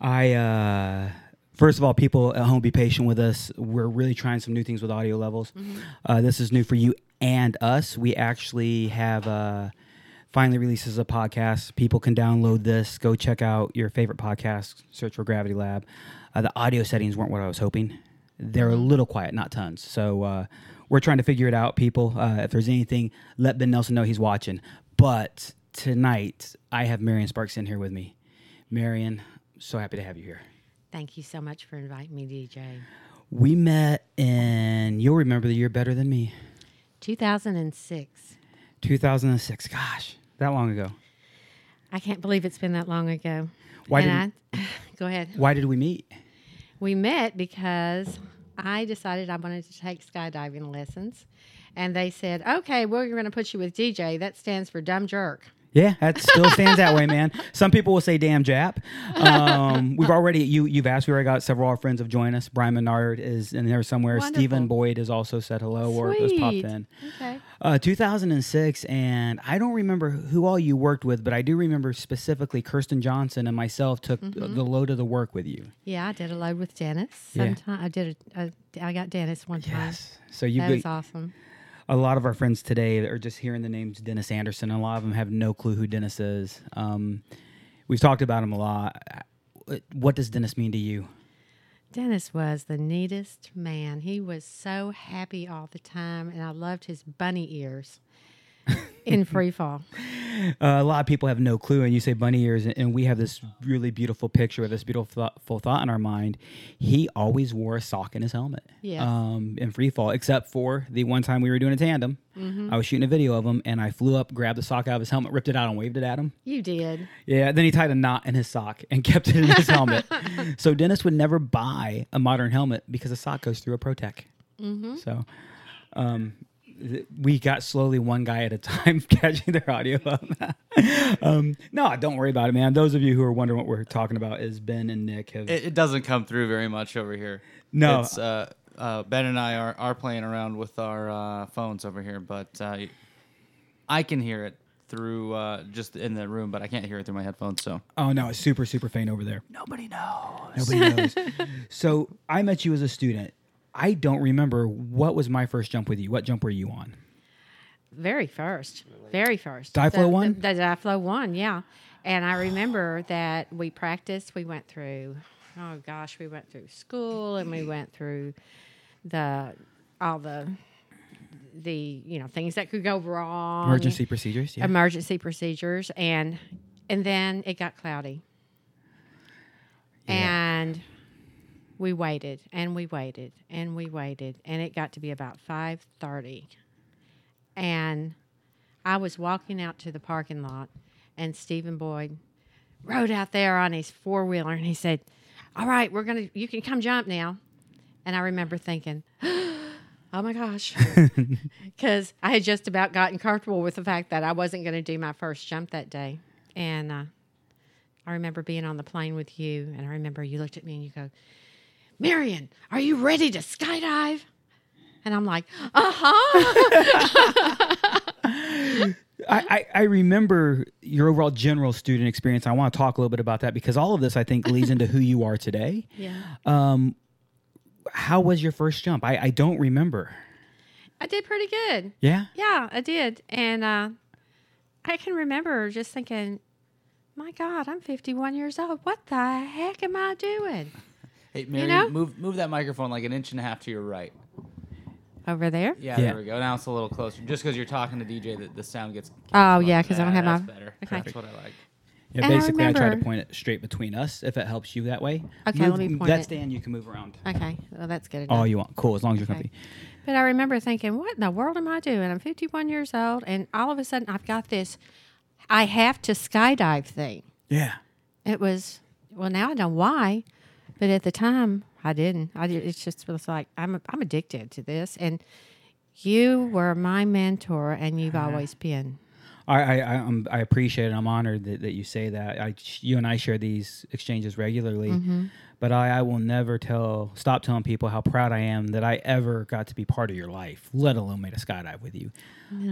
I uh, first of all, people at home, be patient with us. We're really trying some new things with audio levels. Uh, this is new for you and us. We actually have uh, finally released as a podcast. People can download this. Go check out your favorite podcast. Search for Gravity Lab. Uh, the audio settings weren't what I was hoping. They're a little quiet, not tons. So uh, we're trying to figure it out. People, uh, if there's anything, let Ben Nelson know he's watching. But tonight, I have Marion Sparks in here with me. Marion, so happy to have you here. Thank you so much for inviting me, DJ. We met in, you'll remember the year better than me, 2006. 2006. Gosh, that long ago. I can't believe it's been that long ago. Why and I, go ahead. Why did we meet? We met because I decided I wanted to take skydiving lessons. And they said, okay, well, you're going to put you with DJ. That stands for dumb jerk. Yeah, that still stands that way, man. Some people will say "damn Jap." Um, we've already you you've asked. We already got several of our friends have joined us. Brian Menard is in there somewhere. Wonderful. Stephen Boyd has also said hello or has popped in. Okay. Uh, 2006, and I don't remember who all you worked with, but I do remember specifically Kirsten Johnson and myself took Mm-hmm. the load of the work with you. Yeah, I did a load with Dennis. Yeah. I did a, a I got Dennis one time. Yes, So you That was awesome. A lot of our friends today are just hearing the names Dennis Anderson. And a lot of them have no clue who Dennis is. Um, we've talked about him a lot. What does Dennis mean to you? Dennis was the neatest man. He was so happy all the time, and I loved his bunny ears in free fall. Uh, a lot of people have no clue, and you say bunny ears, and- we have this really beautiful picture of this beautiful thought, thought in our mind. He always wore a sock in his helmet, Yes. um, in free fall, except for the one time we were doing a tandem. Mm-hmm. I was shooting a video of him, and I flew up, grabbed the sock out of his helmet, ripped it out, and waved it at him. You did. Yeah, then he tied a knot in his sock and kept it in his helmet. So Dennis would never buy a modern helmet because a sock goes through a Protec. Mm-hmm. So um, we got slowly one guy at a time catching their audio up. um, no, don't worry about it, man. Those of you who are wondering what we're talking about is Ben and Nick have. It, it doesn't come through very much over here. No. It's, uh, uh, ben and I are, are playing around with our uh, phones over here, but uh, I can hear it through uh, just in the room, but I can't hear it through my headphones. So oh no, it's super super faint over there. nobody knows. Nobody knows. so I met you as a student. I don't remember what was my first jump with you. What jump were you on? Very first. Very first. Diflo The- one? The, the Diflo one, yeah. And I remember that we practiced. We went through, oh gosh, we went through school and we went through the all the the you know things that could go wrong. Emergency procedures. Yeah. emergency procedures and and then it got cloudy and we waited and we waited and we waited and it got to be about 5.30 and i was walking out to the parking lot and stephen boyd rode out there on his four-wheeler and he said all right we're gonna you can come jump now. And i remember thinking oh my gosh. Because I had just about gotten comfortable with the fact that I wasn't going to do my first jump that day. And uh, I remember being on the plane with you, and I remember you looked at me and you go, Marion, are you ready to skydive? And I'm like, uh huh. I, I, I remember your overall general student experience. I want to talk a little bit about that because all of this, I think, leads into who you are today. yeah. Um, how was your first jump? I, I don't remember. I did pretty good. Yeah. Yeah, I did. And uh, I can remember just thinking, my God, I'm 51 years old. What the heck am I doing? Hey, Mary, know? move move that microphone like an inch and a half to your right. Over there? Yeah, Yeah. there we go. Now it's a little closer. Just because you're talking to DJ, the, the sound gets. Oh, yeah, because I don't Yeah, have my. that's better. Okay. That's what I like. Yeah, And I basically, I, try to point it straight between us if it helps you that way. Okay, Move- let me point That it. stand you can move around Okay, well, that's good. Enough. all you want. Cool, as long as you're Okay. comfy. But I remember thinking, what in the world am I doing? I'm 51 years old, and all of a sudden I've got this I have to skydive thing. Yeah. It was, well, now I know why, But at the time, I didn't. I did, it's just was like I'm I'm addicted to this, and you were my mentor, and you've uh-huh. always been. I I, I'm, um, I appreciate it. I'm honored that, that you say that. I you and I share these exchanges regularly, mm-hmm. but I, I will never tell stop telling people how proud I am that I ever got to be part of your life, let alone made a skydive with you.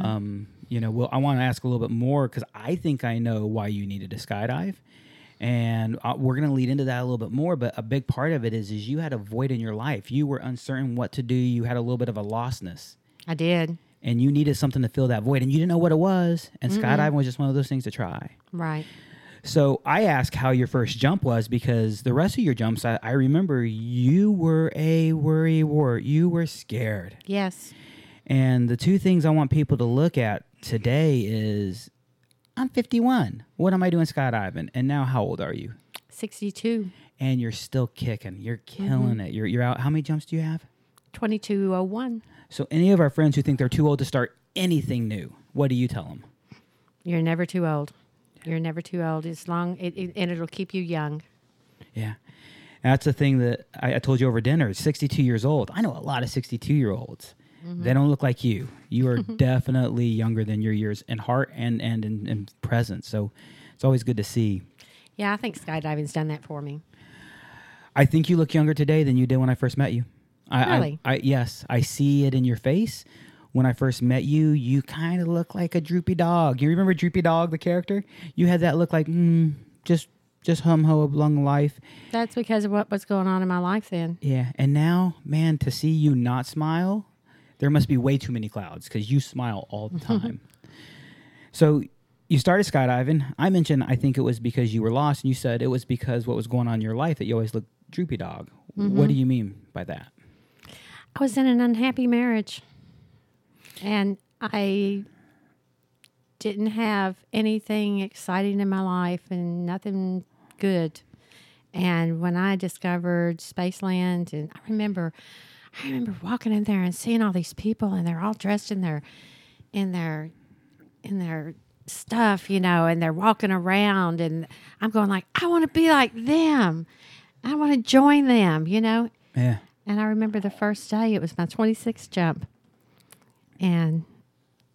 Um, you know, well, I want to ask a little bit more because I think I know why you needed to skydive. And uh, we're going to lead into that a little bit more, but a big part of it is is you had a void in your life. You were uncertain what to do. You had a little bit of a lostness I did. and you needed something to fill that void and you didn't know what it was and skydiving was just one of those things to try Right. so i asked how your first jump was because the rest of your jumps i, I remember you were a worry wart you were scared Yes. and the two things i want people to look at today is i'm 51 what am i doing skydiving and now how old are you Sixty-two. and you're still kicking you're killing mm-hmm. it you're, you're out how many jumps do you have Twenty-two oh one. so any of our friends who think they're too old to start anything new what do you tell them You're never too old. You're never too old. As long it, it, and it'll keep you young. Yeah. And that's the thing that I, I told you over dinner. 62 years old. I know a lot of 62 olds. They don't look like you. You are definitely younger than your years in heart and, and in, in presence. So it's always good to see. Yeah, I think skydiving's done that for me. I think you look younger today than you did when I first met you. I, I- Really? I, yes, I see it in your face. When I first met you, you kind of look like a droopy dog. You remember Droopy Dog, the character? You had that look like, mm, just just hum ho along life. That's because of what was going on in my life then. Yeah, and now, man, to see you not smile, there must be way too many clouds because you smile all the mm-hmm. time. so you started skydiving. I mentioned I think it was because you were lost, and you said it was because what was going on in your life that you always looked droopy dog. What mm-hmm. do you mean by that? I was in an unhappy marriage, and I didn't have anything exciting in my life and nothing good. And when I discovered Spaceland, and I remember, I remember walking in there and seeing all these people, and they're all dressed in their, in their, in their stuff, you know, and they're walking around, and I'm going like, I want to be like them, I want to join them, you know. Yeah. And I remember the first day, it was my 26th jump. And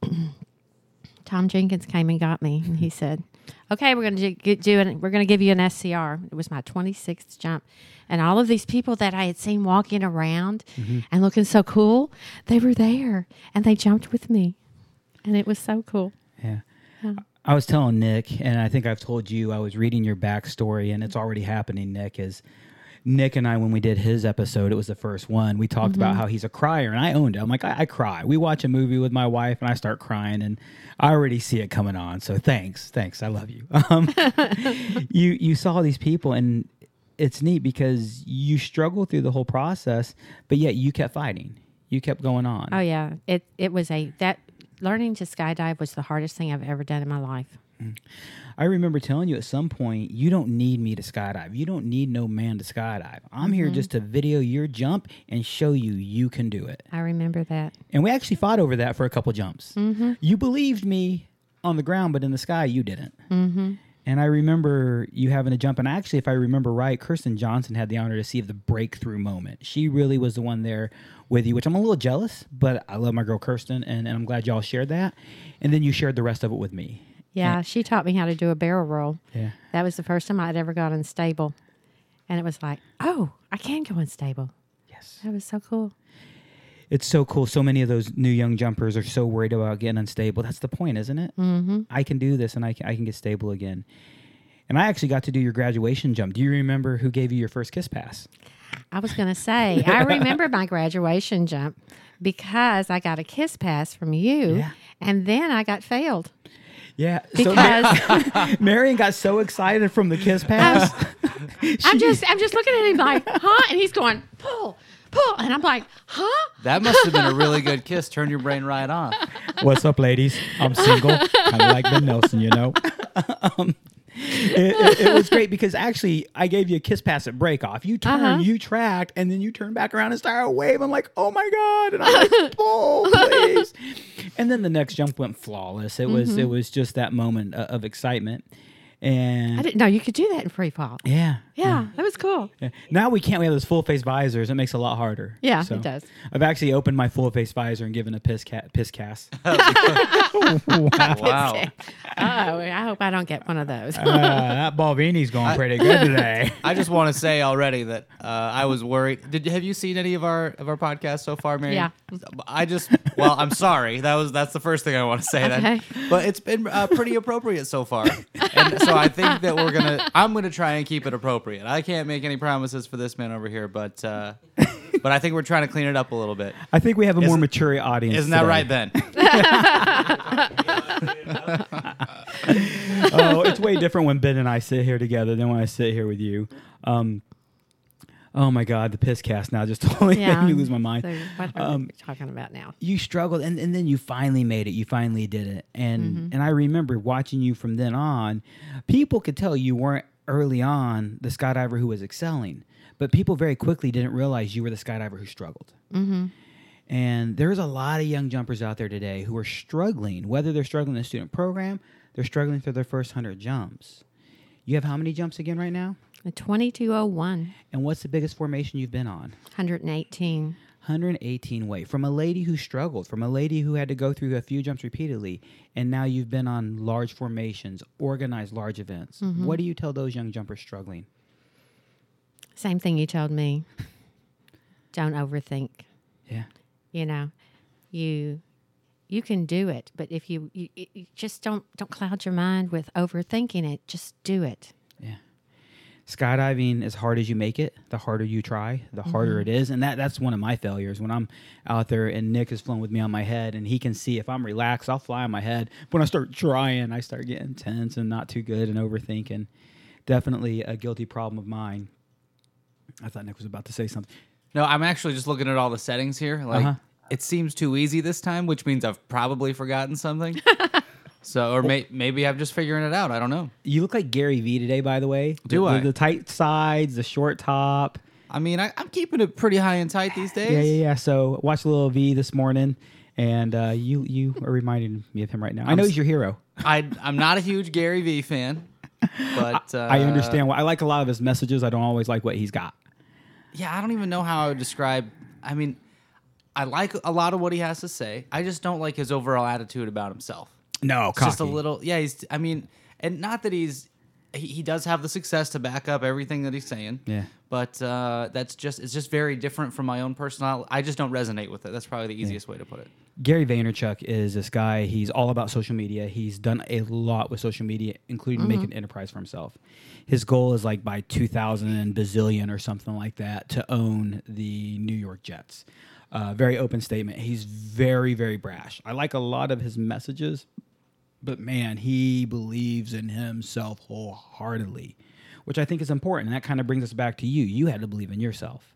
Tom Jenkins came and got me, and he said, "Okay, we're going to do, do it. We're going to give you an SCR." It was my 26th jump, and all of these people that I had seen walking around mm-hmm. and looking so cool, they were there, and they jumped with me, and it was so cool. Yeah. I was telling Nick, and I think I've told you, I was reading your backstory, and it's already happening, Nick, is Nick and I, when we did his episode, it was the first one, we talked about how he's a crier, and I owned it. I'm like, I, I cry. We watch a movie with my wife, and I start crying, and I already see it coming on. So thanks. Thanks. I love you. Um, you, you saw these people, and it's neat because you struggle through the whole process, but yet you kept fighting. You kept going on. Oh yeah, it it was a that learning to skydive was the hardest thing I've ever done in my life. Mm. I remember telling you at some point, you don't need me to skydive. You don't need no man to skydive. I'm here mm-hmm. just to video your jump and show you you can do it. I remember that. And we actually fought over that for a couple jumps. Mm-hmm. You believed me on the ground, but in the sky, you didn't. Mm-hmm. And I remember you having to jump. And actually, if I remember right, Kirsten Johnson had the honor to see the breakthrough moment. She really was the one there with you, which I'm a little jealous, but I love my girl Kirsten, and, and I'm glad y'all shared that. And then you shared the rest of it with me. Yeah, she taught me how to do a barrel roll. Yeah. That was the first time I'd ever got unstable. And it was like, oh, I can go unstable. Yes. That was so cool. It's so cool. So many of those new young jumpers are so worried about getting unstable. That's the point, isn't it? Mm-hmm. I can do this and I can, I can get stable again. And I actually got to do your graduation jump. Do you remember who gave you your first kiss pass? I was going to say, I remember my graduation jump because I got a kiss pass from you. Yeah. And then I got failed Yeah. So Ma- Marion got so excited from the kiss pass. I'm just I'm just looking at him like, huh? And he's going, pull, pull. And I'm like, huh? That must have been a really good kiss. Turn your brain right on. What's up, ladies? I'm single, kind of like Ben Nelson, you know. um, it, it- it was great because actually I gave you a kiss pass at break off. You turned, Uh-huh. you tracked, and then you turned back around and started waving. I'm like, oh my god! And I'm like, pull, please. and then the next jump went flawless. It was Mm-hmm. it was just that moment of excitement. And I didn't know you could do that in free fall. yeah, Yeah, that was cool. Yeah. Now we can't. We have those full face visors. It makes it a lot harder. Yeah, it does. I've actually opened my full face visor and given a piss cat piss cast. Wow. Oh, I hope I don't get one of those. Uh, that Balvenie's going pretty good today. I just want to say already that uh, I was worried. Did have you seen any of our of our podcasts so far, Mary? Yeah. I just well, I'm sorry. That was that's the first thing I want to say. Okay. Then, but it's been uh, pretty appropriate so far, and so I think that we're gonna. I'm gonna try and keep it appropriate. I can't make any promises for this man over here, but uh, but I think we're trying to clean it up a little bit. I think we have a more Isn't- mature audience. Isn't that today. right, Ben? oh, it's way different when Ben and I sit here together than when I sit here with you. Um, oh my God, the piss cast now just totally yeah. made me lose my mind. So what are Um, we talking about now? you struggled and, and then you finally made it you finally did it and Mm-hmm. and i remember watching you from then on people could tell you weren't early on the skydiver who was excelling but people very quickly didn't realize you were the skydiver who struggled Mm-hmm. and there's a lot of young jumpers out there today who are struggling whether they're struggling in a student program they're struggling through their first 100 jumps you have how many jumps again right now A 2201, and what's the biggest formation you've been on 118. 118 weight from a lady who struggled, from a lady who had to go through a few jumps repeatedly, and now you've been on large formations, organized large events. Mm-hmm. What do you tell those young jumpers struggling? Same thing you told me. Don't overthink. Yeah. You know, you you can do it, but if you, you, you just don't don't cloud your mind with overthinking it. Just do it. Yeah. Skydiving, as hard as you make it, the harder you try, the harder it is. And that that's one of my failures. When I'm out there and Nick is flown with me on my head and he can see if I'm relaxed, I'll fly on my head. When I start trying, I start getting tense and not too good and overthinking. Definitely a guilty problem of mine. I thought Nick was about to say something. No, I'm actually just looking at all the settings here. Like Uh-huh. it seems too easy this time, which means I've probably forgotten something. so, or may, maybe I'm just figuring it out. I don't know. You look like Gary Vee today, by the way. Do the, I? The, the tight sides, the short top. I mean, I, I'm keeping it pretty high and tight these days. Yeah, yeah, yeah. So watched a little V this morning, and uh, you you are reminding me of him right now. I know he's your hero. I, I'm not a huge Gary Vee fan, but uh, I understand. I like a lot of his messages. I don't always like what he's got. Yeah, I don't even know how I would describe. I mean, I like a lot of what he has to say. I just don't like his overall attitude about himself. No, It's just a little. Yeah, he's. I mean, and not that he's. He, he does have the success to back up everything that he's saying. Yeah. But uh, that's just. It's just very different from my own personality. I just don't resonate with it. That's probably the easiest way to put it. Gary Vaynerchuk is this guy. He's all about social media. He's done a lot with social media, including making an enterprise for himself. His goal is like by 2000 and bazillion or something like that to own the New York Jets. Uh, very open statement. He's very, very brash. I like a lot of his messages, but man, he believes in himself wholeheartedly, which I think is important. And that kind of brings us back to you. You had to believe in yourself.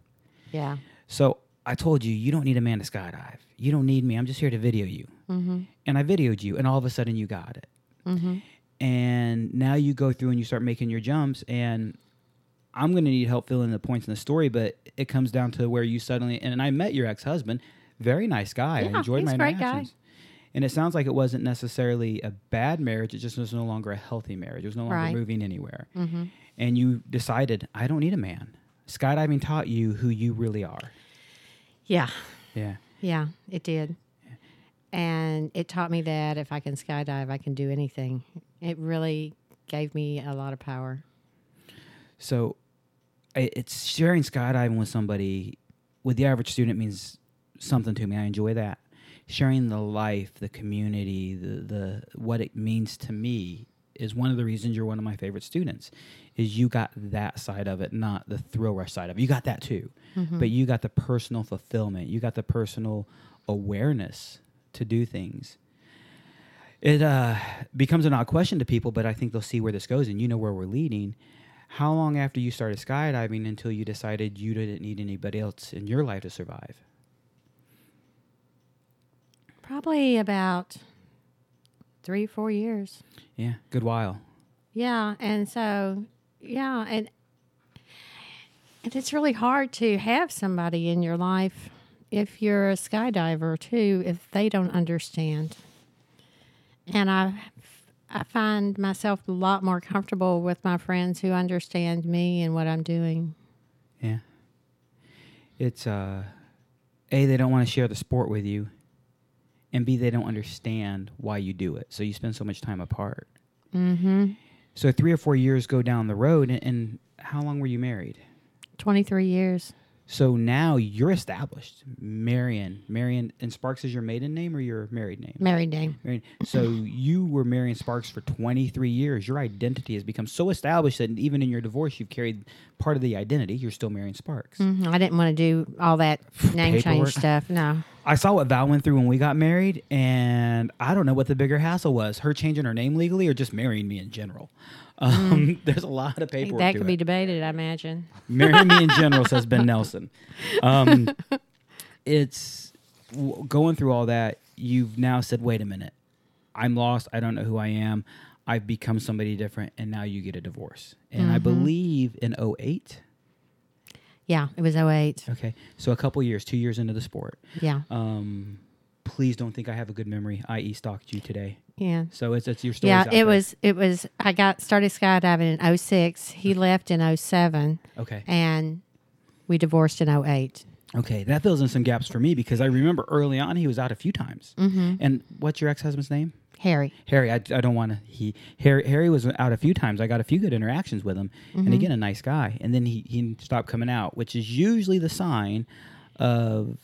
Yeah. So I told you, you don't need a man to skydive. You don't need me. I'm just here to video you. Mm-hmm. And I videoed you, and all of a sudden you got it. Mm-hmm. And now you go through and you start making your jumps, and I'm going to need help filling the points in the story, but it comes down to where you suddenly, and I met your ex husband, very nice guy. Yeah, I enjoyed he's my a great guy. And it sounds like it wasn't necessarily a bad marriage. It just was no longer a healthy marriage. It was no longer Right. moving anywhere. Mm-hmm. And you decided, I don't need a man. Skydiving taught you who you really are. Yeah. Yeah. Yeah, it did. And it taught me that if I can skydive, I can do anything. It really gave me a lot of power. So it's sharing skydiving with somebody, with the average student means something to me. I enjoy that. Sharing the life, the community, the, the what it means to me is one of the reasons you're one of my favorite students. Is you got that side of it, not the thrill rush side of it. You got that too, but you got the personal fulfillment. You got the personal awareness to do things. It uh, becomes an odd question to people, but I think they'll see where this goes, and you know where we're leading. How long after you started skydiving until you decided you didn't need anybody else in your life to survive? Probably about three, four years. Yeah, good while. Yeah, and so yeah, and and it's really hard to have somebody in your life if you're a skydiver too if they don't understand. And I I find myself a lot more comfortable with my friends who understand me and what I'm doing. Yeah. It's uh A, they don't want to share the sport with you. And B, they don't understand why you do it. So you spend so much time apart. Mm-hmm. So three or four years go down the road and, and how long were you married? 23 years. So now you're established. Marion. Marion and Sparks is your maiden name or your married name? Married name. Marion. So you were Marion Sparks for 23 years. Your identity has become so established that even in your divorce, you've carried part of the identity. You're still Marion Sparks. Mhm. I didn't want to do all that name Paperwork. change stuff. No. I saw what Val went through when we got married, and I don't know what the bigger hassle was: her changing her name legally, or just marrying me in general. Um, There's a lot of paperwork. that could it. be debated, I imagine. Marrying me in general, says Ben Nelson. Um, it's w- going through all that. You've now said, "Wait a minute, I'm lost. I don't know who I am. I've become somebody different." And now you get a divorce. And I believe in 08. Yeah, it was 08. Okay, so a couple years, two years into the sport. Yeah. Um, please don't think I have a good memory. I.e., stalked you today. Yeah. So it's it's your story. Yeah, it was it was I got started skydiving in 06. He left in 07 okay. and we divorced in 08. Okay, that fills in some gaps for me because I remember early on he was out a few times. Mm-hmm. And what's your ex husband's name? Harry. Harry. I, I don't want to. He Harry Harry was out a few times. I got a few good interactions with him, and mm-hmm. again a nice guy. And then he he stopped coming out, which is usually the sign of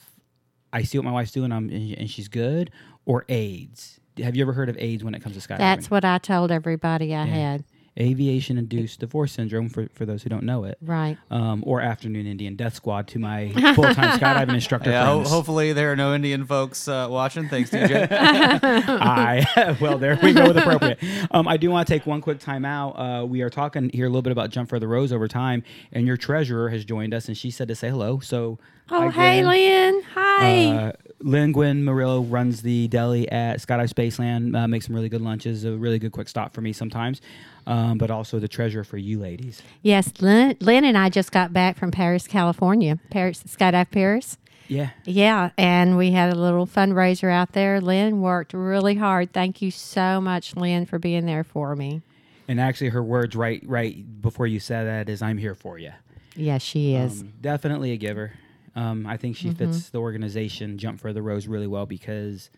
I see what my wife's doing, I'm and and she's good, or AIDS. Have you ever heard of AIDS when it comes to skydiving? That's what I told everybody I had. Aviation induced divorce syndrome for, for those who don't know it. Right. Um, or afternoon Indian death squad to my full time skydiving instructor Yeah, ho- hopefully there are no Indian folks uh, watching. Thanks, DJ. I well, there we go with appropriate. Um, I do want to take one quick time out. Uh, we are talking here a little bit about jump for the rose over time, and your treasurer has joined us, and she said to say hello. So, Oh, hi, hey, Gwen. Lynn. Hi. Uh, Lynn Gwen Murillo runs the deli at Skydive Spaceland. Uh, makes some really good lunches. A really good quick stop for me sometimes, um, but also the treasure for you ladies. yes, Lynn, Lynn and I just got back from Perris, California. Perris, Skydive Perris. Yeah. Yeah, and we had a little fundraiser out there. Lynn worked really hard. Thank you so much, Lynn, for being there for me. And actually, her words right right before you said that is, "I'm here for you." Yes, she is. Um, definitely a giver. Um, I think she fits the organization Jump for the Rose really well because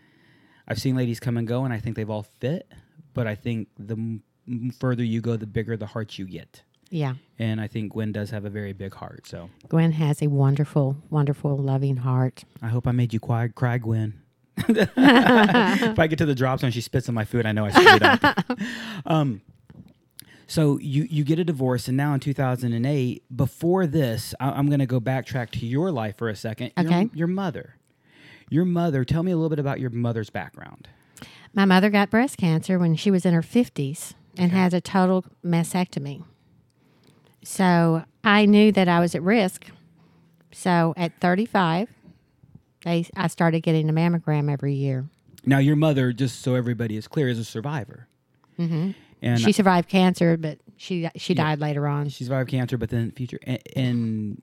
I've seen ladies come and go, and I think they've all fit. But I think the m- m- further you go, the bigger the heart you get. yeah. And I think Gwen does have a very big heart. So Gwen has a wonderful, wonderful, loving heart. I hope I made you cry, cry Gwen. if I get to the drop zone, she spits on my food. I know I screwed up. um, so you you get a divorce, and now in 2008, before this, I, I'm going to go backtrack to your life for a second. Your- Okay. Your, mother, your mother. Tell me a little bit about your mother's background. My mother got breast cancer when she was in her 50s and had a total mastectomy. So I knew that I was at risk. So at 35, they, I started getting a mammogram every year. Now, your mother, just so everybody is clear, is a survivor. Mm-hmm. And She survived cancer, but she she died later on. she survived cancer, but then future and, and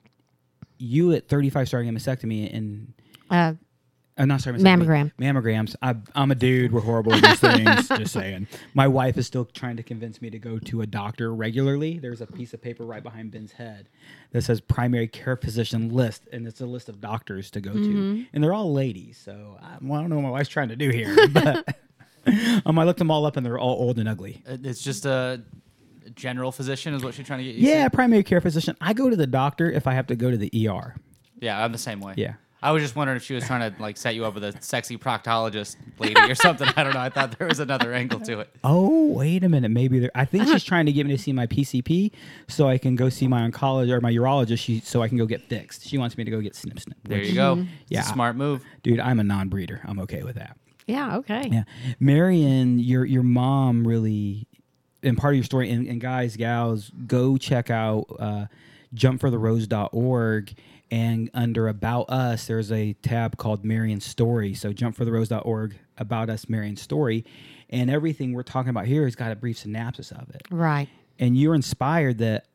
you at 35 starting a mastectomy and Uh, I'm not sorry, Mammogram. Mammograms. I, I'm a dude. We're horrible at these things. just saying. My wife is still trying to convince me to go to a doctor regularly. There's a piece of paper right behind Ben's head that says primary care physician list, and it's a list of doctors to go Mm-hmm. to, and they're all ladies. So I, well, I don't know what my wife's trying to do here, but um, I looked them all up, and they're all old and ugly. It's just a general physician is what she's trying to get you. Yeah, to? primary care physician. I go to the doctor if I have to go to the ER. yeah, I'm the same way. Yeah. I was just wondering if she was trying to like set you up with a sexy proctologist lady or something. I don't know. I thought there was another angle to it. Oh, wait a minute. Maybe there, I think she's trying to get me to see my PCP so I can go see my oncologist or my urologist she, so I can go get fixed. She wants me to go get snip snip. There you go. Yeah. It's a smart move. Dude, I'm a non breeder. I'm okay with that. Yeah, okay. Yeah. Marion, your your mom really and part of your story and, and guys, gals, go check out uh jumpfortherose.org and under about us there's a tab called Marion's story. So jumpfortherose.org about us Marion's story and everything we're talking about here has got a brief synopsis of it. Right. And you're inspired that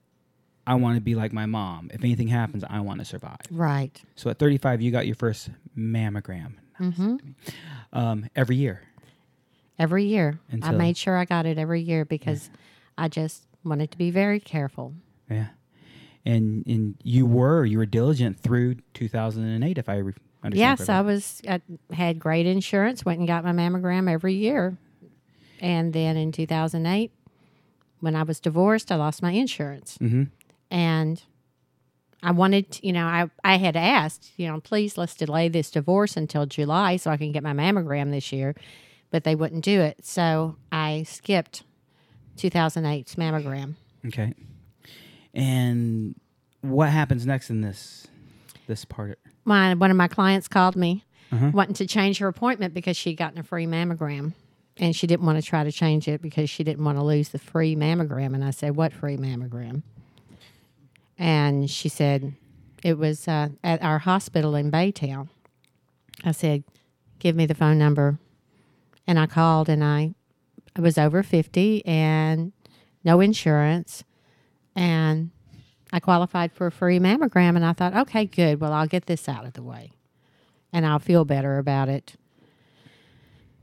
I want to be like my mom. If anything happens, I want to survive. Right. So at 35, you got your first mammogram um, every year. every year. I made sure I got it every year because I just wanted to be very careful. Yeah. And and you were you were diligent through 2008 if I re- understand. Yes, I was. I had great insurance. Went and got my mammogram every year, and then in 2008, when I was divorced, I lost my insurance, Mhm. and I wanted, you know, I I had asked, you know, please let's delay this divorce until July so I can get my mammogram this year, but they wouldn't do it, so I skipped 2008's mammogram. Okay. And what happens next in this this part? my one of my clients called me Uh-huh. wanting to change her appointment because she'd gotten a free mammogram and she didn't want to try to change it because she didn't want to lose the free mammogram and i said what free mammogram and she said it was uh, at our hospital in baytown i said give me the phone number and i called and i i was over 50 and no insurance and I qualified for a free mammogram, and I thought, okay, good. Well, I'll get this out of the way, and I'll feel better about it.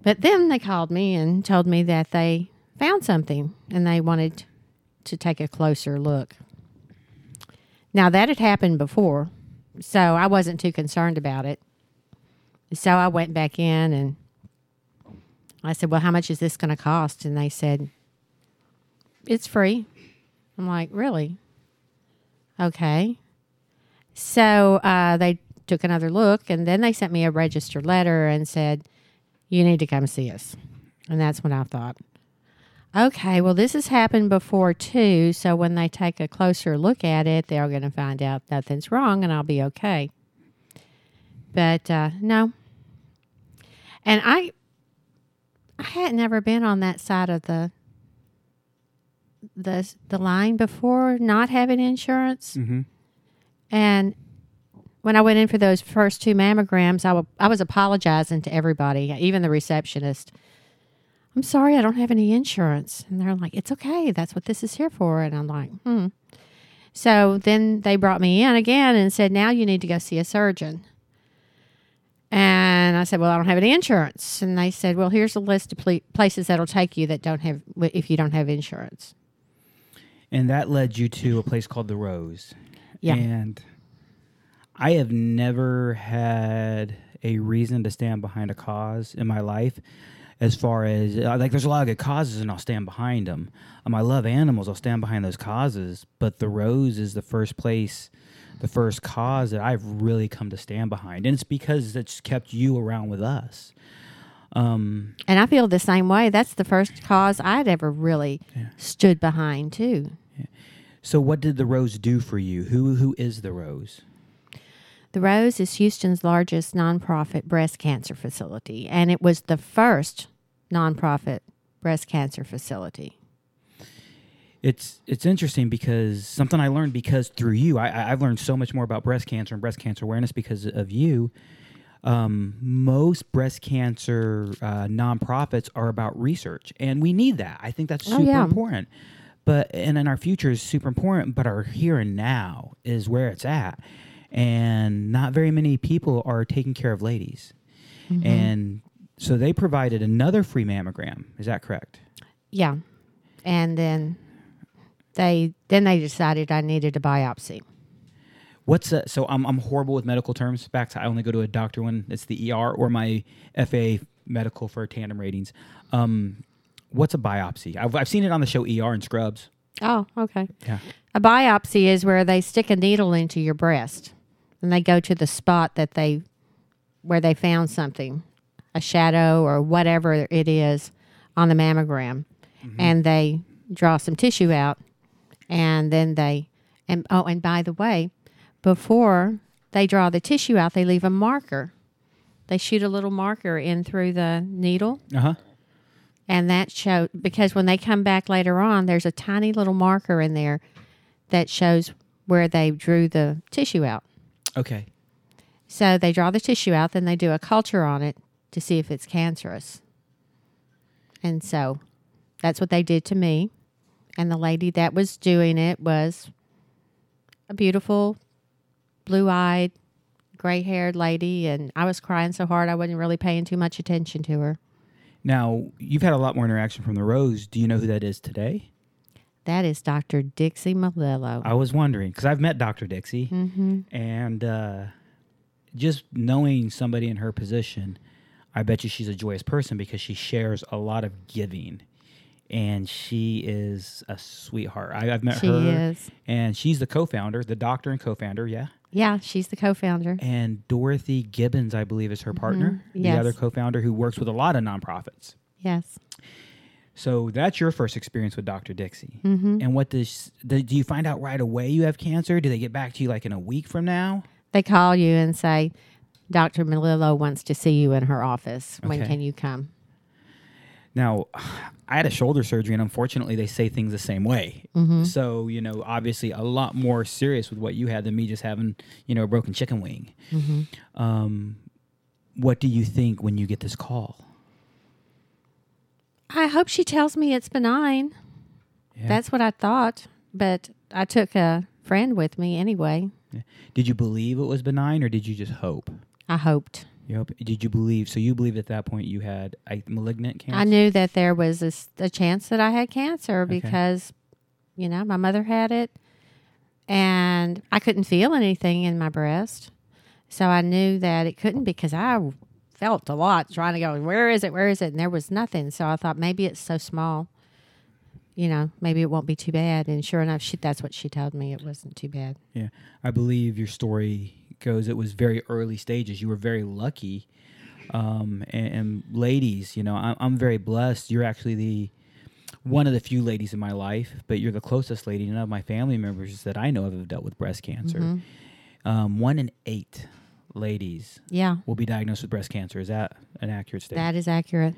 But then they called me and told me that they found something, and they wanted to take a closer look. Now that had happened before, so I wasn't too concerned about it. So I went back in and I said, "Well, how much is this going to cost?" And they said, "It's free." I'm like, "Really?" Okay. So uh, they took another look and then they sent me a registered letter and said, You need to come see us. And that's when I thought, okay, well, this has happened before too. So when they take a closer look at it, they're going to find out nothing's wrong and I'll be okay. But uh, no. And I, I had never been on that side of the the the line before not having insurance. Mm-hmm. And when I went in for those first two mammograms, I wa- I was apologizing to everybody, even the receptionist. I'm sorry, I don't have any insurance. And they're like, it's okay. That's what this is here for. And I'm like, hmm. So then they brought me in again and said, now you need to go see a surgeon. And I said, well, I don't have any insurance. And they said, well, here's a list of pl- places that'll take you that don't have, if you don't have insurance. And that led you to a place called the Rose. Yeah. And I have never had a reason to stand behind a cause in my life. As far as uh, like, there's a lot of good causes, and I'll stand behind them. Um, I love animals; I'll stand behind those causes. But the rose is the first place, the first cause that I've really come to stand behind, and it's because it's kept you around with us. Um, And I feel the same way. That's the first cause I'd ever really stood behind, too. so, what did the rose do for you? Who who is the rose? The Rose is Houston's largest nonprofit breast cancer facility, and it was the first nonprofit breast cancer facility. It's it's interesting because something I learned because through you, I, I've learned so much more about breast cancer and breast cancer awareness because of you. Um, most breast cancer uh, nonprofits are about research, and we need that. I think that's Oh, super yeah. important. But and in our future is super important. But our here and now is where it's at, and not very many people are taking care of ladies, Mm-hmm. and so they provided another free mammogram. Is that correct? Yeah. And then they then they decided I needed a biopsy. What's a, so I'm I'm horrible with medical terms. Back to I only go to a doctor when it's the ER or my FA medical for tandem ratings. Um, what's a biopsy? I've, I've seen it on the show ER and Scrubs. Oh, okay. Yeah. A biopsy is where they stick a needle into your breast and they go to the spot that they where they found something, a shadow or whatever it is on the mammogram. And they draw some tissue out and then they and oh and by the way, before they draw the tissue out, they leave a marker. They shoot a little marker in through the needle Uh huh. and that show because when they come back later on there's a tiny little marker in there that shows where they drew the tissue out Okay. so they draw the tissue out then they do a culture on it to see if it's cancerous and so that's what they did to me and the lady that was doing it was a beautiful blue-eyed gray-haired lady and i was crying so hard i wasn't really paying too much attention to her Now, you've had a lot more interaction from the Rose. Do you know who that is today? That is Dr. Dixie Melillo. I was wondering because I've met Dr. Dixie, Mm-hmm. and uh, just knowing somebody in her position, I bet you she's a joyous person because she shares a lot of giving, and she is a sweetheart. I, I've met She her, is. and she's the co-founder, the doctor and co-founder, yeah. Yeah, she's the co-founder. And Dorothy Gibbons, I believe, is her partner, the Mm-hmm. Yes. other co-founder who works with a lot of nonprofits. Yes. So that's your first experience with Dr. Dixie. Mm-hmm. And what does do do you find out right away you have cancer? Do they get back to you like in a week from now? They call you and say, Dr. Melillo wants to see you in her office. When Okay. can you come? Now, I had a shoulder surgery, and unfortunately, they say things the same way. Mm-hmm. So, you know, obviously, a lot more serious with what you had than me just having, you know, a broken chicken wing. Mm-hmm. Um, what do you think when you get this call? I hope she tells me it's benign. Yeah. That's what I thought. But I took a friend with me anyway. Did you believe it was benign, or did you just hope? I hoped. You hope, did you believe? So you believed at that point you had a malignant cancer? I knew that there was a chance that I had cancer because, you know, my mother had it and I couldn't feel anything in my breast. So I knew that it couldn't because I felt a lot trying to go, where is it? Where is it? And there was nothing. So I thought maybe it's so small, you know, maybe it won't be too bad. And sure enough, she, that's what she told me. It wasn't too bad. Yeah, I believe your story goes. It was very early stages. You were very lucky, um, and, and ladies, you know, I'm, I'm very blessed. You're actually the one of the few ladies in my life, but you're the closest lady. None of my family members that I know of have dealt with breast cancer. Um, one in eight ladies Yeah, will be diagnosed with breast cancer. Is that an accurate statement? that is accurate.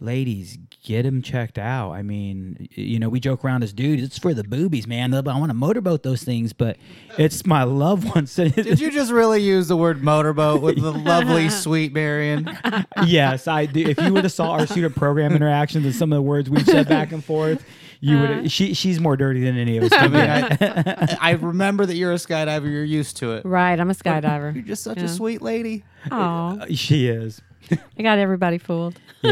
ladies, get them checked out. I mean, you know, we joke around as dudes, it's for the boobies, man. I want to motorboat those things, but it's my loved ones. Did you just really use the word motorboat with the lovely, sweet Marion? yes, I do. If you would have saw our student program interactions and some of the words we said back and forth, you would. She she's more dirty than any of us. I mean. I, I remember that you're a skydiver. You're used to it. Right. I'm a skydiver. You're just such Yeah. a sweet lady. Oh, she is. I got everybody fooled.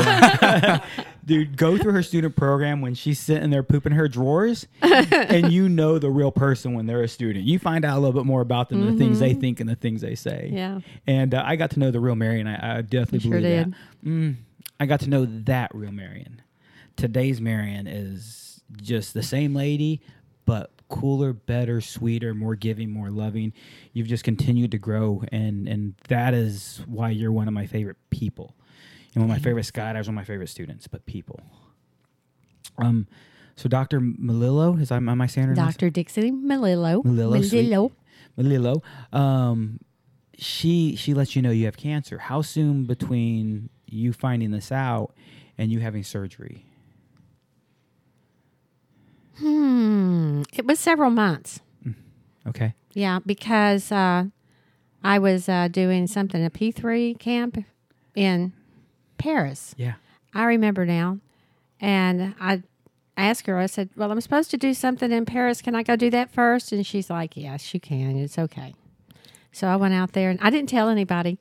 Dude, go through her student program when she's sitting there pooping her drawers, and you know the real person when they're a student. You find out a little bit more about them, the things they think, and the things they say. Mm-hmm. Yeah. And uh, I got to know the real Marion. I, I definitely You sure believe did. that. Mm, I got to know that real Marion. Today's Marion is just the same lady, but cooler, better, sweeter, more giving, more loving. You've just continued to grow, and and that is why you're one of my favorite people. And one of my favorite skydivers, one of my favorite students, but people. Um, so Dr. Melillo, is I am I saying her? Dr. Dixie Melillo. Melillo, sweet. Melillo. Melillo. Um, she she lets you know you have cancer. How soon between you finding this out and you having surgery? Hmm. It was several months. Okay. Yeah, because uh, I was uh, doing something, a P3 camp in Perris. Yeah. I remember now. And I asked her, I said, Well, I'm supposed to do something in Perris. Can I go do that first? And she's like, Yes, you can. It's okay. So I went out there and I didn't tell anybody.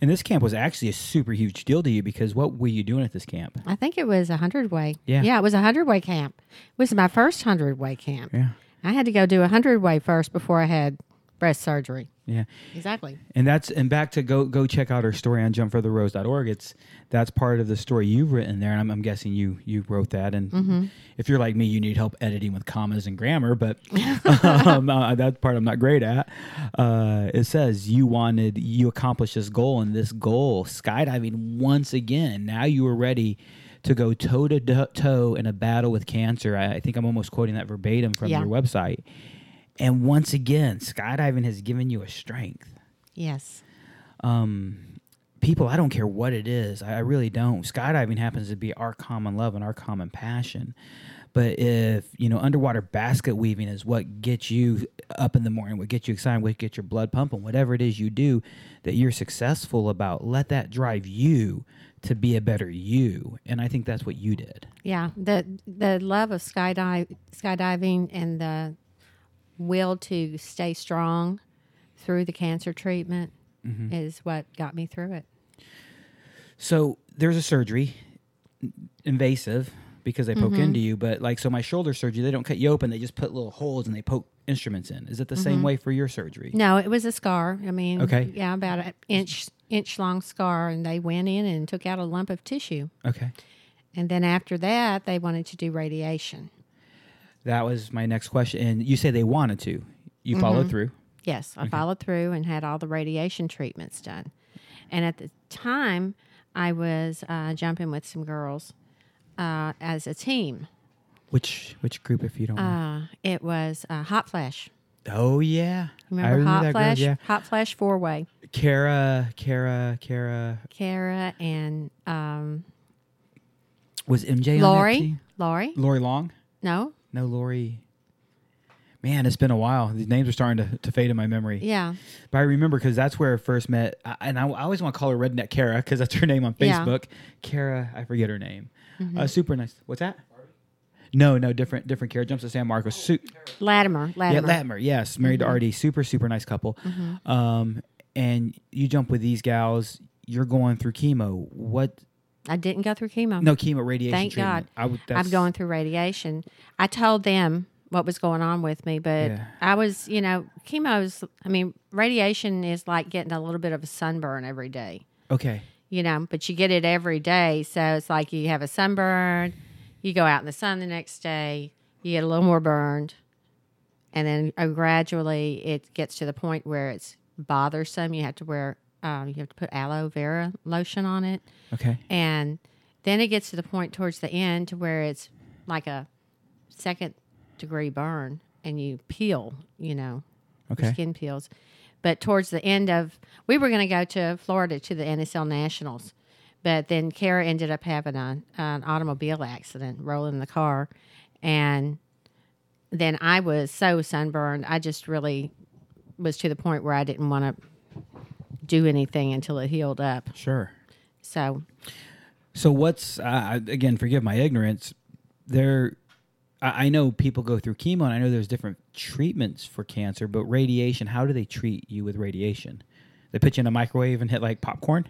And this camp was actually a super huge deal to you because what were you doing at this camp? I think it was a hundred way. Yeah. Yeah, it was a hundred way camp. It was my first hundred way camp. Yeah. I had to go do a hundred way first before I had breast surgery. Yeah. Exactly. And that's and back to go go check out her story on jumpfortherose.org. It's that's part of the story you've written there, and I'm, I'm guessing you you wrote that. And if you're like me, you need help editing with commas and grammar, but um, uh, that part I'm not great at. Uh, it says you wanted you accomplished this goal, and this goal skydiving once again. Now you were ready. To go toe to toe in a battle with cancer. I, I think I'm almost quoting that verbatim from Yeah. your website. And once again, skydiving has given you a strength Yes. um, people, I don't care what it is. I, I really don't. Skydiving happens to be our common love and our common passion. But if you know underwater basket weaving is what gets you up in the morning, what gets you excited, what gets your blood pumping, whatever it is you do that you're successful about, let that drive you to be a better you. And I think that's what you did. Yeah, the the love of skydive skydiving and the will to stay strong through the cancer treatment Mm-hmm. is what got me through it. So there's a surgery, invasive because they poke into you. But like, so my shoulder surgery, they don't cut you open; they just put little holes and they poke instruments in. Is it the same way for your surgery? No, it was a scar. I mean, Okay. yeah, about an inch inch long scar, and they went in and took out a lump of tissue. Okay, And then after that, they wanted to do radiation. That was my next question. And you say they wanted to. You followed through. Yes, I followed through and had all the radiation treatments done. And at the time, I was uh, jumping with some girls uh, as a team. Which which group, if you don't? Uh, it was uh, Hot Flash. oh yeah, Remember Hot that girl, Flash? yeah, Hot Flash four way. Kara, Kara, Kara Kara and um, was MJ on that Lori. Lori? Lori Long. No? No, Lori. Man, it's been a while. These names are starting to, to fade in my memory. Yeah. But I remember because that's where I first met, and I, I always want to call her Redneck Kara because that's her name on Yeah. Facebook. Kara, I forget her name. Uh, super nice. What's that? No, no, different, different Kara. Jumps to San Marcos. Su- Latimer. Latimer. yeah, Latimer. Yes, married to RD. Super, super nice couple. Um, and you jump with these gals. You're going through chemo. What? I didn't go through chemo. No chemo, radiation. Thank treatment. God. I would. I'm going through radiation. I told them what was going on with me, but Yeah. I was, you know, chemo's, I mean, radiation is like getting a little bit of a sunburn every day, Okay. you know, but you get it every day. So it's like you have a sunburn, you go out in the sun the next day, you get a little more burned. And then uh, gradually it gets to the point where it's bothersome. You have to wear, um, you have to put aloe vera lotion on it Okay. and then it gets to the point towards the end to where it's like a second degree burn and you peel you know Okay. your skin peels but towards the end of we were going to go to florida to the nsl nationals but then kara ended up having a, an automobile accident rolling the car and then i was so sunburned i just really was to the point where i didn't want to do anything until it healed up Sure. so So what's uh, again? Forgive my ignorance. There, I, I know people go through chemo, and I know there's different treatments for cancer. But radiation, how do they treat you with radiation? They put you in a microwave and hit like popcorn?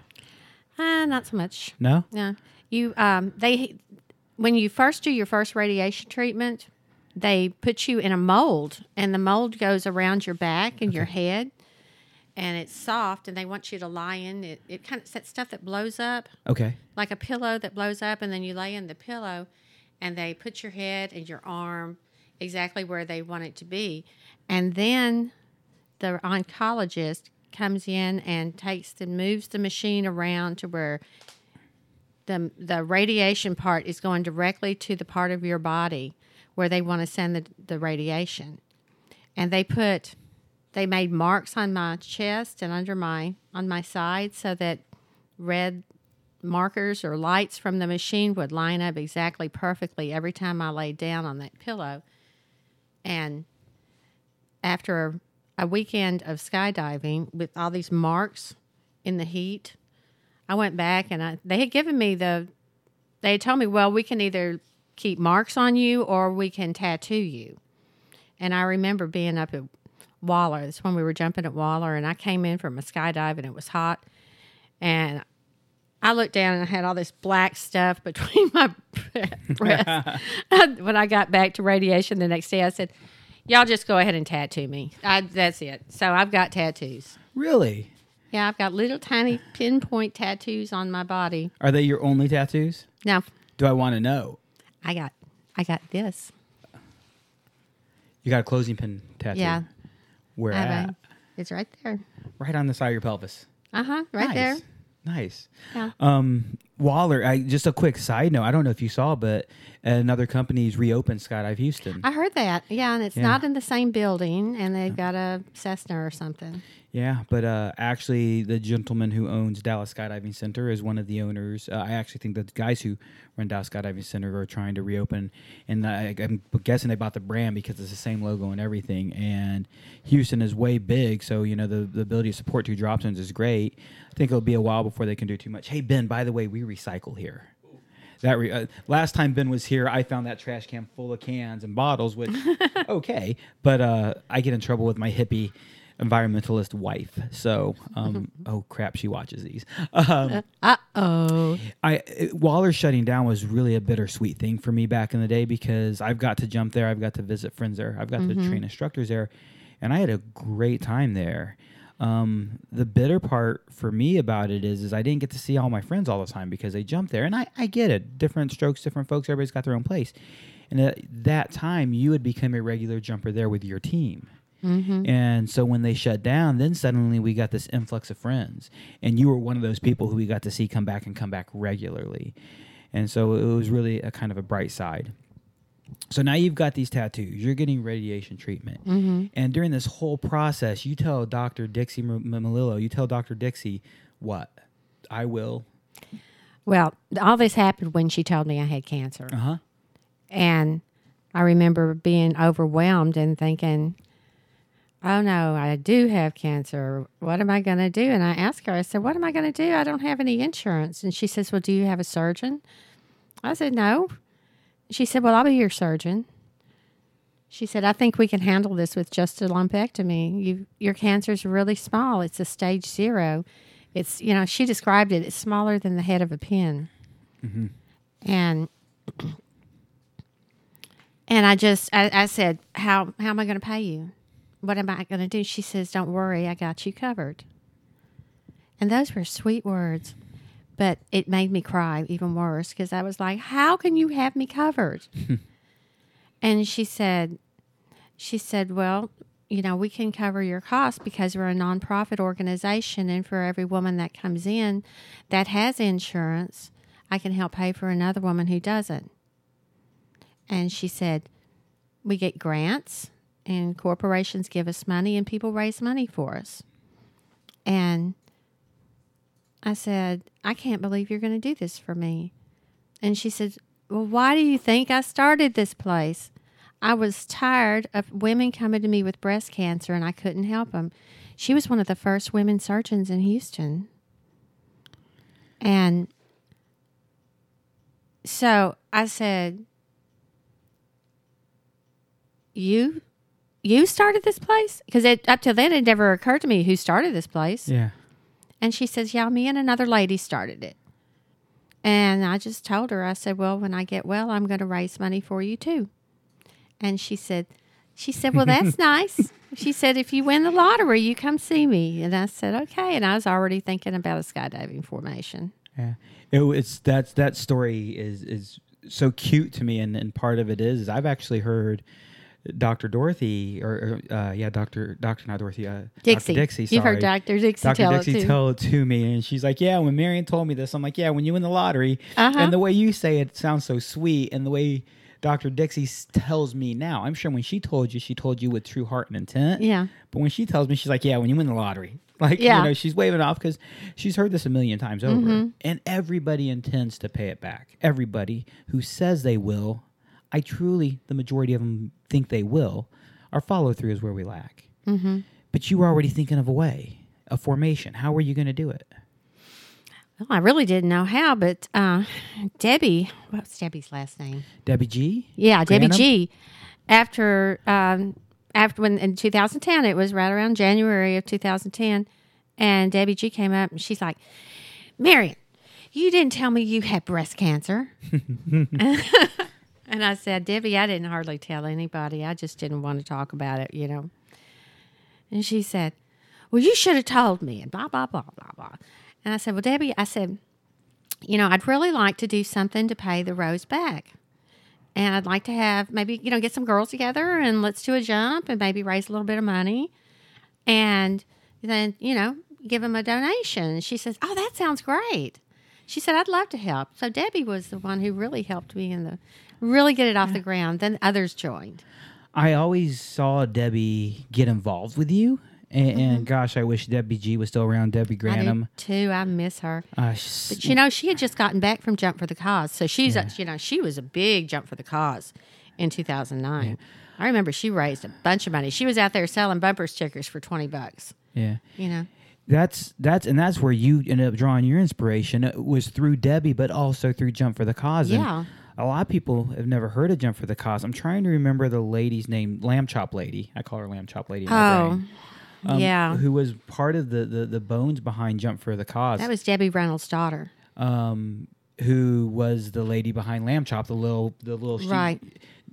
Uh, not so much. No. No, you um they when you first do your first radiation treatment, they put you in a mold, and the mold goes around your back and your head, and it's soft, and they want you to lie in it. It kind of that stuff that blows up Okay. like a pillow that blows up, and then you lay in the pillow, and they put your head and your arm exactly where they want it to be, and then the oncologist comes in and takes and moves the machine around to where the the radiation part is going directly to the part of your body where they want to send the, the radiation. And they put they made marks on my chest and under my on my side so that red markers or lights from the machine would line up exactly perfectly every time I laid down on that pillow. And after a weekend of skydiving with all these marks in the heat, I went back and I, they had given me the, they had told me, well, we can either keep marks on you or we can tattoo you. And I remember being up at Waller. That's when we were jumping at Waller, and I came in from a skydive and it was hot. And I looked down and I had all this black stuff between my breasts. when I got back to radiation the next day, I said, Y'all just go ahead and tattoo me. I, that's it. So I've got tattoos. Really? Yeah, I've got little tiny pinpoint tattoos on my body. Are they your only tattoos? No. Do I want to know? I got I got this. You got a closing pin tattoo. Yeah. Where I at? it's right there. Right on the side of your pelvis. Uh huh. Right nice. there. Nice. Yeah. Um, Waller. I, just a quick side note. I don't know if you saw, but another company's reopened Skydive Houston. I heard that. Yeah, and it's Yeah. not in the same building, and they've got a Cessna or something. Yeah, but uh, actually, the gentleman who owns Dallas Skydiving Center is one of the owners. Uh, I actually think the guys who run Dallas Skydiving Center are trying to reopen, and I, I'm guessing they bought the brand because it's the same logo and everything. And Houston is way big, so you know the, the ability to support two drop zones is great. I think it'll be a while before they can do too much. Hey Ben, by the way, we recycle here. That re- uh, last time Ben was here, I found that trash can full of cans and bottles. Which okay, but uh, I get in trouble with my hippie environmentalist wife. So, um, oh crap, she watches these. Um, Uh oh. I Waller shutting down was really a bittersweet thing for me back in the day because I've got to jump there, I've got to visit friends there, I've got to train instructors there, and I had a great time there. Um, the bitter part for me about it is, is I didn't get to see all my friends all the time because they jumped there, and I, I get it, different strokes, different folks, everybody's got their own place. And at that time, you would become a regular jumper there with your team. And so when they shut down, then suddenly we got this influx of friends. And you were one of those people who we got to see come back and come back regularly. And so it was really a kind of a bright side. So now you've got these tattoos. You're getting radiation treatment. And during this whole process, you tell Dr. Dixie M- Melillo, you tell Dr. Dixie, what? I will. Well, all this happened when she told me I had cancer. Uh huh. And I remember being overwhelmed and thinking, oh no, I do have cancer. What am I going to do? And I asked her, I said, what am I going to do? I don't have any insurance. And she says, well, do you have a surgeon? I said, no. She said, well, I'll be your surgeon. She said, I think we can handle this with just a lumpectomy. You, your cancer's really small. It's a stage zero. It's, you know, she described it, it's smaller than the head of a pin. Mm-hmm. And and I just, I, I said, how, how am I going to pay you? What am I going to do? She says, don't worry, I got you covered. And those were sweet words, but it made me cry even worse because I was like, how can you have me covered? and she said, she said, well, you know, we can cover your costs because we're a nonprofit organization. And for every woman that comes in that has insurance, I can help pay for another woman who doesn't. And she said, We get grants, and corporations give us money, and people raise money for us. And I said, I can't believe you're going to do this for me. And she said, Well, why do you think I started this place? I was tired of women coming to me with breast cancer and I couldn't help them. She was one of the first women surgeons in Houston. And so I said, "You, you started this place?" Because up till then, it never occurred to me who started this place. Yeah. And she says, "Yeah, me and another lady started it." And I just told her, I said, "Well, when I get well, I'm going to raise money for you too." And she said, "She said, well, that's nice." She said, "If you win the lottery, you come see me." And I said, "Okay." And I was already thinking about a skydiving formation. Yeah, it, it's that's that story is is so cute to me, and, and part of it is, is I've actually heard Dr. Dorothy or, or uh, yeah, Doctor Doctor not Dorothy, uh, Dixie. Dr. Dixie. You've heard. Dr. Dixie Dr. tell Dixie it too. tell it to me, and she's like, "Yeah." When Marion told me this, I'm like, "Yeah." When you win the lottery, Uh-huh. and the way you say it sounds so sweet, and the way Dr. Dixie tells me now, I'm sure when she told you, she told you with true heart and intent. Yeah. But when she tells me, she's like, "Yeah." When you win the lottery, like Yeah. you know, she's waving off because she's heard this a million times over, Mm-hmm. and everybody intends to pay it back. Everybody who says they will, I truly, the majority of them think they will. Our follow through is where we lack. Mm-hmm. But you were already thinking of a way, a formation. How were you going to do it? Well, I really didn't know how, but uh, Debbie, what's Debbie's last name? Debbie G. Yeah, Debbie G. After um, after when in 2010, it was right around January of 2010, and Debbie G came up and she's like, "Marion, you didn't tell me you had breast cancer." and I said, "Debbie, I didn't hardly tell anybody. I just didn't want to talk about it, you know." And she said, "Well, you should have told me." And blah blah blah blah blah. And I said, "Well, Debbie, I said." You know, I'd really like to do something to pay the rose back and I'd like to have maybe you know get some girls together and let's do a jump and maybe raise a little bit of money, and then you know give them a donation. She says, "Oh, that sounds great." She said, "I'd love to help." So Debbie was the one who really helped me in the really get it off the ground. Then others joined. I always saw Debbie get involved with you. And, and gosh, I wish Debbie G was still around. Debbie Mm-hmm. I Granum. too. I miss her. Uh, But you know, she had just gotten back from Jump for the Cause, so she's a, you know she was a big Jump for the Cause in 2009. I remember she raised a bunch of money. She was out there selling bumper stickers for 20 bucks. yeah. You know, That's that's and that's where you ended up drawing your inspiration. It was through Debbie, but also through Jump for the Cause. And Yeah. A lot of people have never heard of Jump for the Cause. I'm trying to remember the lady's name, Lamb Chop Lady. I call her Lamb Chop Lady. Oh. um, Yeah. who was part of the, the the bones behind Jump for the Cause. That was Debbie Reynolds' daughter. um, who was the lady behind Lamb Chop, the little the little sheep. Right.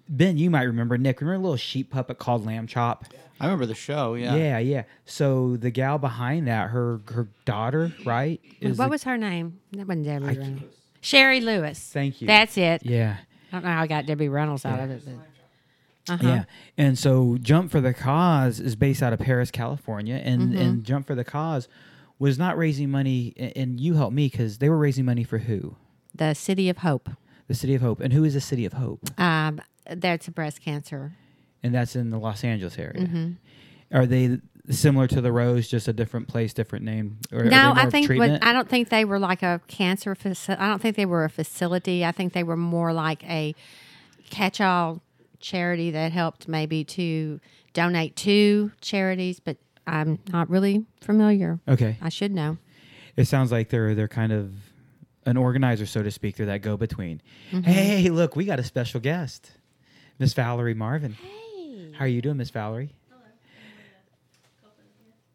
Ben, you might remember Nick. Remember a little sheep puppet called Lamb Chop? I remember the show. Yeah. Yeah, yeah. So the gal behind that, her her daughter, right? Is what the- was her name? That wasn't Debbie Reynolds. Shari Lewis. Thank you. That's it. Yeah. I don't know how I got Debbie Reynolds out of it. But, uh-huh. Yeah, and so Jump for the Cause is based out of Perris, California, and Mm-hmm. and Jump for the Cause was not raising money, and you helped me because they were raising money for who? The City of Hope. The City of Hope, and who is the City of Hope? Um, that's a breast cancer. And that's in the Los Angeles area. Mm-hmm. Are they similar to the Rose, just a different place, different name? Or No, I think, but? I don't think they were like a cancer facility. I don't think they were a facility. I think they were more like a catch-all charity that helped maybe to donate to charities. But I'm not really familiar. okay, I should know. it sounds like they're they're kind of an organizer, so to speak. They're that go between. Mm-hmm. Hey, look, we got a special guest, Miss Valerie Marvin. Hey, how are you doing, Miss Valerie?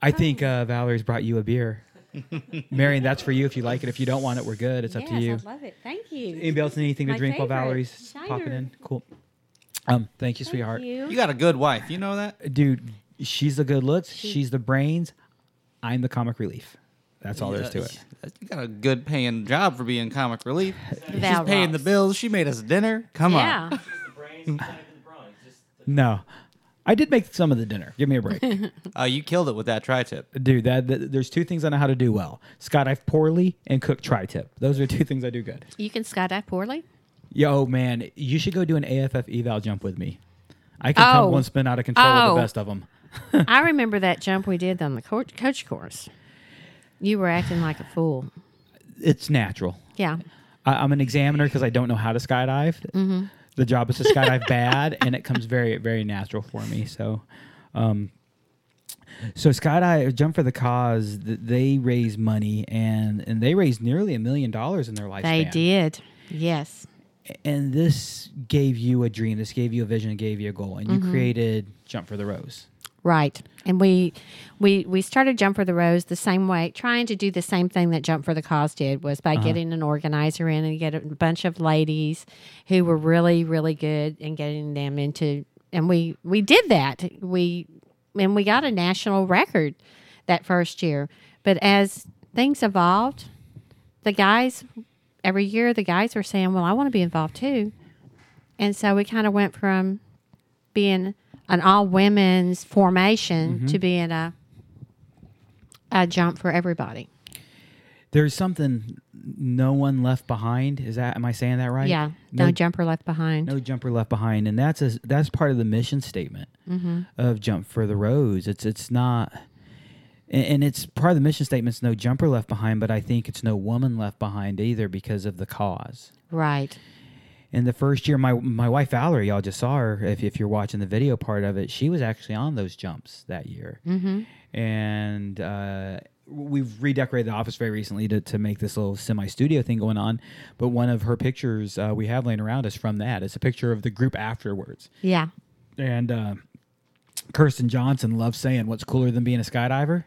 I think uh, Valerie's brought you a beer. Marion, that's for you if you like it. If you don't want it, we're good. It's up to you. love it. Thank you. Anybody else need anything to My drink while favorite. Valerie's popping in? Cool. Um, thank you, sweetheart. You you. got a good wife. You know that? Dude, she's the good looks. She's the brains. I'm the comic relief. That's all there is to it. You got a good paying job for being comic relief. She's Val paying the bills. She made us dinner. Come on. Yeah. on. No, I did make some of the dinner. Give me a break, Uh, you killed it with that tri-tip. dude. That, that there's two things I know how to do well: skydive poorly and cook tri-tip. Those are two things I do good. You can skydive poorly. Yo, man, you should go do an AFF eval jump with me. I can Oh. tumble and spin out of control with Oh. the best of them. I remember that jump we did on the coach, coach course. You were acting like a fool. It's natural. Yeah. I, I'm an examiner because I don't know how to skydive. The job is to skydive bad, and it comes very, very natural for me. So, um, so skydive jump for the cause. They raise money, and and they raised nearly a million dollars in their lifespan. They did. Yes. and this gave you a dream. This gave you a vision. It gave you a goal, and you Mm-hmm. created Jump for the Rose. Right. And we we we started Jump for the Rose the same way, trying to do the same thing that Jump for the Cause did was by uh-huh. getting an organizer in and get a bunch of ladies who were really really good and getting them into and we we did that. We and we got a national record that first year. But as things evolved, the guys every year the guys were saying, "Well, I want to be involved too." And so we kind of went from being an all women's formation mm-hmm. to being a a jump for everybody. There's something no one left behind. Is that am I saying that right? Yeah, no, jumper left behind. no jumper left behind, and that's a that's part of the mission statement mm-hmm. of Jump for the Rose. It's it's not, and, and it's part of the mission statement. It's no jumper left behind, but I think it's no woman left behind either because of the cause. Right. In the first year, my my wife Valerie, y'all just saw her. If if you're watching the video part of it, she was actually on those jumps that year, mm-hmm. and. uh We've redecorated the office very recently to, to make this little semi studio thing going on. But one of her pictures uh, we have laying around is from that. It's a picture of the group afterwards. Yeah. And uh, Kirsten Johnson loves saying, What's cooler than being a skydiver?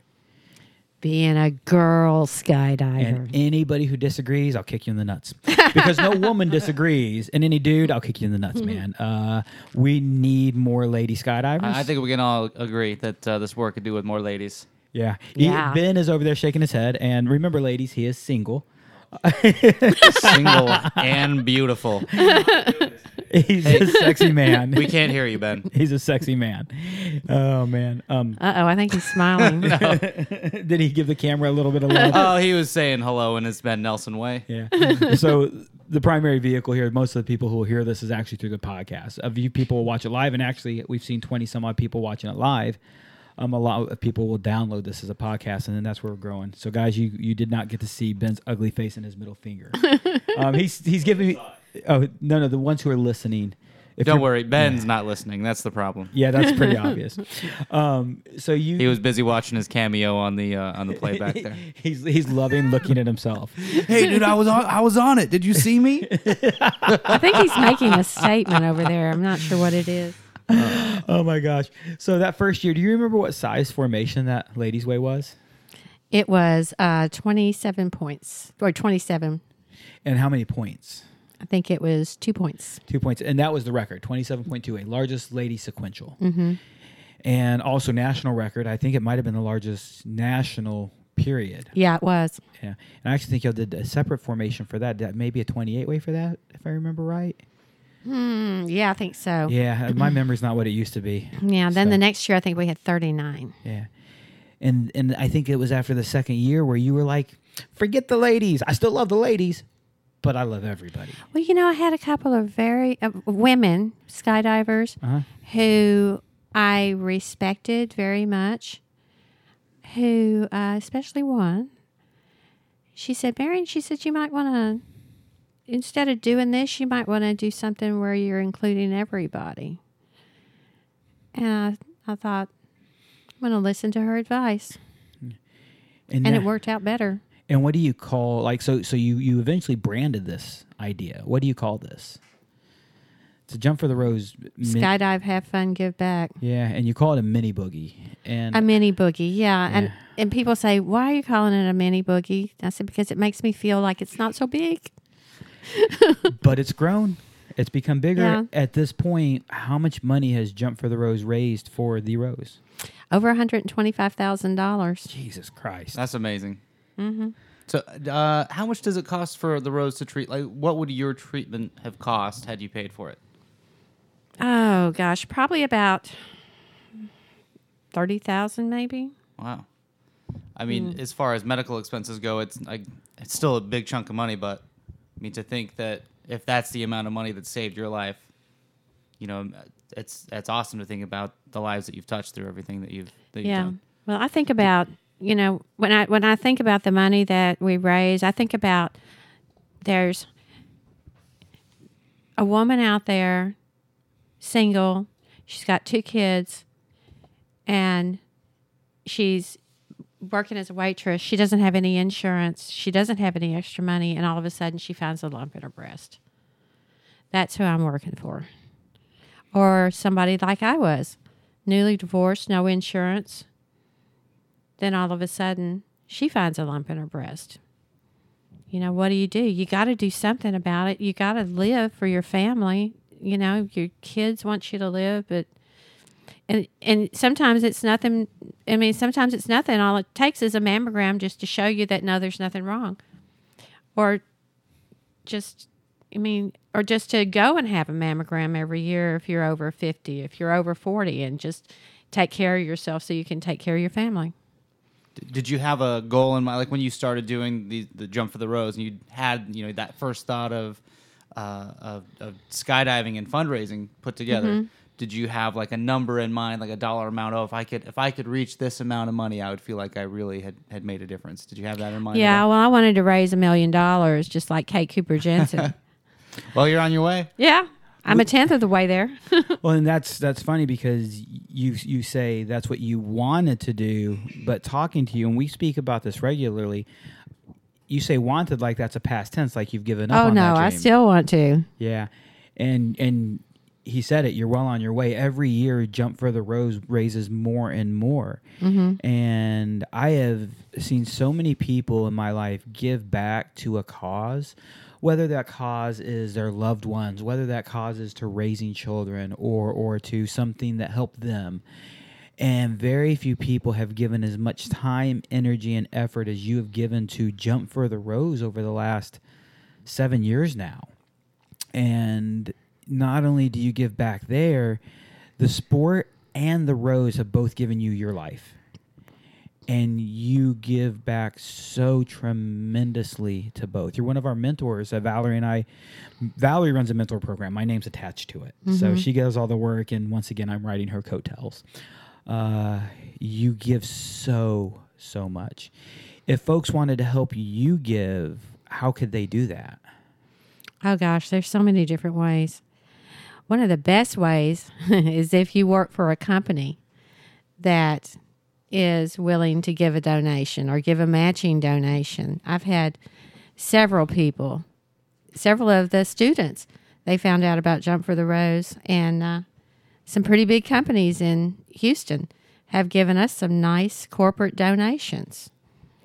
Being a girl skydiver. And anybody who disagrees, I'll kick you in the nuts. Because no woman disagrees. And any dude, I'll kick you in the nuts, man. Uh, we need more lady skydivers. I I think we can all agree that uh, this work could do with more ladies. Yeah. He- Yeah. Ben is over there shaking his head. And remember, ladies, he is single. Single and beautiful. He's a sexy man. We can't hear you, Ben. He's a sexy man. Oh, man. Um, Uh oh, I think he's smiling. did he give the camera a little bit of love? Oh, he was saying hello in his Ben Nelson way. Yeah. so the primary vehicle here, most of the people who will hear this is actually through the podcast. Of you people will watch it live, and actually we've seen twenty some odd people watching it live. Um, a lot of people will download this as a podcast, and then that's where we're growing. So, guys, you you did not get to see Ben's ugly face and his middle finger. um, he's he's giving me. Oh no, no, the ones who are listening. If Don't worry, Ben's not listening. That's the problem. Yeah, that's pretty obvious. Um, so you He was busy watching his cameo on the uh, on the playback there. he's he's loving looking at himself. hey, dude, I was on I was on it. Did you see me? I think he's making a statement over there. I'm not sure what it is. oh my gosh! So that first year, do you remember what size formation that ladies' way was, It was uh, 27 points, or 27. and how many points? I think it was two points. Two points, and that was the record, twenty-seven point two eight, largest lady sequential, mm-hmm. and also national record. I think it might have been the largest national period. Yeah, it was. Yeah, and I actually think y'all did a separate formation for that. That maybe a twenty-eight way for that, if I remember right. Mm, yeah, I think so. Yeah, my memory's not what it used to be. Yeah, then So- the next year, I think we had 39. Yeah. And and I think it was after the second year where you were like, forget the ladies. I still love the ladies, but I love everybody. Well, you know, I had a couple of very uh, women skydivers Uh-huh. who I respected very much. Who, uh, especially one, she said, Marion, she said, you might want to, instead of doing this, you might want to do something where you're including everybody. And I, I thought, I'm going to listen to her advice. And that- it worked out better. And what do you call like so so you you eventually branded this idea. What do you call this? It's a jump for the rose. mi- Skydive, have fun, give back. yeah, and you call it a mini boogie. And A mini boogie, yeah. And Yeah. and people say, "Why are you calling it a mini boogie?" I said, "Because it makes me feel like it's not so big." but it's grown. It's become bigger. Yeah. At this point, how much money has Jump for the Rose raised for the Rose? Over one hundred and twenty-five thousand dollars. Jesus Christ. That's amazing. Mm-hmm. So, uh, how much does it cost for the rose to treat? Like, what would your treatment have cost had you paid for it? Oh gosh, probably about thirty thousand, maybe. Wow. I mean, as far as medical expenses go, it's like it's still a big chunk of money, but I mean to think that if that's the amount of money that saved your life, you know, it's it's awesome to think about the lives that you've touched through everything that you've that you've Yeah. done. Well, I think about you know when I when I think about the money that we raise, I think about there's a woman out there, single. She's got two kids, and she's working as a waitress. She doesn't have any insurance. She doesn't have any extra money, and all of a sudden she finds a lump in her breast. That's who I'm working for. Or somebody like I was, newly divorced, no insurance. Then all of a sudden she finds a lump in her breast. You know, what do you do? You got to do something about it. You got to live for your family. You know, your kids want you to live, but and and sometimes it's nothing. I mean, sometimes it's nothing. All it takes is a mammogram just to show you that no, there's nothing wrong, or just, I mean, or just to go and have a mammogram every year if you're over fifty, if you're over forty, and just take care of yourself so you can take care of your family. Did you have a goal in mind, like when you started doing the the jump for the rose, and you had you know that first thought of uh, of, of skydiving and fundraising put together? Mm-hmm. Did you have like a number in mind, like a dollar amount? Oh, if I could if I could reach this amount of money, I would feel like I really had had made a difference. Did you have that in mind? Yeah, well, I wanted to raise a million dollars, just like Kate Cooper Jensen. Well, you're on your way. yeah, I'm a tenth of the way there. Well, and that's that's funny because you you say that's what you wanted to do, but talking to you, and we speak about this regularly. You say wanted like that's a past tense, like you've given up. oh no, I still want to. yeah, and and he said it. You're well on your way. Every year, Jump for the Rose raises more and more. Mm-hmm. And I have seen so many people in my life give back to a cause, whether that cause is their loved ones, whether that cause is to raising children or or to something that helped them. And very few people have given as much time, energy, and effort as you have given to Jump for the Rose over the last seven years now. And not only do you give back there, the sport and the rose have both given you your life. And you give back so tremendously to both. You're one of our mentors. Uh, Valerie and I, Valerie runs a mentor program. My name's attached to it. So she does all the work. And once again, I'm writing her coattails. Uh, you give so, so much. If folks wanted to help you give, how could they do that? Oh gosh, there's so many different ways. One of the best ways is if you work for a company that is willing to give a donation or give a matching donation. I've had several people, several of the students, they found out about Jump for the Rose and uh, some pretty big companies in Houston have given us some nice corporate donations.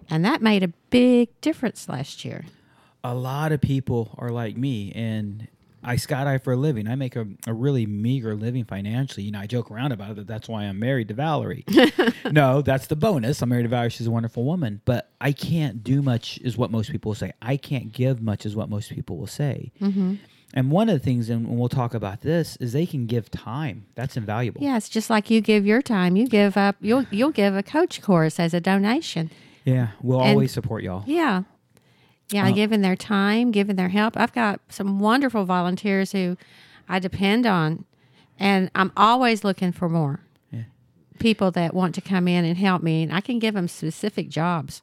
And that made a big difference last year. a lot of people are like me and I skydive for a living. I make a, a really meager living financially. You know, I joke around about it that that's why I'm married to Valerie. no, that's the bonus. I'm married to Valerie. She's a wonderful woman. But I can't do much, is what most people will say. I can't give much, is what most people will say. Mm-hmm. And one of the things, and we'll talk about this, is they can give time. That's invaluable. Yeah, just like you give your time. You give up. You'll you'll give a coach course as a donation. Yeah, we'll And- always support y'all. Yeah. Yeah, Uh, giving their time, giving their help. I've got some wonderful volunteers who I depend on, and I'm always looking for more Yeah. people that want to come in and help me, and I can give them specific jobs.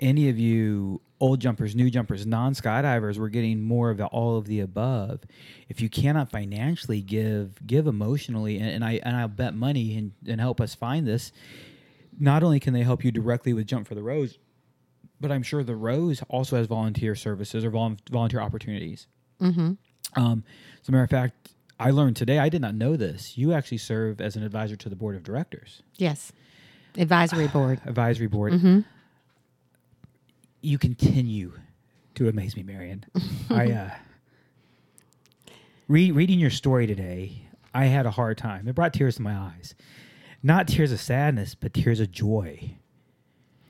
any of you old jumpers, new jumpers, non skydivers, we're getting more of the, all of the above. If you cannot financially give, give emotionally, and, and I and I'll bet money and, and help us find this. Not only can they help you directly with Jump for the Rose, but I'm sure the Rose also has volunteer services or vol- volunteer opportunities. Mm-hmm. Um, as a matter of fact, I learned today. I did not know this. You actually serve as an advisor to the board of directors Yes. Advisory board. advisory board. Mm-hmm. You continue to amaze me, Marion. I uh, re- reading your story today. I had a hard time. It brought tears to my eyes, not tears of sadness, but tears of joy.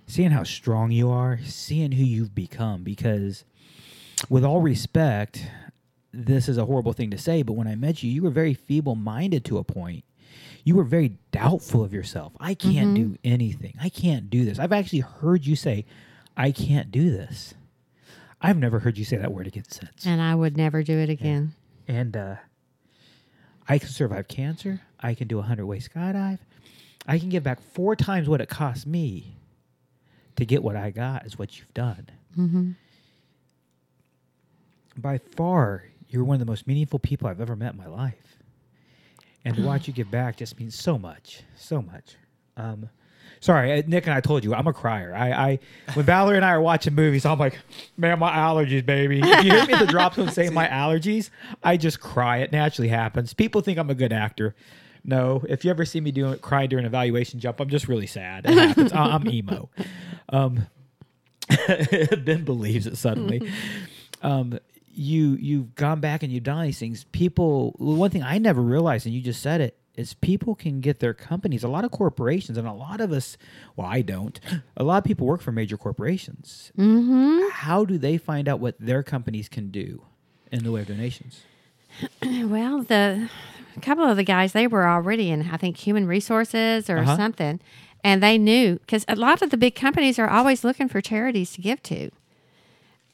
Seeing how strong you are, seeing who you've become. Because, with all respect, this is a horrible thing to say, but when I met you, you were very feeble-minded to a point you were very doubtful of yourself. I can't do anything. I can't do this. I've actually heard you say, I can't do this. I've never heard you say that word again since. And I would never do it again. And uh, I can survive cancer. I can do a 100 way skydive. I can give back four times what it cost me to get what I got, is what you've done. Mm-hmm. By far, you're one of the most meaningful people I've ever met in my life. And to watch you give back just means so much, so much. Um, sorry, uh, Nick and I told you I'm a crier. I, I when Valerie and I are watching movies, I'm like, man, my allergies, baby. If you hear me at the drop zone saying my allergies, I just cry. It naturally happens. People think I'm a good actor. No, if you ever see me doing cry during an evaluation jump, I'm just really sad. It happens. I'm emo. Um, ben believes it suddenly. um, you you've gone back and you've done these things. People, one thing I never realized, and you just said it, is people can get their companies. A lot of corporations, and a lot of us. Well, I don't. A lot of people work for major corporations. Mm-hmm. How do they find out what their companies can do in the way of donations? Well, the a couple of the guys they were already in, I think, human resources or Uh-huh. something, and they knew because a lot of the big companies are always looking for charities to give to,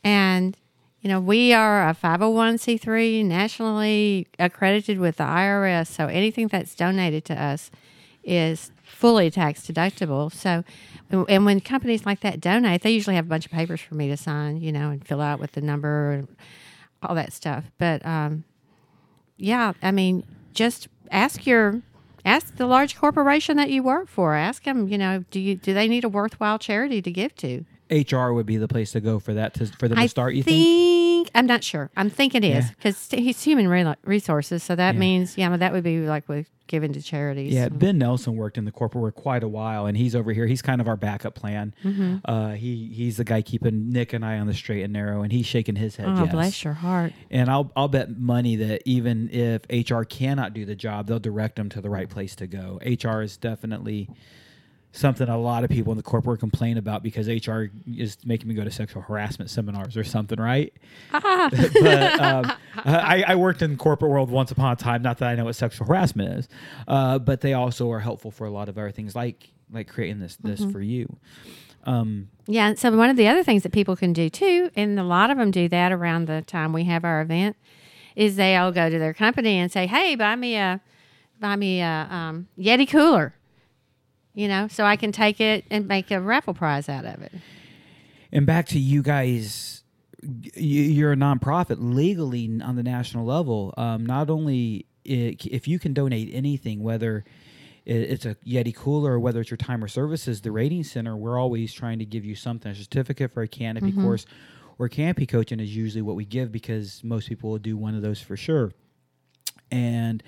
and you know we are a five hundred one c three nationally accredited with the IRS, so anything that's donated to us is fully tax deductible. So, and when companies like that donate, they usually have a bunch of papers for me to sign, you know, and fill out with the number and all that stuff. But um, yeah, I mean, just ask your ask the large corporation that you work for. Ask them, you know, do you do they need a worthwhile charity to give to? HR would be the place to go for that to, for them I to start. You think? think I'm not sure. I'm thinking it is Yeah. because he's human re- resources, so that Yeah. means yeah, that would be like with given to charities. Yeah, Ben Nelson worked in the corporate world quite a while, and he's over here. He's kind of our backup plan. Mm-hmm. Uh, he he's the guy keeping Nick and I on the straight and narrow, and he's shaking his head. Oh, yes. bless your heart. And I'll I'll bet money that even if HR cannot do the job, they'll direct them to the right place to go. HR is definitely something a lot of people in the corporate complain about because HR is making me go to sexual harassment seminars or something, right? but um, I, I worked in the corporate world once upon a time. Not that I know what sexual harassment is, uh, but they also are helpful for a lot of other things, like like creating this this for you. Um, Yeah, and so one of the other things that people can do too, and a lot of them do that around the time we have our event, is they all go to their company and say, "Hey, buy me a buy me a um, Yeti cooler," you know, so I can take it and make a raffle prize out of it. and back to you guys you're a nonprofit legally on the national level. Um, not only if you can donate anything whether it's a yeti cooler or whether it's your time or services the rating center we're always trying to give you something a certificate for a canopy course or canopy coaching is usually what we give because most people will do one of those for sure. And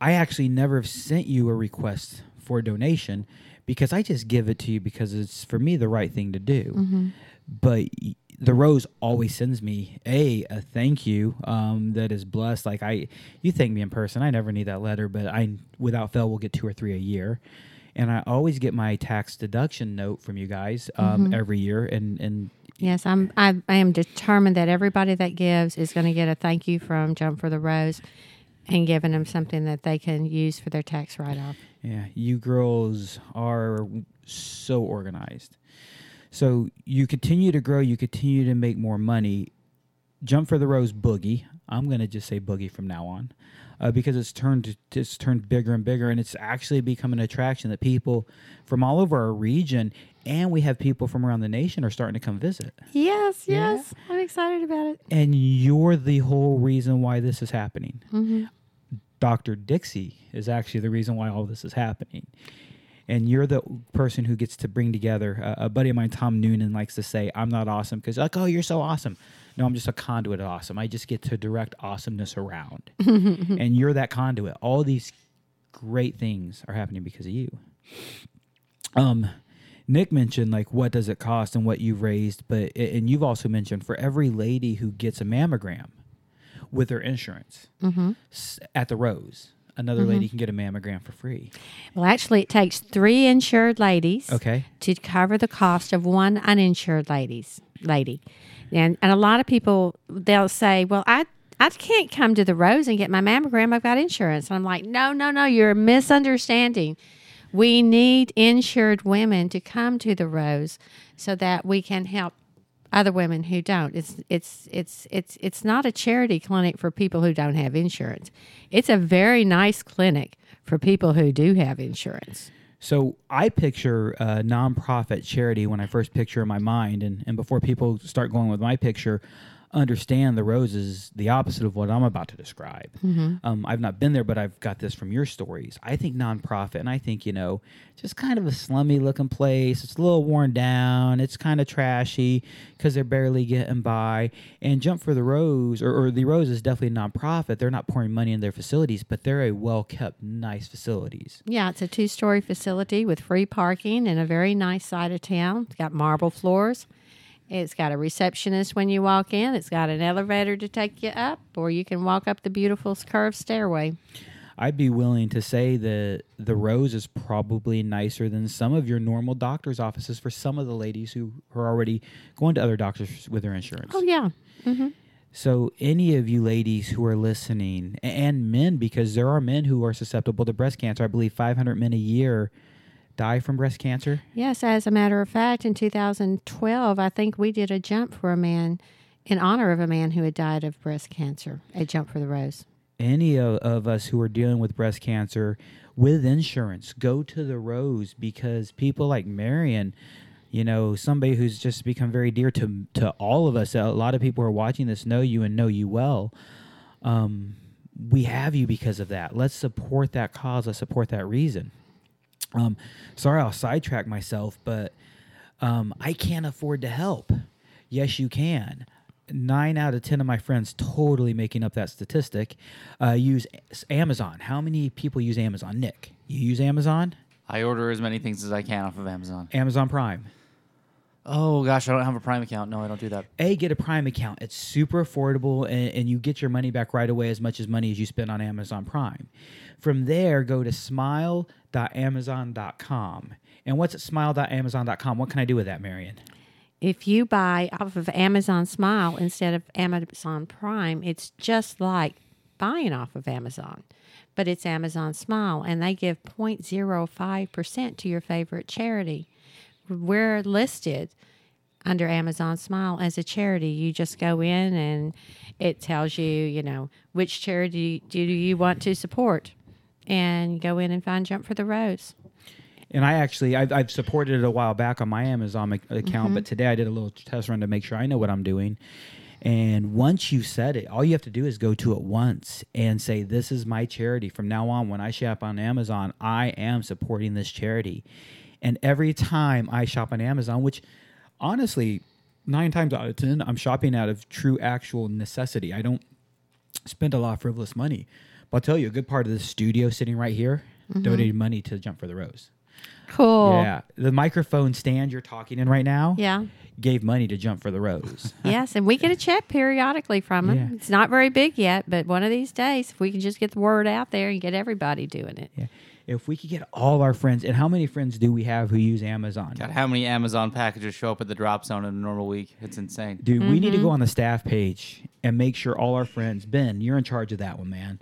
I actually never have sent you a request for a donation because I just give it to you because it's for me the right thing to do. But the rose always sends me a a thank you um, that is blessed. Like I, you thank me in person. I never need that letter, but I without fail will get two or three a year. And I always get my tax deduction note from you guys um, every year, and and Yes, I'm. I, I am determined that everybody that gives is going to get a thank you from Jump for the Rose, and giving them something that they can use for their tax write off. Yeah, you girls are so organized. So you continue to grow, you continue to make more money. Jump for the Rose Boogie. I'm gonna just say Boogie from now on, uh, because it's turned it's turned bigger and bigger, and it's actually become an attraction that people from all over our region and we have people from around the nation are starting to come visit. Yes, Yeah. yes, I'm excited about it. And you're the whole reason why this is happening. Mm-hmm. Dr. Dixie is actually the reason why all this is happening. And you're the person who gets to bring together. Uh, a buddy of mine, Tom Noonan, likes to say, I'm not awesome because, like, oh, you're so awesome. No, I'm just a conduit of awesome. I just get to direct awesomeness around. and you're that conduit. All these great things are happening because of you. Um, Nick mentioned like what does it cost and what you've raised, but and you've also mentioned for every lady who gets a mammogram with their insurance mm-hmm. s- at the Rose, another mm-hmm. lady can get a mammogram for free. Well, actually, it takes three insured ladies Okay. to cover the cost of one uninsured ladies lady, and and a lot of people they'll say, "Well, I." I can't come to the Rose and get my mammogram. I've got insurance. And I'm like, no, no, no, you're misunderstanding. We need insured women to come to the Rose so that we can help other women who don't. It's it's it's it's it's not a charity clinic for people who don't have insurance. It's a very nice clinic for people who do have insurance. So I picture a nonprofit charity when I first picture in my mind, and, and before people start going with my picture, understand the rose is the opposite of what I'm about to describe. Um, I've not been there, but I've got this from your stories. I think nonprofit, and I think you know, just kind of a slummy looking place. It's a little worn down. It's kind of trashy because they're barely getting by. And Jump for the Rose, or, or the Rose is definitely a nonprofit. They're not pouring money in their facilities, but they're a well kept, nice facilities. Yeah, it's a two story facility with free parking in a very nice side of town. It's got marble floors. It's got a receptionist when you walk in. It's got an elevator to take you up, or you can walk up the beautiful curved stairway. I'd be willing to say that the Rose is probably nicer than some of your normal doctor's offices for some of the ladies who are already going to other doctors with their insurance. Oh, yeah. Mm-hmm. So, any of you ladies who are listening, and men, because there are men who are susceptible to breast cancer, I believe 500 men a year die from breast cancer. Yes, as a matter of fact, in 2012, I think we did a jump for a man in honor of a man who had died of breast cancer, a jump for the rose. any of, of us who are dealing with breast cancer with insurance go to the rose because people like marion you know somebody who's just become very dear to to all of us a lot of people who are watching this know you and know you well um, we have you because of that let's support that cause let's support that reason um, sorry i'll sidetrack myself but um, i can't afford to help. Yes you can. Nine out of ten of my friends totally making up that statistic. Uh, use amazon. How many people use amazon? Nick you use amazon? I order as many things as I can off of Amazon. amazon prime. Oh gosh, I don't have a Prime account. No, I don't do that. a get a prime account. It's super affordable and, and you get your money back right away as much as money as you spend on amazon prime. From there go to smile.amazon.com and what's at smile.amazon.com what can i do with that marion If you buy off of Amazon Smile instead of Amazon Prime, it's just like buying off of Amazon, but it's Amazon Smile, and they give 0.05% to your favorite charity. We're listed under Amazon Smile as a charity. You just go in and it tells you, you know, which charity do you want to support, and go in and find Jump for the Rose. And I actually, I've, I've supported it a while back on my Amazon ac- account, but mm-hmm. today I did a little test run to make sure I know what I'm doing. And once you set it, all you have to do is go to it once and say, This is my charity. From now on, when I shop on Amazon, I am supporting this charity. And every time I shop on Amazon, which honestly, nine times out of 10, I'm shopping out of true actual necessity. I don't spend a lot of frivolous money. I'll tell you, a good part of the studio sitting right here Mm-hmm. donated money to Jump for the Rose. Cool. Yeah, the microphone stand you're talking in right now. Yeah. gave money to Jump for the Rose. Yes, and we get a check periodically from them. Yeah. It's not very big yet, but one of these days, if we can just get the word out there and get everybody doing it. yeah, if we could get all our friends, and how many friends do we have who use Amazon? God, how many Amazon packages show up at the drop zone in a normal week? It's insane. Dude, we need to Mm-hmm. go on the staff page and make sure all our friends. Ben, you're in charge of that one, man.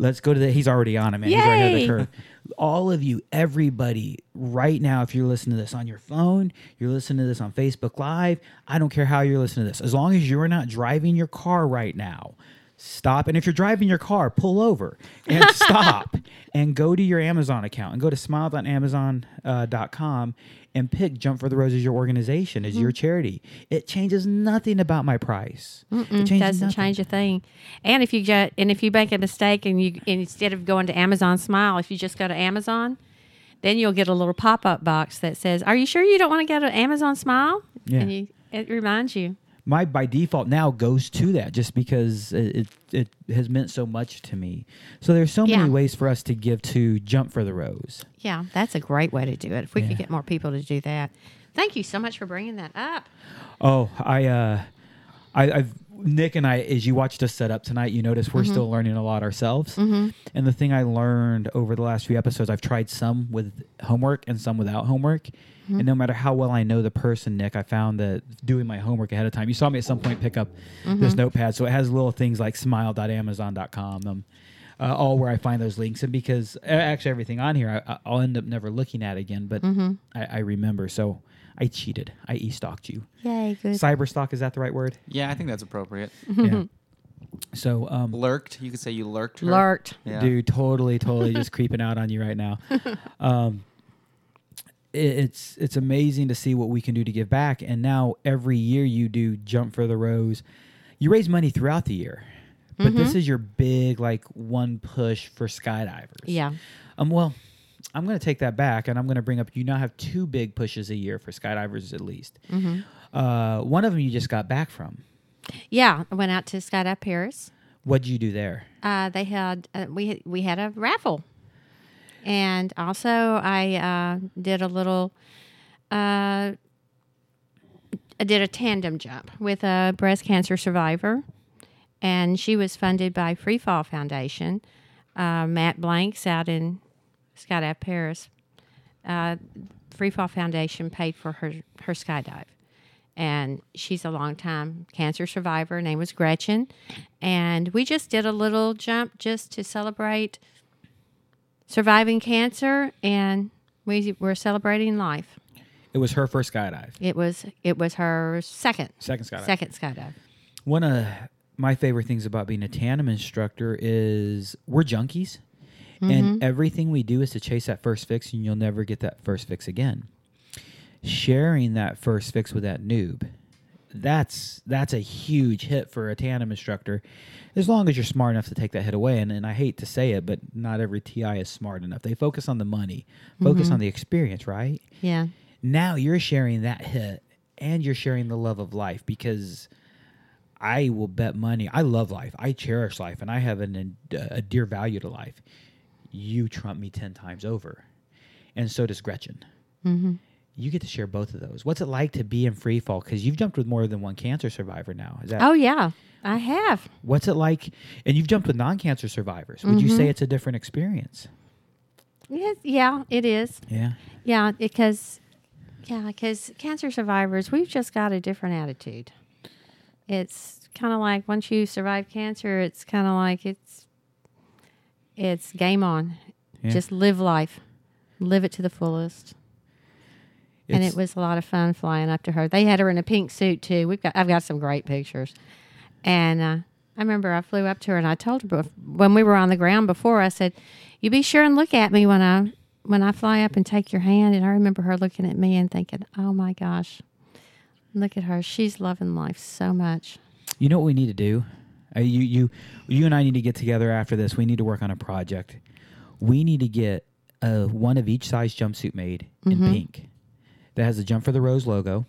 Let's go to the. He's already on it, man. He's right ahead of the curve. All of you, everybody, right now, if you're listening to this on your phone, you're listening to this on Facebook Live. I don't care how you're listening to this. As long as you're not driving your car right now, stop. And if you're driving your car, pull over and stop and go to your Amazon account and go to smile.amazon.com and pick Jump for the Rose as your organization, as Mm-hmm. your charity. It changes nothing about my price. It It changes doesn't nothing. change a thing. And if you get and if you make a mistake and you and instead of going to Amazon Smile, if you just go to Amazon, then you'll get a little pop up box that says, "Are you sure you don't want to go to Amazon Smile?" Yeah. And you, it reminds you. My by default now goes to that just because it, it has meant so much to me. So there's so Yeah. many ways for us to give to Jump for the Rose. Yeah, that's a great way to do it. If we Yeah. could get more people to do that. Thank you so much for bringing that up. Oh, I uh I I've Nick and I as you watched us set up tonight, you notice we're still learning a lot ourselves. And the thing I learned over the last few episodes, I've tried some with homework and some without homework. And no matter how well I know the person, Nick, I found that doing my homework ahead of time. You saw me at some point pick up this notepad, so it has little things like smile.amazon.com. Um, uh, all where I find those links, and because uh, actually everything on here, I, I'll end up never looking at again, but I, I remember. So I cheated. I e-stalked you. Yay, good. Cyberstalk is that the right word? Yeah, I think that's appropriate. yeah. So, um, Lurked. You could say you lurked. Her. Lurked. Yeah. dude, totally, totally just creeping out on you right now. Um, it, it's it's amazing to see what we can do to give back. And now every year you do jump for the rose. You raise money throughout the year, but this is your big like one push for skydivers. Yeah. Um. Well, I'm going to take that back, and I'm going to bring up you now have two big pushes a year for skydivers at least. Uh, one of them you just got back from. Yeah, I went out to Skydive Perris. What'd you do there? Uh, they had uh, we had, we had a raffle, and also I uh, did a little. Uh, I did a tandem jump with a breast cancer survivor, and she was funded by Free Fall Foundation. Uh, Matt Blanks out in Skydive Perris. Uh, Free Fall Foundation paid for her her skydive, and she's a longtime cancer survivor. Her name was Gretchen, and we just did a little jump just to celebrate surviving cancer, and we were celebrating life. It was her first skydive, It was it was her second second skydive. second skydive. One of my favorite things about being a tandem instructor is we're junkies, and mm-hmm. everything we do is to chase that first fix, and you'll never get that first fix again. Sharing that first fix with that noob, that's that's a huge hit for a tandem instructor, as long as you're smart enough to take that hit away. And, and I hate to say it, but not every TI is smart enough. They focus on the money, focus on the experience, right? Yeah, now you're sharing that hit and you're sharing the love of life because I will bet money. I love life. I cherish life and I have an, a dear value to life. You trump me 10 times over. And so does Gretchen. Mm-hmm. You get to share both of those. What's it like to be in free fall? Because you've jumped with more than one cancer survivor now. Is that Oh yeah, I have. what's it like? And you've jumped with non-cancer survivors. Would you mm-hmm. say it's a different experience? Yes, yeah, it is. Yeah. Yeah, because yeah, because cancer survivors, we've just got a different attitude. It's kind of like once you survive cancer, it's kind of like it's it's game on. Yeah. Just live life, live it to the fullest. And it was a lot of fun flying up to her. They had her in a pink suit too. We've got I've got some great pictures, and uh, I remember I flew up to her and I told her when we were on the ground before. I said, "You be sure and look at me when I when I fly up and take your hand." And I remember her looking at me and thinking, "Oh my gosh, look at her. She's loving life so much." You know what we need to do? Uh, you, you, you and I need to get together after this. We need to work on a project. We need to get uh, one of each size jumpsuit made in pink that has the Jump for the Rose logo,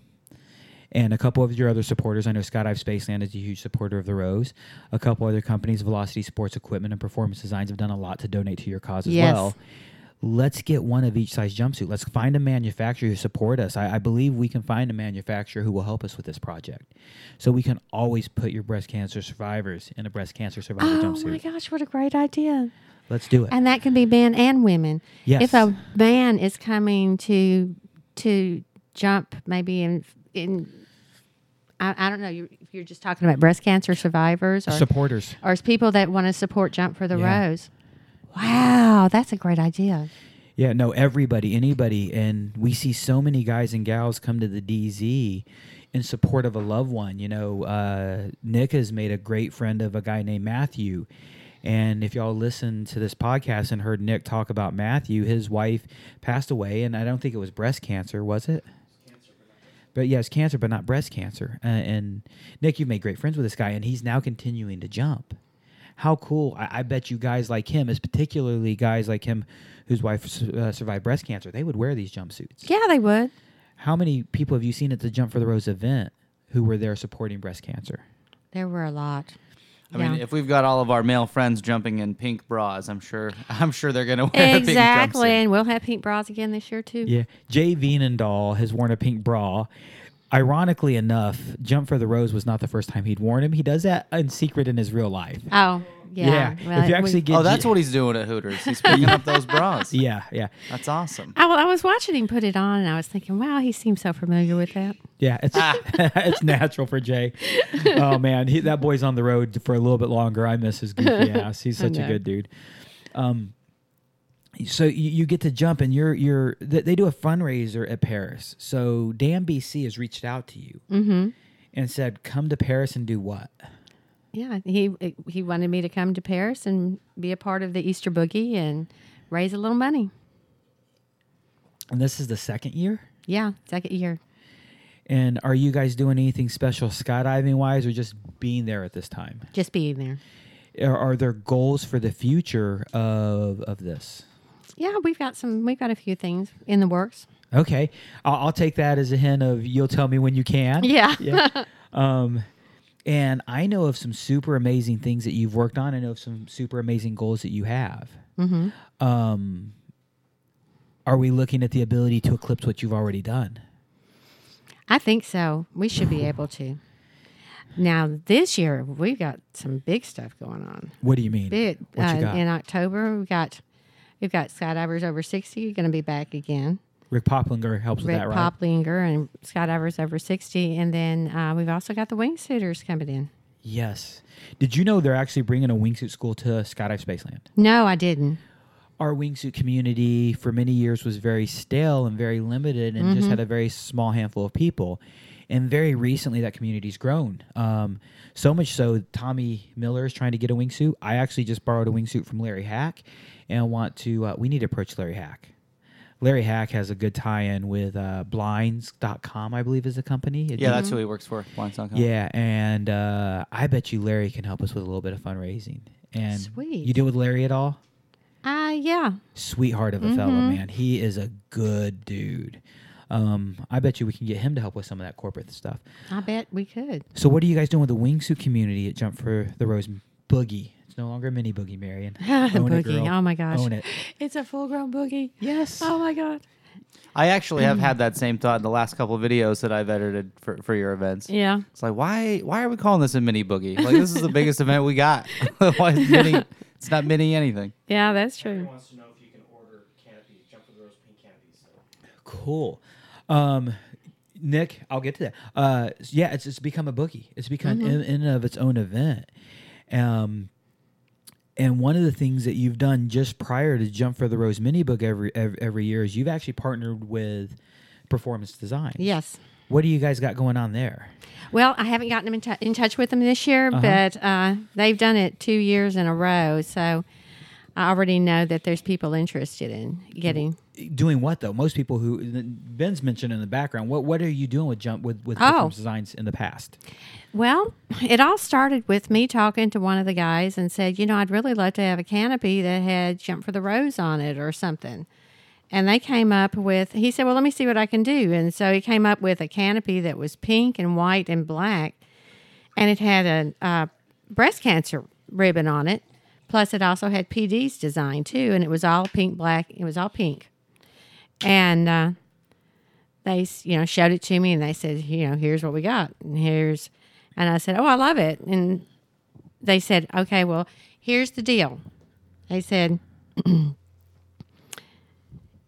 and a couple of your other supporters. I know Skydive Spaceland is a huge supporter of the Rose. A couple other companies, Velocity Sports Equipment and Performance Designs, have done a lot to donate to your cause as Yes. well. Let's get one of each size jumpsuit. Let's find a manufacturer who support us. I, I believe we can find a manufacturer who will help us with this project, so we can always put your breast cancer survivors in a breast cancer survivor Oh jumpsuit. Oh my gosh, what a great idea! Let's do it. And that can be men and women. Yes. If a man is coming to to jump, maybe in in I, I don't know. You, you're just talking about breast cancer survivors, or supporters. or people that want to support Jump for the Yeah. Rose. Wow, that's a great idea. Yeah, no, everybody, anybody, and we see so many guys and gals come to the DZ in support of a loved one. You know, uh, Nick has made a great friend of a guy named Matthew. And if y'all listened to this podcast and heard Nick talk about Matthew, his wife passed away, and I don't think it was breast cancer, was it? But yes, cancer, but not breast cancer. Uh, and Nick, you've made great friends with this guy, and he's now continuing to jump. How cool! I, I bet you guys like him, is particularly guys like him, whose wife uh, survived breast cancer. They would wear these jumpsuits. Yeah, they would. How many people have you seen at the Jump for the Rose event who were there supporting breast cancer? There were a lot. I mean, if we've got all of our male friends jumping in pink bras, I'm sure I'm sure they're gonna wear exactly, a pink jumpsuit. and we'll have pink bras again this year too. Yeah, Jay Veenendahl has worn a pink bra. Ironically enough, Jump for the Rose was not the first time he'd worn him. He does that in secret in his real life. Oh, yeah. if Well, you we- actually get, Oh, that's J- what he's doing at Hooters. He's picking up those bras. Yeah, yeah, That's awesome. I, I was watching him put it on, and I was thinking, wow, he seems so familiar with that. yeah. It's it's natural for Jay. Oh man, he, that boy's on the road for a little bit longer. I miss his goofy ass. He's such a good dude. Um, so you, you get to jump, and you're you're they, they do a fundraiser at Perris. So Dan BC has reached out to you Mm-hmm. and said, "Come to Perris and do what?" Yeah, he he wanted me to come to Perris and be a part of the Easter Boogie and raise a little money. And this is the second year. Yeah, second year. And are you guys doing anything special skydiving wise, or just being there at this time? Just being there. Are, are there goals for the future of of this? Yeah, we've got some. We've got a few things in the works. Okay, I'll, I'll take that as a hint of you'll tell me when you can. Yeah. yeah. Um, and I know of some super amazing things that you've worked on. I know of some super amazing goals that you have. Mm-hmm. Um, are we looking at the ability to eclipse what you've already done? I think so. We should be able to. Now this year we've got some big stuff going on. What do you mean? Big What you uh, got? in October. We've got we've got skydivers over sixty going to be back again. Rick Poplinger helps with Rick that, right? Poplinger and skydivers over sixty, and then uh, we've also got the wingsuiters coming in. Yes. Did you know they're actually bringing a wingsuit school to Skydive Spaceland? No, I didn't. Our wingsuit community for many years was very stale and very limited and just had a very small handful of people. And very recently, that community's grown. Um, so much so, Tommy Miller is trying to get a wingsuit. I actually just borrowed a wingsuit from Larry Hack and want to, uh, we need to approach Larry Hack. Larry Hack has a good tie in with uh, blinds.com, I believe is the company. Yeah, that's who he works for. Blinds.com. Yeah, and uh, I bet you Larry can help us with a little bit of fundraising. And Sweet. you deal with Larry at all? Uh yeah. Sweetheart of a fella, man. He is a good dude. Um, I bet you we can get him to help with some of that corporate stuff. I bet we could. So, what are you guys doing with the wingsuit community at Jump for the Rose Boogie? It's no longer a mini boogie, Marion. the Own it, girl. Oh my gosh. Own it. It's a full grown boogie. Yes. Oh my god. I actually have had that same thought in the last couple of videos that I've edited for, for your events. Yeah. It's like why why are we calling this a mini boogie? Like this is the biggest event we got. why is mini? It's not mini anything. Yeah, that's true. wants to know if you can order canopies, jump for the rose pink canopies. Cool. Um, Nick, I'll get to that. Uh, yeah, it's it's become a boogie. It's become Mm-hmm. in, in and of its own event. Um, and one of the things that you've done just prior to Jump for the Rose mini book every, every every year is you've actually partnered with Performance Design. Yes. What do you guys got going on there? Well, I haven't gotten them in, tou in touch with them this year, Uh-huh. but uh, they've done it two years in a row. So I already know that there's people interested in getting. Doing what though? Most people who Ben's mentioned in the background. What what are you doing with Jump with with Oh. Performance Designs in the past? Well, it all started with me talking to one of the guys and said, you know, I'd really love to have a canopy that had Jump for the Rose on it or something. and they came up with. He said, "Well, let me see what I can do." And so he came up with a canopy that was pink and white and black, and it had a breast cancer ribbon on it. Plus, it also had PD's design too, and it was all pink, black. It was all pink, and uh, they, you know, showed it to me, and they said, you know, here's what we got, and here's, and I said, oh, I love it, and they said, okay, well, here's the deal. They said,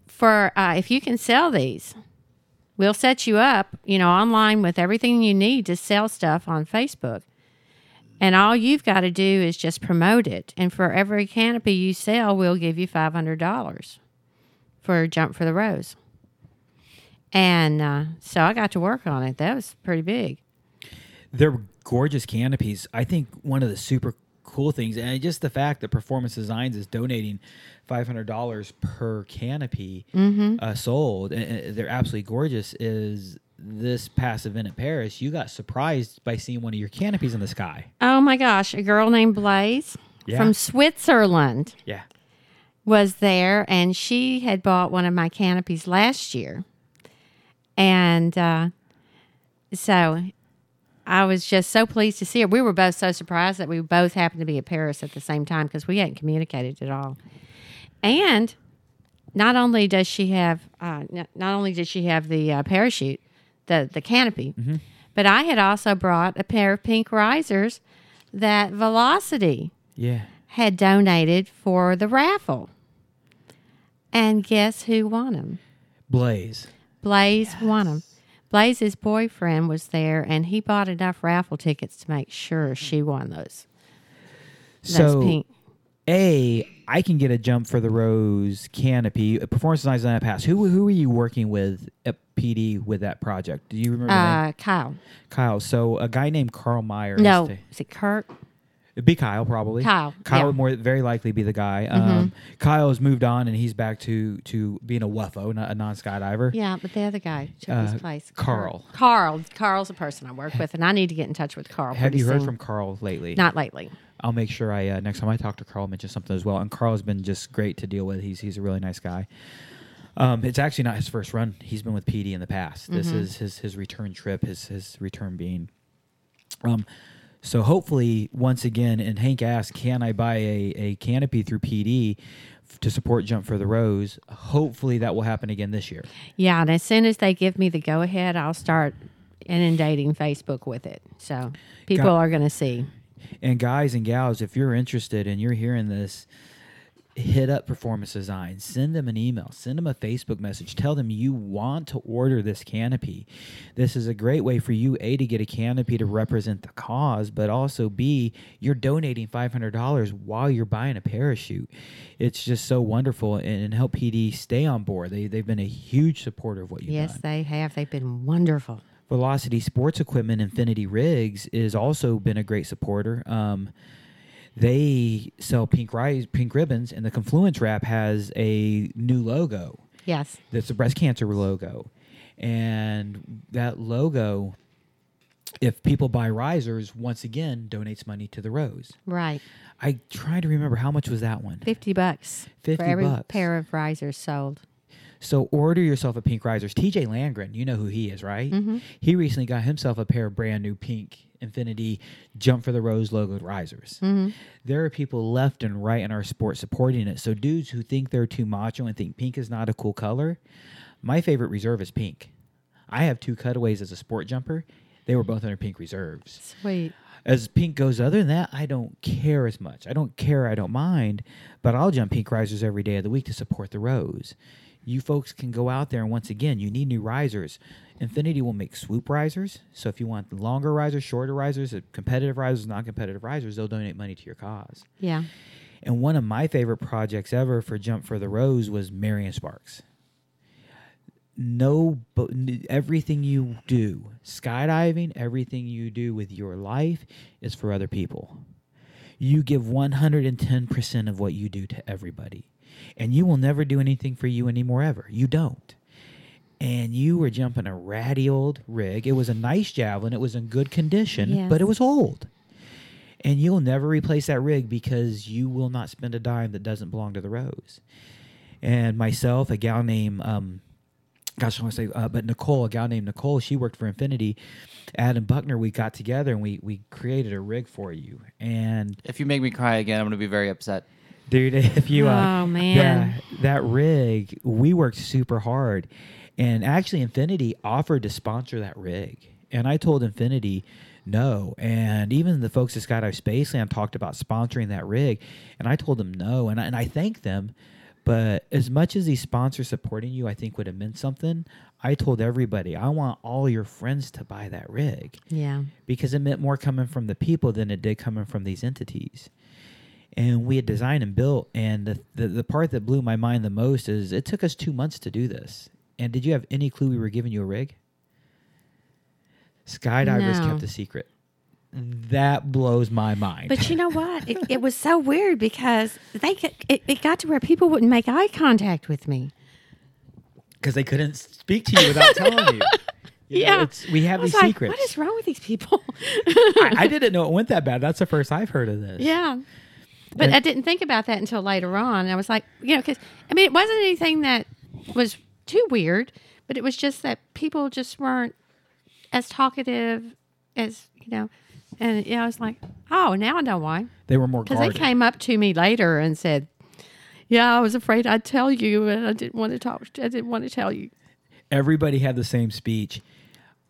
for uh, if you can sell these, we'll set you up, you know, online with everything you need to sell stuff on Facebook. And all you've got to do is just promote it. And for every canopy you sell, we'll give you $500 for Jump for the Rose. And uh, so I got to work on it. That was pretty big. They're gorgeous canopies. I think one of the super cool things, and just the fact that Performance Designs is donating five hundred dollars per canopy uh, sold, and, they're absolutely gorgeous. Is this past event in Perris? You got surprised by seeing one of your canopies in the sky. Oh my gosh, a girl named Blaze Yeah. from Switzerland Yeah, was there, and she had bought one of my canopies last year. And uh, so I was just so pleased to see her. We were both so surprised that we both happened to be at Perris at the same time because we hadn't communicated at all. And not only does she have, uh, not only did she have the uh, parachute, the the canopy, but I had also brought a pair of pink risers that Velocity yeah. had donated for the raffle. And guess who won them? Blaze. Blaze won them. Blaze's boyfriend was there, and he bought enough raffle tickets to make sure she won those. Those So pink. A, I can get a jump for the rose canopy. Performance Designs on that pass. Who who are you working with at PD with that project? Do you remember? Uh, Kyle. Kyle. So a guy named Carl Meyer. No, is is it Kurt? It'd be Kyle probably. Kyle, Kyle yeah. Mm-hmm. would more very likely be the guy. Um, Kyle has moved on and he's back to to being a whuffo, not a non skydiver. Yeah, but the other guy took Uh, his place. Carl. Carl. Carl's a person I work with, and I need to get in touch with Carl. Have you heard soon. from Carl lately? Not lately. I'll make sure I uh, next time I talk to Carl mention something as well. And Carl's been just great to deal with. He's he's a really nice guy. Um, it's actually not his first run. He's been with PD in the past. This Mm-hmm. is his his return trip. His his return being. Um, so hopefully, once again, and Hank asked, "Can I buy a, a canopy through PD to support Jump for the Rose?" Hopefully, that will happen again this year. Yeah, and as soon as they give me the go ahead, I'll start inundating Facebook with it. So people Got- are going to see. And guys and gals, if you're interested and you're hearing this, hit up Performance Design. Send them an email. Send them a Facebook message. Tell them you want to order this canopy. This is a great way for you, A, to get a canopy to represent the cause, but also B, you're donating $500 while you're buying a parachute. It's just so wonderful and, and help PD stay on board. They, they've been a huge supporter of what you've done. Yes, done. they have. They've been wonderful. Velocity Sports Equipment Infinity Rigs is also been a great supporter. Um, they sell pink rise, pink ribbons, and the Confluence wrap has a new logo. Yes. That's a breast cancer logo, and that logo, if people buy risers, once again donates money to the Rose. Right. I try to remember how much was that one. 50 bucks 50 for every bucks. pair of risers sold. So order yourself a pink risers. TJ Landgren, you know who he is, right? Mm-hmm. He recently got himself a pair of brand new pink Infinity Jump for the Rose logoed risers. Mm-hmm. There are people left and right in our sport supporting it. So dudes who think they're too macho and think pink is not a cool color, my favorite reserve is pink. I have two cutaways as a sport jumper. They were both under pink reserves Sweet. as pink goes other than that i don't care as much i don't care i don't mind but i'll jump pink risers every day of the week to support the rose you folks can go out there and once again you need new risers. Infinity will make swoop risers so if you want longer risers shorter risers uh, competitive risers non-competitive risers they'll donate money to your cause. Yeah. and one of my favorite projects ever for jump for the rose was marion sparks. No but everything you do skydiving everything you do with your life is for other people. You give 110% of what you do to everybody and you will never do anything for you anymore ever you don't and you were jumping a ratty old rig it was a nice javelin it was in good condition Yes. but it was old and you'll never replace that rig because you will not spend a dime that doesn't belong to the rose and myself, a gal named um, gosh, I want to say, uh, but Nicole, a gal named Nicole, she worked for Infinity. Adam Buckner, we got together and we we created a rig for you. And If you make me cry again, I'm going to be very upset. Dude, if you uh, Oh, man. that, that rig, we worked super hard, and actually Infinity offered to sponsor that rig, and I told Infinity. No, and even the folks at Skydive Spaceland talked about sponsoring that rig, and I told them no, and I, and I thank them. But as much as these sponsors supporting you, I think would have meant something. I told everybody I want all your friends to buy that rig Yeah. because it meant more coming from the people than it did coming from these entities. And we had mm-hmm. designed and built, and the, the the part that blew my mind the most is it took us two months to do this. And did you have any clue we were giving you a rig? Skydivers No. kept a secret. That blows my mind. But you know what? It, it was so weird because they it, it got to where people wouldn't make eye contact with me. Because they couldn't speak to you without telling you. You know, yeah, it's, we have I was these like, secrets. What is wrong with these people? I, I didn't know it went that bad. That's the first I've heard of this. Yeah. But And- I didn't think about that until later on. I was like, you know, because I mean, it wasn't anything that was too weird, but it was just that people just weren't as talkative as, you know, and yeah, I was like, oh, now I know why. They were more Because they came up to me later and said, yeah, I was afraid I'd tell you, and I didn't want to talk. I didn't want to tell you. everybody had the same speech.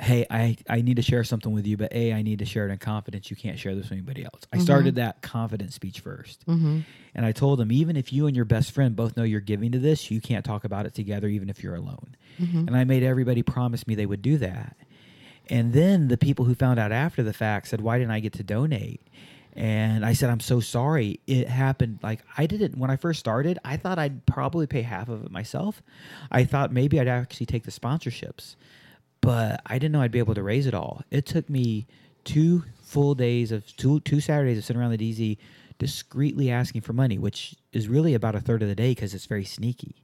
Hey, I, I need to share something with you, but A, I need to share it in confidence. You can't share this with anybody else. I mm-hmm. started that confidence speech 1st mm-hmm. And I told them, even if you and your best friend both know you're giving to this, you can't talk about it together, even if you're alone. Mm-hmm. And I made everybody promise me they would do that. And then the people who found out after the fact said, Why didn't I get to donate? And I said, I'm so sorry. It happened. Like, I didn't, when I first started, I thought I'd probably pay half of it myself. I thought maybe I'd actually take the sponsorships, but I didn't know I'd be able to raise it all. It took me two full days of two, two Saturdays of sitting around the DZ discreetly asking for money, which is really about a third of the day because it's very sneaky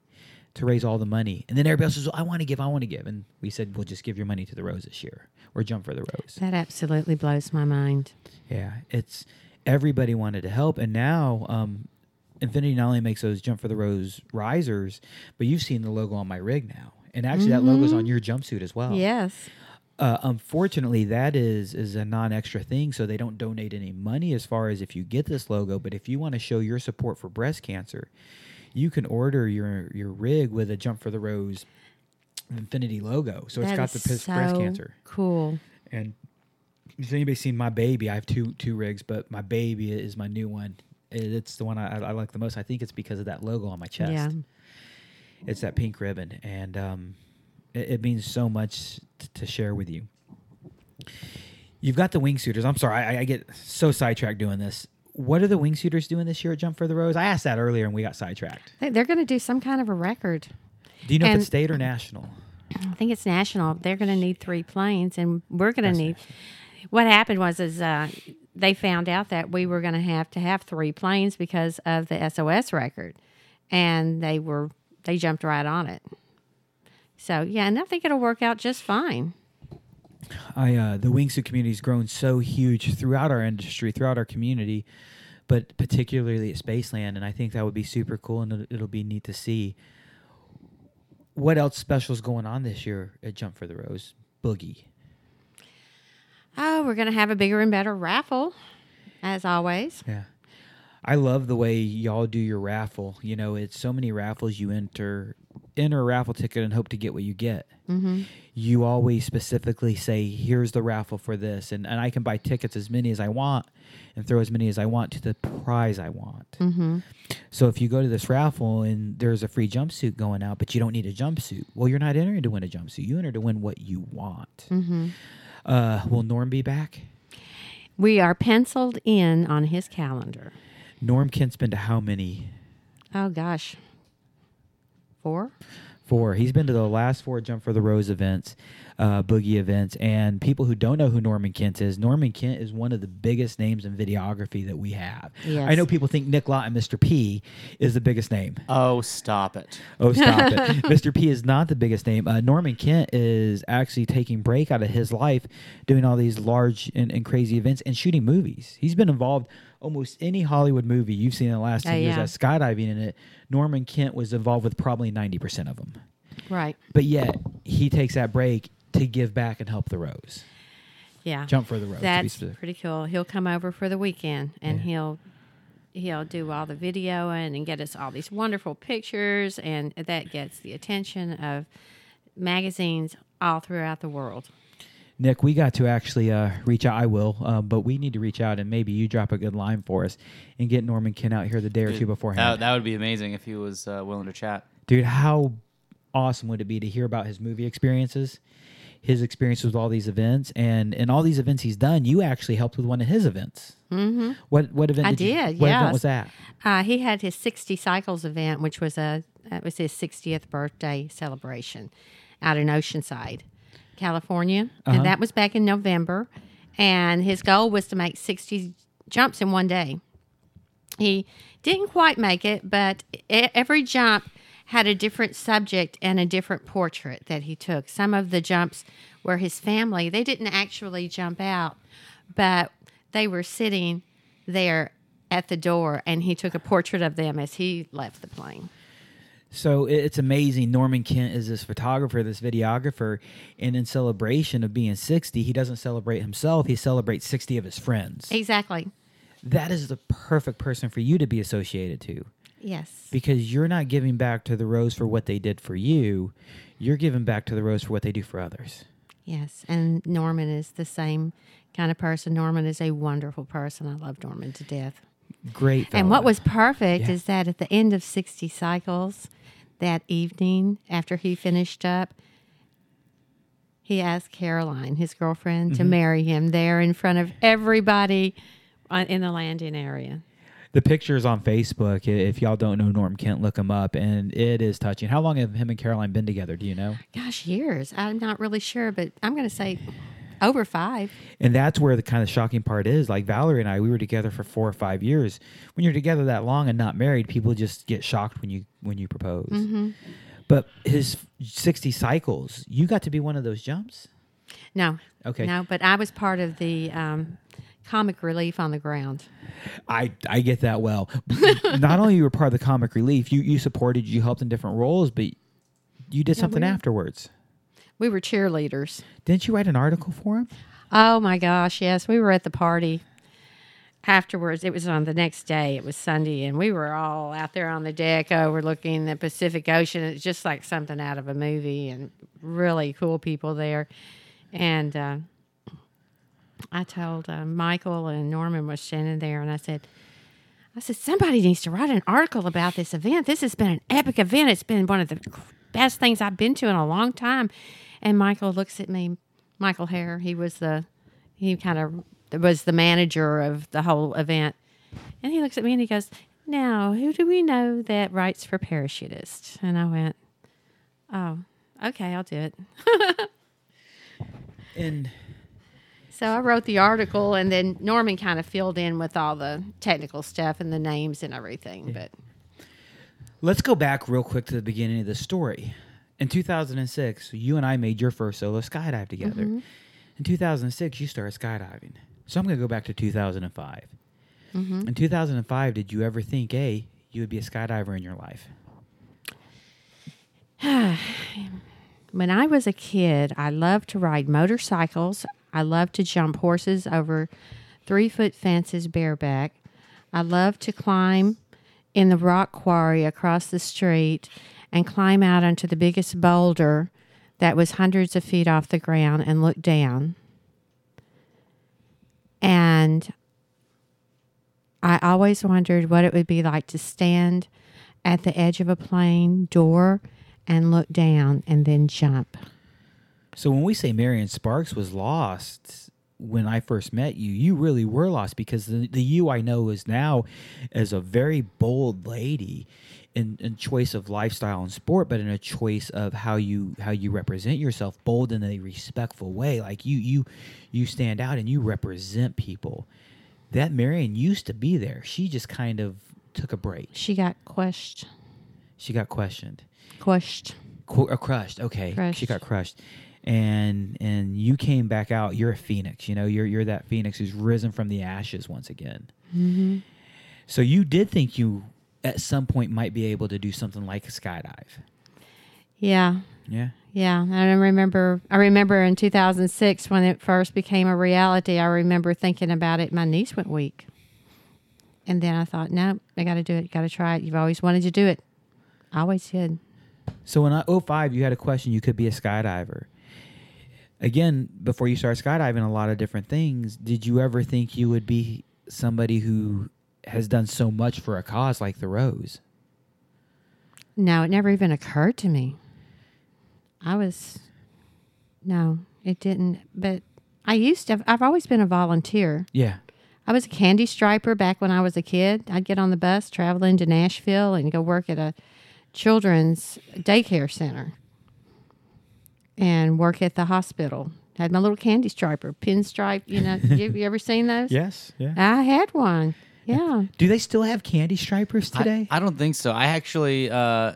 to raise all the money. And then everybody else says, well, I want to give, I want to give. And we said, well, just give your money to the Rose this year or jump for the Rose. That absolutely blows my mind. Yeah, it's everybody wanted to help, and now um, Infinity not only makes those jump for the rose risers, but you've seen the logo on my rig now, and actually that logo's on your jumpsuit as well. Yes. Uh, unfortunately, that is is a non-extra thing, so they don't donate any money as far as if you get this logo. But if you want to show your support for breast cancer, you can order your your rig with a jump for the rose Infinity logo. So it's got the is pis- breast cancer. Cool. And has anybody seen my baby? I have two two rigs, but my baby is my new one. It's the one I, I like the most. I think it's because of that logo on my chest. Yeah. It's that pink ribbon, and um, it, it means so much t- to share with you. You've got the wingsuiters. I'm sorry, I, I get so sidetracked doing this. What are the wingsuiters doing this year at Jump for the Rose? I asked that earlier, and we got sidetracked. They- They're going to do some kind of a record. Do you know if it's state or national? I think it's national. They're going to need three planes, and we're going to need. What happened was is uh, they found out that we were going to have to have three planes because of the SOS record, and they were they jumped right on it. So yeah, and I think it'll work out just fine. I uh, the wingsuit community has grown so huge throughout our industry, throughout our community, but particularly at Spaceland, and I think that would be super cool, and it'll, it'll be neat to see. What else special is going on this year at Jump for the Rose? Boogie. Oh, we're going to have a bigger and better raffle, as always. Yeah. I love the way y'all do your raffle. You know, it's so many raffles you enter enter a raffle ticket and hope to get what you get. Mm-hmm. You always specifically say, "Here's the raffle for this," and, and I can buy tickets as many as I want and throw as many as I want to the prize I want. Mm-hmm. So if you go to this raffle and there's a free jumpsuit going out, but you don't need a jumpsuit, well, you're not entering to win a jumpsuit. You enter to win what you want. Mm-hmm. Uh, will Norm be back? We are penciled in on his calendar. Norm Kent's been to how many? Oh gosh, four. Four. He's been to the last four Jump for the Rose events, uh, boogie events, and people who don't know who Norman Kent is, Norman Kent is one of the biggest names in videography that we have. Yes. I know people think Nick Lott and Mr. P is the biggest name. Oh, stop it. Oh, stop it. Mr. P is not the biggest name. Uh, Norman Kent is actually taking break out of his life doing all these large and, and crazy events and shooting movies. He's been involved almost any Hollywood movie you've seen in the last Oh, 10 years yeah. has skydiving in it, Norman Kent was involved with probably 90% of them. Right. But yet, he takes that break to give back and help the Rose. Yeah. Jump for the Rose. to be That's pretty cool. He'll come over for the weekend and Yeah. he'll he'll do all the videoing and get us all these wonderful pictures and that gets the attention of magazines all throughout the world. Nick, we got to actually uh, reach out. I will, uh, but we need to reach out and maybe you drop a good line for us and get Norman Kent out here the day or two beforehand. That, that would be amazing if he was uh, willing to chat. Dude, how awesome would it be to hear about his movie experiences, his experiences with all these events, and in all these events he's done, you actually helped with one of his events. Mm-hmm. What what event? I did. you- did, what event was that? Uh, he had his 60 cycles event, which was a that was his 60th birthday celebration out in Oceanside, California, Uh-huh. and that was back in November. And his goal was to make 60 jumps in one day. He didn't quite make it, but every jump had a different subject and a different portrait that he took. Some of the jumps were his family. They didn't actually jump out, but they were sitting there at the door and he took a portrait of them as he left the plane. So it's amazing. Norman Kent is this photographer, this videographer, and in celebration of being 60, he doesn't celebrate himself, he celebrates 60 of his friends. Exactly. That is the perfect person for you to be associated to Yes. because you're not giving back to the Rose for what they did for you, you're giving back to the Rose for what they do for others. Yes. And Norman is the same kind of person. Norman is a wonderful person. I love Norman to death. Great. And what was perfect Yeah. is that at the end of 60 cycles that evening, after he finished up, he asked Caroline, his girlfriend, to mm-hmm. marry him there in front of everybody on, in the landing area. the pictures on Facebook. If y'all don't know Norm Kent, look him up, and it is touching. How long have him and Caroline been together? Do you know? Gosh, years. I'm not really sure, but I'm going to say over five. And that's where the kind of shocking part is. Like Valerie and I, we were together for four or five years. When you're together that long and not married, people just get shocked when you when you propose. But his 60 cycles, you got to be one of those jumps. No. Okay. No, but I was part of the um, comic relief on the ground. I I get that well. not only you were part of the comic relief, you you supported, you helped in different roles, but you did something we- afterwards. We were cheerleaders. Didn't you write an article for him? Oh my gosh, yes. We were at the party afterwards. It was on the next day. It was Sunday, and we were all out there on the deck overlooking the Pacific Ocean. It's just like something out of a movie, and really cool people there. And uh, I told uh, Michael and Norman was standing there, and I said, I said, somebody needs to write an article about this event. This has been an epic event. It's been one of the best things I've been to in a long time. And Michael looks at me, Michael Hare, he was the, he kind of was the manager of the whole event. And he looks at me and he goes, Now, who do we know that writes for parachutists? And I went, Oh, okay, I'll do it. And So I wrote the article, and then Norman kind of filled in with all the technical stuff and the names and everything. But let's go back real quick to the beginning of the story. In 2006, you and I made your first solo skydive together. Mm-hmm. In 2006, you started skydiving. So I'm going to go back to 2005. Mm-hmm. In 2005, did you ever think, A, you would be a skydiver in your life? when I was a kid, I loved to ride motorcycles. I loved to jump horses over three foot fences bareback. I loved to climb in the rock quarry across the street and climb out onto the biggest boulder that was hundreds of feet off the ground and look down. And I always wondered what it would be like to stand at the edge of a plane door and look down and then jump. So when we say Marion Sparks was lost when I first met you, you really were lost because the, the you I know is now as a very bold lady in, in choice of lifestyle and sport, but in a choice of how you how you represent yourself, bold in a respectful way. Like you you you stand out and you represent people. That Marion used to be there. She just kind of took a break. She got crushed. She got questioned. Crushed. Qu- uh, crushed. Okay, she got crushed, and and you came back out. You're a phoenix. You know, you're you're that phoenix who's risen from the ashes once again. So you did think you at some point might be able to do something like a skydive. Yeah. Yeah. Yeah, I remember. I remember in 2006 when it first became a reality. I remember thinking about it. My knees went weak, and then I thought, no, I got to do it. Got to try it. You've always wanted to do it. I always did. So in 05, you had a question you could be a skydiver. Again, before you started skydiving, a lot of different things. Did you ever think you would be somebody who has done so much for a cause like the Rose? No, it never even occurred to me. I was, no, it didn't. But I used to. I've always been a volunteer. Yeah. I was a candy striper back when I was a kid. I'd get on the bus traveling to Nashville and go work at a children's daycare center and work at the hospital. Had my little candy striper, pinstripe. You know, you, you ever seen those? Yes. Yeah. I had one. Yeah. Do they still have candy stripers today? I, I don't think so. I actually, uh,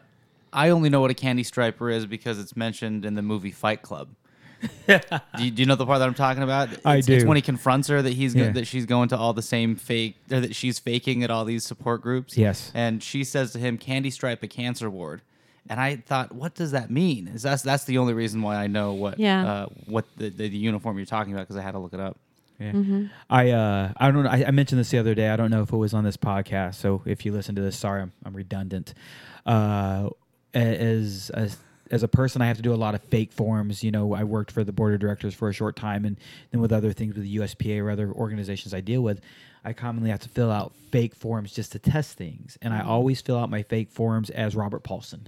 I only know what a candy striper is because it's mentioned in the movie Fight Club. do, you, do you know the part that I'm talking about? I It's, It's do. when he confronts her that he's go- Yeah. that she's going to all the same fake or that she's faking at all these support groups. Yes. and she says to him, "Candy stripe a cancer ward." And I thought, what does that mean? Is that's that's the only reason why I know what Yeah. uh, what the, the, the uniform you're talking about because I had to look it up. Yeah. I uh I don't know. I, I mentioned this the other day. I don't know if it was on this podcast. So if you listen to this, sorry, I'm, I'm redundant. Uh, as as as a person, I have to do a lot of fake forms. You know, I worked for the board of directors for a short time, and then with other things with the USPA or other organizations I deal with, I commonly have to fill out fake forms just to test things. And I always fill out my fake forms as Robert Paulson.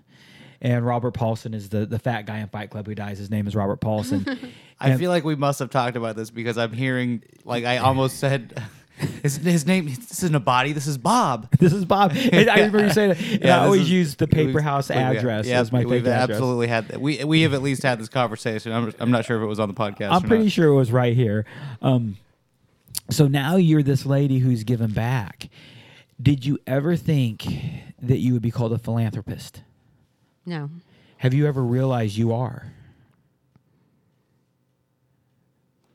And Robert Paulson is the the fat guy in Fight Club who dies. His name is Robert Paulson. I feel like we must have talked about this because I'm hearing like I almost said his, his name. This isn't a body. This is Bob. This is Bob. And I remember you saying that. And Yeah, I always is- use the paper house address Yeah, as my we've address. absolutely had that. We we have at least had this conversation. I'm, I'm not sure if it was on the podcast. I'm or pretty not. sure it was right here. Um, so now you're this lady who's given back. Did you ever think that you would be called a philanthropist? No. Have you ever realized you are?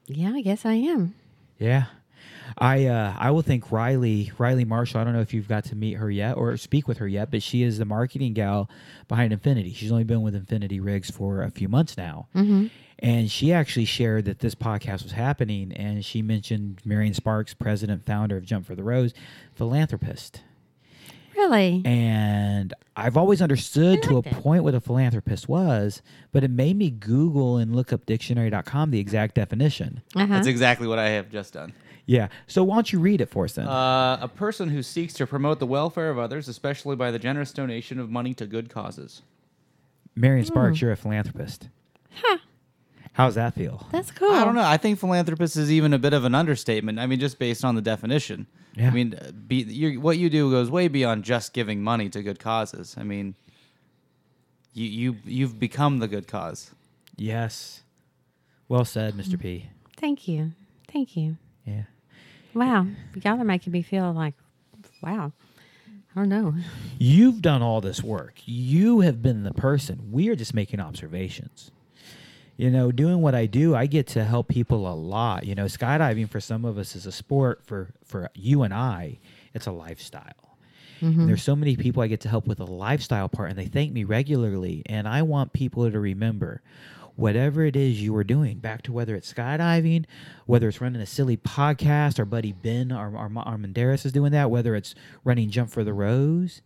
Yeah, I guess I am. Yeah. I uh, I will think Riley Riley Marshall. I don't know if you've got to meet her yet or speak with her yet, but she is the marketing gal behind Infinity. She's only been with Infinity Rigs for a few months now, Mm-hmm. and she actually shared that this podcast was happening, and she mentioned Marion Sparks, president founder of Jump for the Rose, philanthropist. Really? And I've always understood to a that. point what a philanthropist was, but it made me Google and look up dictionary.com the exact definition. Uh-huh. That's exactly what I have just done. Yeah. So why don't you read it for us then? Uh, a person who seeks to promote the welfare of others, especially by the generous donation of money to good causes. Marion Hmm. Sparks, you're a philanthropist. Huh. How's that feel? That's cool. I don't know. I think philanthropist is even a bit of an understatement. I mean, just based on the definition. Yeah. I mean, uh, be, you what you do goes way beyond just giving money to good causes. I mean, you you you've become the good cause. Yes. Well said, Mr. P. Thank you. Thank you. Yeah. Wow. Y'all are making me feel like, wow. I don't know. You've done all this work. You have been the person. We are just making observations. You know, doing what I do, I get to help people a lot. You know, skydiving for some of us is a sport. For for you and I, it's a lifestyle. And mm-hmm. there's so many people I get to help with the lifestyle part, and they thank me regularly. And I want people to remember whatever it is you are doing, back to whether it's skydiving, whether it's running a silly podcast, our buddy Ben Ar- Ar- Armandaris is doing that, whether it's running Jump for the Rose,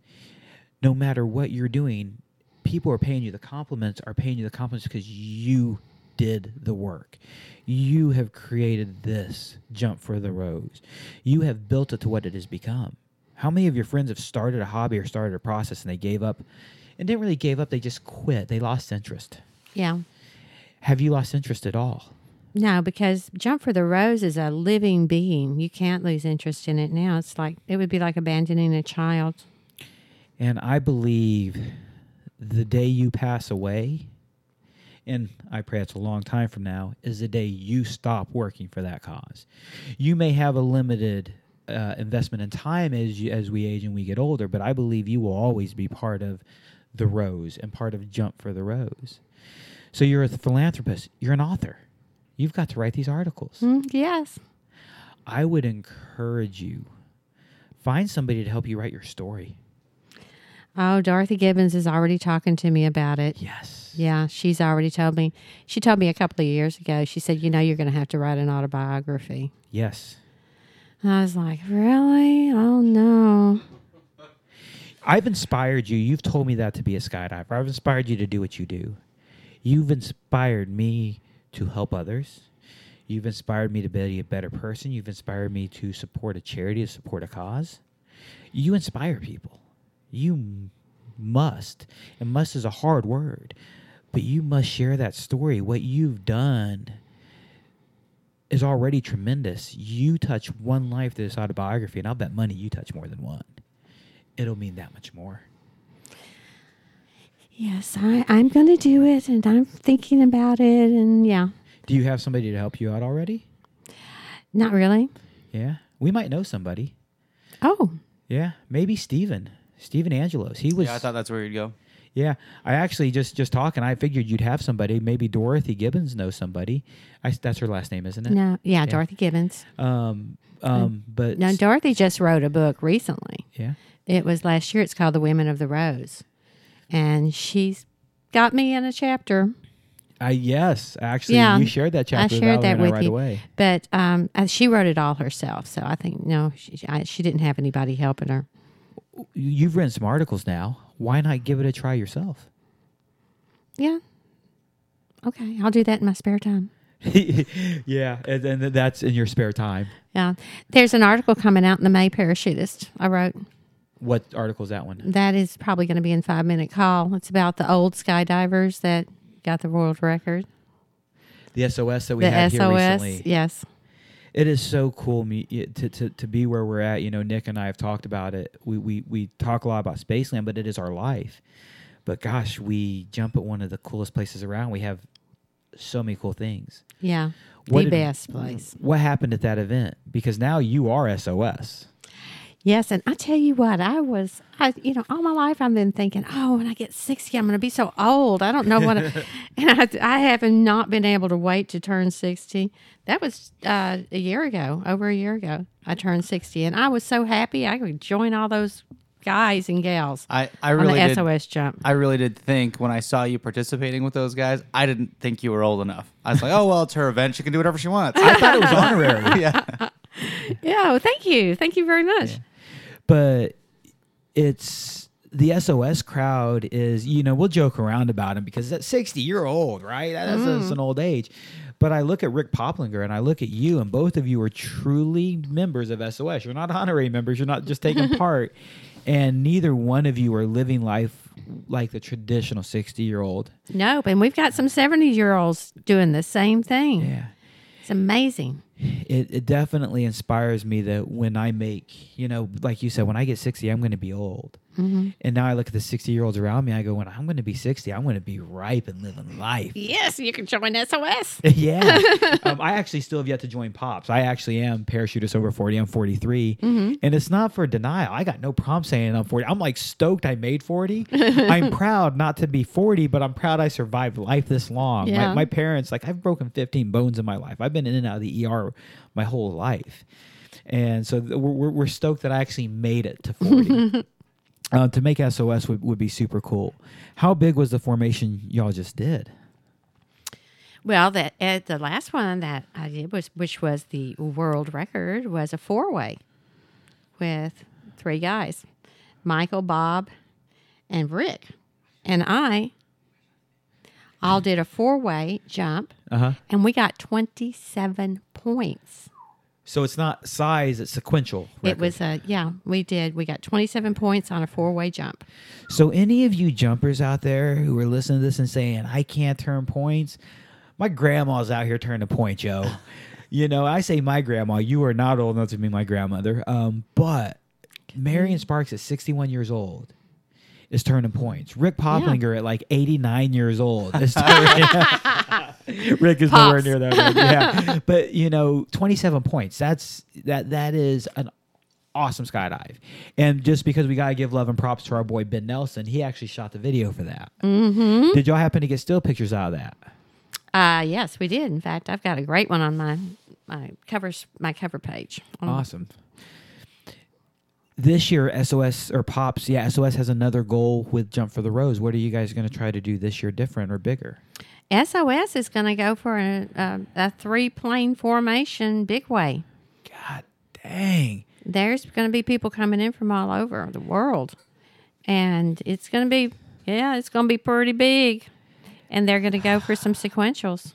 no matter what you're doing, people are paying you the compliments, are paying you the compliments because you did the work. You have created this Jump for the Rose. You have built it to what it has become. How many of your friends have started a hobby or started a process and they gave up and didn't really give up, they just quit. They lost interest. Yeah. Have you lost interest at all? No, because Jump for the Rose is a living being. You can't lose interest in it now. It's like, it would be like abandoning a child. And I believe the day you pass away, and I pray it's a long time from now, is the day you stop working for that cause. You may have a limited uh, investment in time as you, as we age and we get older, but I believe you will always be part of the Rose and part of Jump for the Rose. So you're a philanthropist. You're an author. You've got to write these articles. Mm, yes. I would encourage you find somebody to help you write your story. Oh, Dorothy Gibbons is already talking to me about it. Yes. Yeah, she's already told me. She told me a couple of years ago. She said, "You know, you're going to have to write an autobiography." Yes. And I was like, "Really? Oh no." I've inspired you. You've told me that to be a skydiver. I've inspired you to do what you do. You've inspired me to help others. You've inspired me to be a better person. You've inspired me to support a charity, to support a cause. You inspire people. You must, and must is a hard word, but you must share that story. What you've done is already tremendous. You touch one life through this autobiography, and I'll bet money you touch more than one. It'll mean that much more. Yes, I, I'm going to do it, and I'm thinking about it, and yeah, Do you have somebody to help you out already? not really. Yeah. We might know somebody. Oh, Yeah. Maybe Steven. Steven Angelos. He was Yeah, I thought that's where you'd go. Yeah. I actually just just talking, I figured you'd have somebody. Maybe Dorothy Gibbons knows somebody. I, that's her last name, isn't it? no, yeah, Dorothy Gibbons. Um um but No, Dorothy just wrote a book recently. yeah. It was last year. It's called The Women of the Rose, and she's got me in a chapter. I yes, actually Yeah, you shared that chapter. I shared with that Valerie and with right you, away. but um, uh, she wrote it all herself. So I think no, she, I, she didn't have anybody helping her. You've written some articles now. Why not give it a try yourself? Yeah. Okay, I'll do that in my spare time. yeah, and then that's in your spare time. Yeah, there's an article coming out in the May Parachutist. I wrote What article is that one? that is probably going to be in five minute call. It's about the old skydivers that got the world record. The SOS that we the had here recently. yes. It is so cool me to, to, to be where we're at. You know, Nick and I have talked about it. We, we, we talk a lot about Spaceland, but it is our life. But gosh, we jump at one of the coolest places around. We have so many cool things. Yeah, What the did- best place. What happened at that event? Because now you are SOS. Yes, and I tell you what, I was, I, you know, all my life I've been thinking, oh, when I get sixty, I'm going to be so old. I don't know what, I, and I, I have not been able to wait to turn sixty. That was uh, a year ago, over a year ago. I turned sixty, and I was so happy I could join all those guys and gals I, I on really the did. SOS jump. I really did think when I saw you participating with those guys, I didn't think you were old enough. I was like, oh well, it's her event; she can do whatever she wants. I thought it was honorary. yeah, yeah, well, thank you, thank you very much. But it's the SOS crowd is you know we'll joke around about him because at 60 you're old right? That's, that's mm-hmm. an old age. But I look at Rick Poplinger and I look at you and both of you are truly members of SOS you're not honorary members. You're not just taking part. And neither one of you are living life like the traditional 60 year old Nope, and we've got some seventy year olds doing the same thing. yeah It's amazing. it, it definitely inspires me that when I make, you know, like you said, when I get 60, I'm going to be old. Mm-hmm. And now I look at the 60 year olds around me, I go, when I'm going to be 60, I'm going to be ripe and living life. Yes, you can join SOS. yeah. um, I actually still have yet to join Pops. I actually am parachutist over 40. I'm 43. Mm-hmm. And it's not for denial. I got no problem saying I'm 40. I'm like stoked I made 40. I'm proud not to be 40, but I'm proud I survived life this long. Yeah. My, my parents, like, I've broken 15 bones in my life. I've been in and out of the ER my whole life. And so we're, we're, we're stoked that I actually made it to 40. Uh, to make SOS would, would be super cool. How big was the formation y'all just did? Well, that at the last one that I did was, which was the world record, was a four way with three guys, Michael, Bob, and Rick, and I. All did a four way jump, Uh huh. and we got twenty seven points. So it's not size; it's sequential. It was a yeah, we did. We got twenty seven points on a four way jump. So any of you jumpers out there who are listening to this and saying, "I can't turn points," my grandma's out here turning points, yo. you know, I say my grandma. You are not old enough to be my grandmother. Um, but Marion Sparks is sixty-one years old is turning points. Rick Poplinger at like eighty-nine years old is turning. Rick is nowhere near that. Yeah, but you know, twenty-seven points. That's that. That is an awesome skydive. And just because we gotta give love and props to our boy Ben Nelson, he actually shot the video for that. Mm-hmm. Did y'all happen to get still pictures out of that? Uh yes, we did. In fact, I've got a great one on my my covers my cover page. Awesome. This year SOS or Pops, yeah, SOS has another goal with Jump for the Rose. What are you guys going to try to do this year different or bigger? SOS is going to go for a, a, a three plane formation big way. God dang. There's going to be people coming in from all over the world. And it's going to be, yeah, it's going to be pretty big. And they're going to go for some sequentials.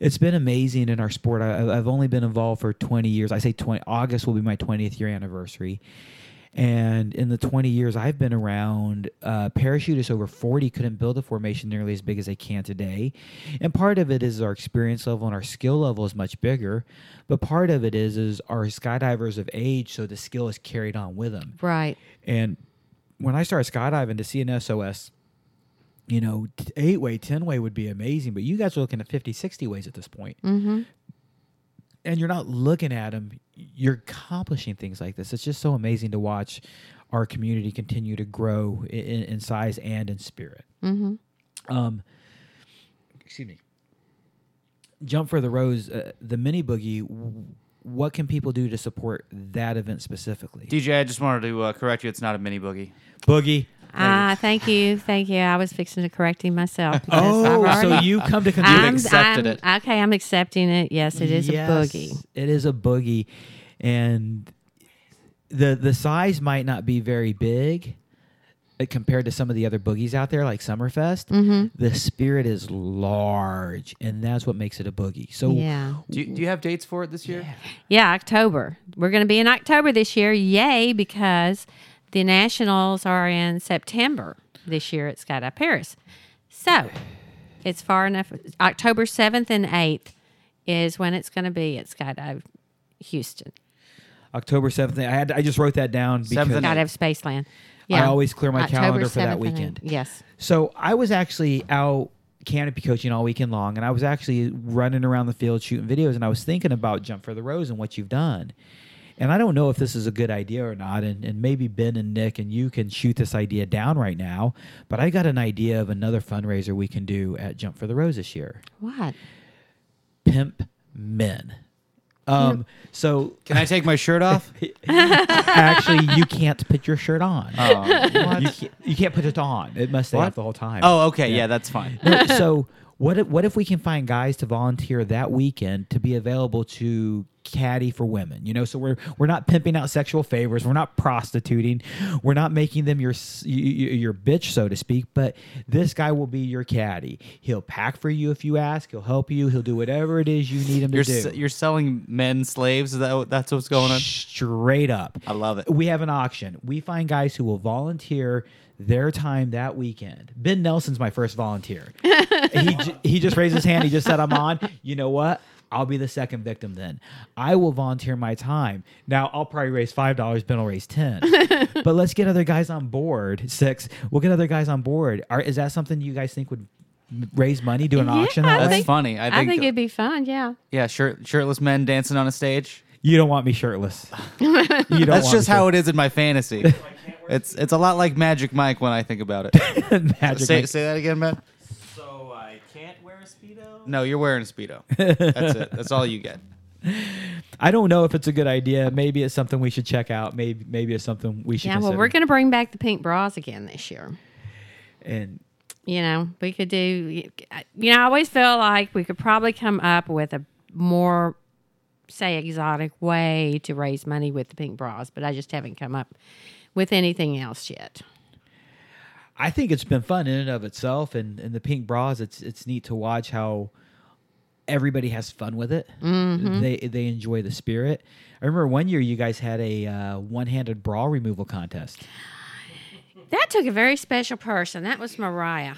It's been amazing in our sport. I, I've only been involved for 20 years. I say 20. August will be my 20th year anniversary. And in the 20 years I've been around, uh, parachutists over 40 couldn't build a formation nearly as big as they can today. And part of it is our experience level and our skill level is much bigger. But part of it is is our skydivers of age, so the skill is carried on with them. Right. And when I started skydiving to see an SOS, you know, eight way, 10 way would be amazing. But you guys are looking at 50, 60 ways at this point. Mm-hmm. And you're not looking at them, you're accomplishing things like this. It's just so amazing to watch our community continue to grow in, in size and in spirit. Mm-hmm. Um, excuse me. Jump for the Rose, uh, the mini boogie. w- What can people do to support that event specifically? DJ, I just wanted to uh, correct you. It's not a mini boogie. boogie. Ah, thank you, thank you. I was fixing to correct him myself. because I've Oh, so already- you come to You've conclusion. accepted it. Okay, I'm accepting it. Yes, it is Yes, a boogie. It is a boogie, and the the size might not be very big uh, compared to some of the other boogies out there, like Summerfest. Mm-hmm. The spirit is large, and that's what makes it a boogie. So Yeah. Do you, do you have dates for it this year? Yeah, October. We're going to be in October this year. Yay, because the Nationals are in September this year at Skydive Perris. So it's far enough. October 7th and 8th is when it's going to be at Skydive Houston, October seventh, I had I just wrote that down because 7th and Skydive Spaceland. I always clear my October calendar for that weekend. Yes. So I was actually out canopy coaching all weekend long, and I was actually running around the field shooting videos, and I was thinking about Jump for the Rose and what you've done. And I don't know if this is a good idea or not, and, and maybe Ben and Nick and you can shoot this idea down right now. But I got an idea of another fundraiser we can do at Jump for the Rose this year. What? Pimp Men. Um, so Can I take my shirt off? actually, you can't put your shirt on. Oh, You, can't, you can't put it on. It must stay What? off the whole time. oh, okay. Yeah, that's fine. No, so what if, what if we can find guys to volunteer that weekend to be available to caddy for women you know so we're we're not pimping out sexual favors we're not prostituting we're not making them your s- y- y- your bitch so to speak but this guy will be your caddy he'll pack for you if you ask he'll help you he'll do whatever it is you need him to You're do s- you're selling men slaves. Is that that's what's going on? straight up I love it. we have an auction. We find guys who will volunteer their time that weekend. Ben Nelson's my first volunteer. he j- he just raised his hand. He just said, "I'm on." You know what? I'll be the second victim then. I will volunteer my time. Now I'll probably raise five dollars. Ben will raise ten. but let's get other guys on board. Six. We'll get other guys on board. Are, is that something you guys think would raise money? Do an Yeah, auction I that That's think- funny. I I think. think it'd be fun. Yeah. yeah, shirt, shirtless men dancing on a stage. You don't want me shirtless. You don't That's just how it is in my fantasy. it's it's a lot like Magic Mike when I think about it. shirtless. Magic. say, Mike. say that again, Ben. So I can't wear a speedo. No, you're wearing a speedo. That's it. That's all you get. I don't know if it's a good idea. Maybe it's something we should check out. Maybe maybe it's something we should. Yeah. Well, consider. we're going to bring back the pink bras again this year. and you know, we could do, you know, I always feel like we could probably come up with a more, say, exotic way to raise money with the pink bras, but I just haven't come up with anything else yet. I think it's been fun in and of itself. And, and the pink bras, it's it's neat to watch how everybody has fun with it. Mm-hmm. They they enjoy the spirit. I remember one year you guys had a uh, one handed bra removal contest. That took a very special person. That was Mariah.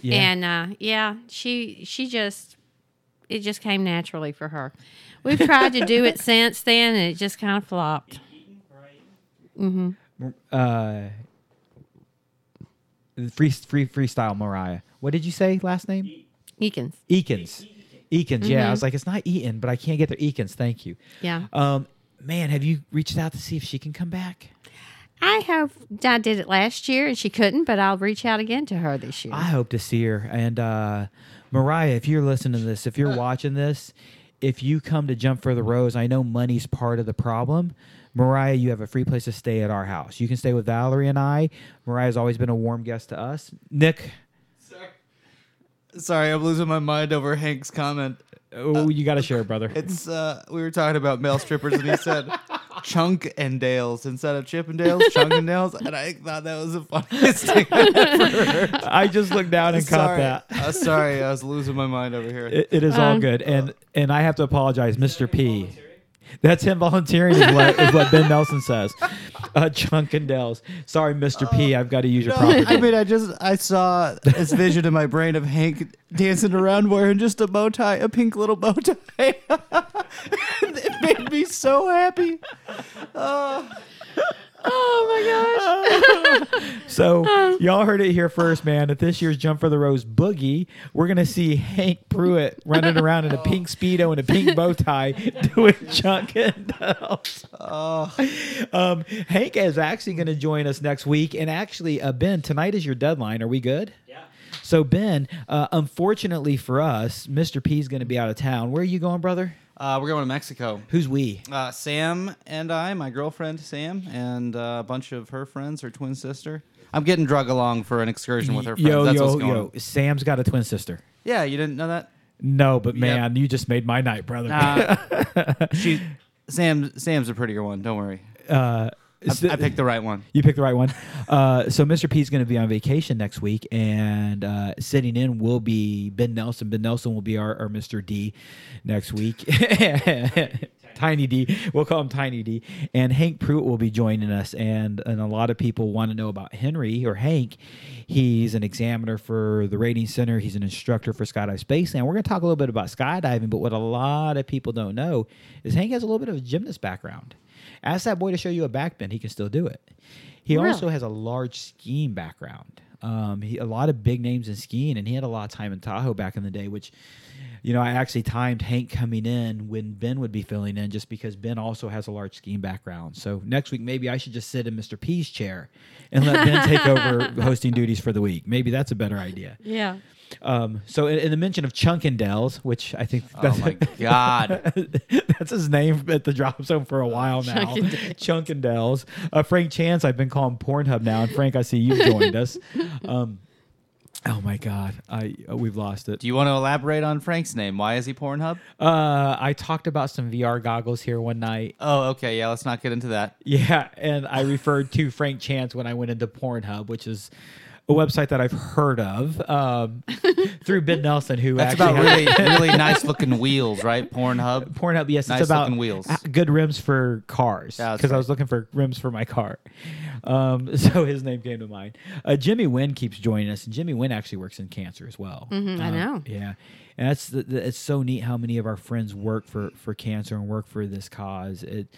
Yeah. And uh, yeah, she she just it just came naturally for her. We've tried to do it since then, and it just kind of flopped. Mm-hmm. Uh, free free freestyle Mariah. What did you say last name? Eakins. Eakins. Eakins. Yeah, I Mm-hmm. was like, it's not Eaton, but I can't get their Eakins. Thank you. Yeah. Um, man, have you reached out to see if she can come back? I have. I did it last year, and she couldn't, but I'll reach out again to her this year. I hope to see her. And uh, Mariah, if you're listening to this, if you're watching this, if you come to Jump for the Rose, I know money's part of the problem, Mariah, you have a free place to stay at our house. You can stay with Valerie and I. Mariah's always been a warm guest to us. Nick, Sorry, I'm losing my mind over Hank's comment. oh, you got to share, brother. It's uh, we were talking about male strippers, and he said Chunk and Dales instead of Chippendales, Chunk and Dales, and I thought that was the funniest thing I've ever heard. I just looked down and caught sorry. that. Uh, sorry, I was losing my mind over here. It, it is all Um, good, and and I have to apologize, Mr. P. That's him volunteering, is what, is what Ben Nelson says. Uh, Chunk and Dells. Sorry, Mr. P. I've got to use your No, property. I mean, I just I saw this vision in my brain of Hank dancing around wearing just a bow tie, a pink little bow tie. it made me so happy. Oh my gosh. So y'all heard it here first, man. At this year's Jump for the Rose Boogie, we're gonna see Hank Pruitt running around in a pink speedo and a pink bow tie doing Chunk and Dells. Um, Hank is actually going to join us next week, and actually, uh, Ben, tonight is your deadline. Are we good? Yeah. So Ben, uh, unfortunately for us, Mr. P is going to be out of town. Where are you going, brother? Uh, we're going to Mexico. Who's we? Uh, Sam and I, my girlfriend Sam, and uh, a bunch of her friends, her twin sister. I'm getting drug along for an excursion with her friends. Yo, That's yo, what's going yo! on. Sam's got a twin sister. Yeah, you didn't know that? No, but man, you just made my night, brother. Uh, she, Sam, Sam's a prettier one. Don't worry. uh, I, I picked the right one. You picked the right one. Uh, so Mr. P is going to be on vacation next week, and uh, sitting in will be Ben Nelson. Ben Nelson will be our, our Mr. D next week. Tiny D, we'll call him Tiny D, and Hank Pruitt will be joining us. And and a lot of people want to know about Henry or Hank. He's an examiner for the Rating Center. He's an instructor for Skydive Space, and we're going to talk a little bit about skydiving. But what a lot of people don't know is Hank has a little bit of a gymnast background. Ask that boy to show you a backbend; he can still do it. He Really? also has a large skiing background. Um, he, a lot of big names in skiing, and he had a lot of time in Tahoe back in the day. Which, you know, I actually timed Hank coming in when Ben would be filling in, just because Ben also has a large skiing background. So next week, maybe I should just sit in Mr. P's chair and let Ben take over hosting duties for the week. Maybe that's a better idea. Yeah. Um, so in, in the mention of Chunkendales, which I think Oh that's my god! that's his name at the drop zone for a while now. Chunkendales. Chunkendales. Uh, Frank Chance, I've been calling Pornhub now, and Frank, I see you've joined us. Um, oh my God, I uh, we've lost it. Do you want to elaborate on Frank's name? Why is he Pornhub? Uh, I talked about some VR goggles here one night. Oh, okay. Yeah, let's not get into that. Yeah, and I referred to Frank Chance when I went into Pornhub, which is a website that I've heard of um, through Ben Nelson, who That's actually about has- really, really nice looking wheels, right? Pornhub. Pornhub, yes, Nice it's about looking wheels. good rims for cars. Yeah, that's Because I was looking for rims for my car. Um, so his name came to mind. Uh, Jimmy Wynn keeps joining us, and Jimmy Wynn actually works in cancer as well. Mhm, I Um, know. Yeah, and that's the, the, it's so neat how many of our friends work for for cancer and work for this cause. It.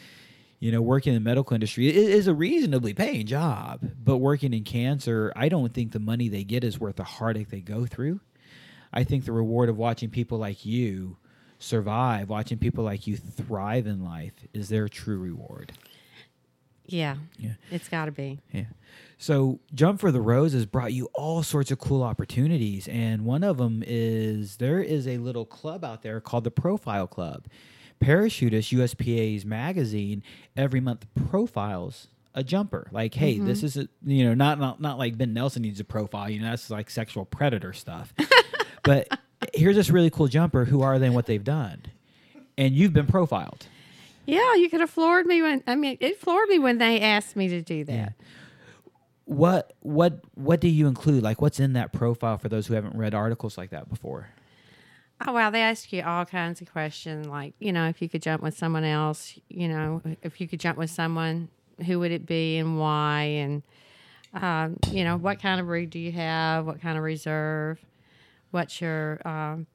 You know, working in the medical industry is a reasonably paying job, but working in cancer, I don't think the money they get is worth the heartache they go through. I think the reward of watching people like you survive, watching people like you thrive in life, is their true reward. Yeah. Yeah. It's got to be. Yeah. So, Jump for the Rose has brought you all sorts of cool opportunities. And one of them is there is a little club out there called the Profile Club. Parachutist USPA's magazine every month profiles a jumper. Like, hey, this mm-hmm. is a, you know, not, not not like Ben Nelson needs a profile, you know, that's like sexual predator stuff. but here's this really cool jumper. Who are they and what they've done? And you've been profiled. Yeah, you could have floored me when I mean it floored me when they asked me to do that. Yeah. What what what do you include? Like what's in that profile for those who haven't read articles like that before? Oh wow, they ask you all kinds of questions like, you know, if you could jump with someone else, you know, if you could jump with someone, who would it be and why and um, you know, what kind of rig do you have? What kind of reserve? What's your um,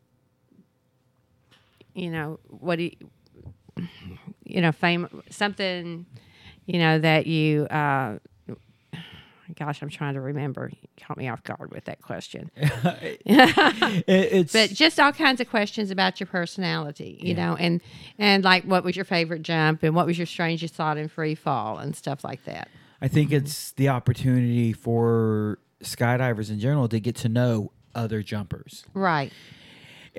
you know, what do you you know, fame something, you know, that you uh gosh, I'm trying to remember. You caught me off guard with that question. It, it's but just all kinds of questions about your personality, you know, and and like what was your favorite jump and what was your strangest thought in free fall and stuff like that. I think mm-hmm. it's the opportunity for skydivers in general to get to know other jumpers. Right.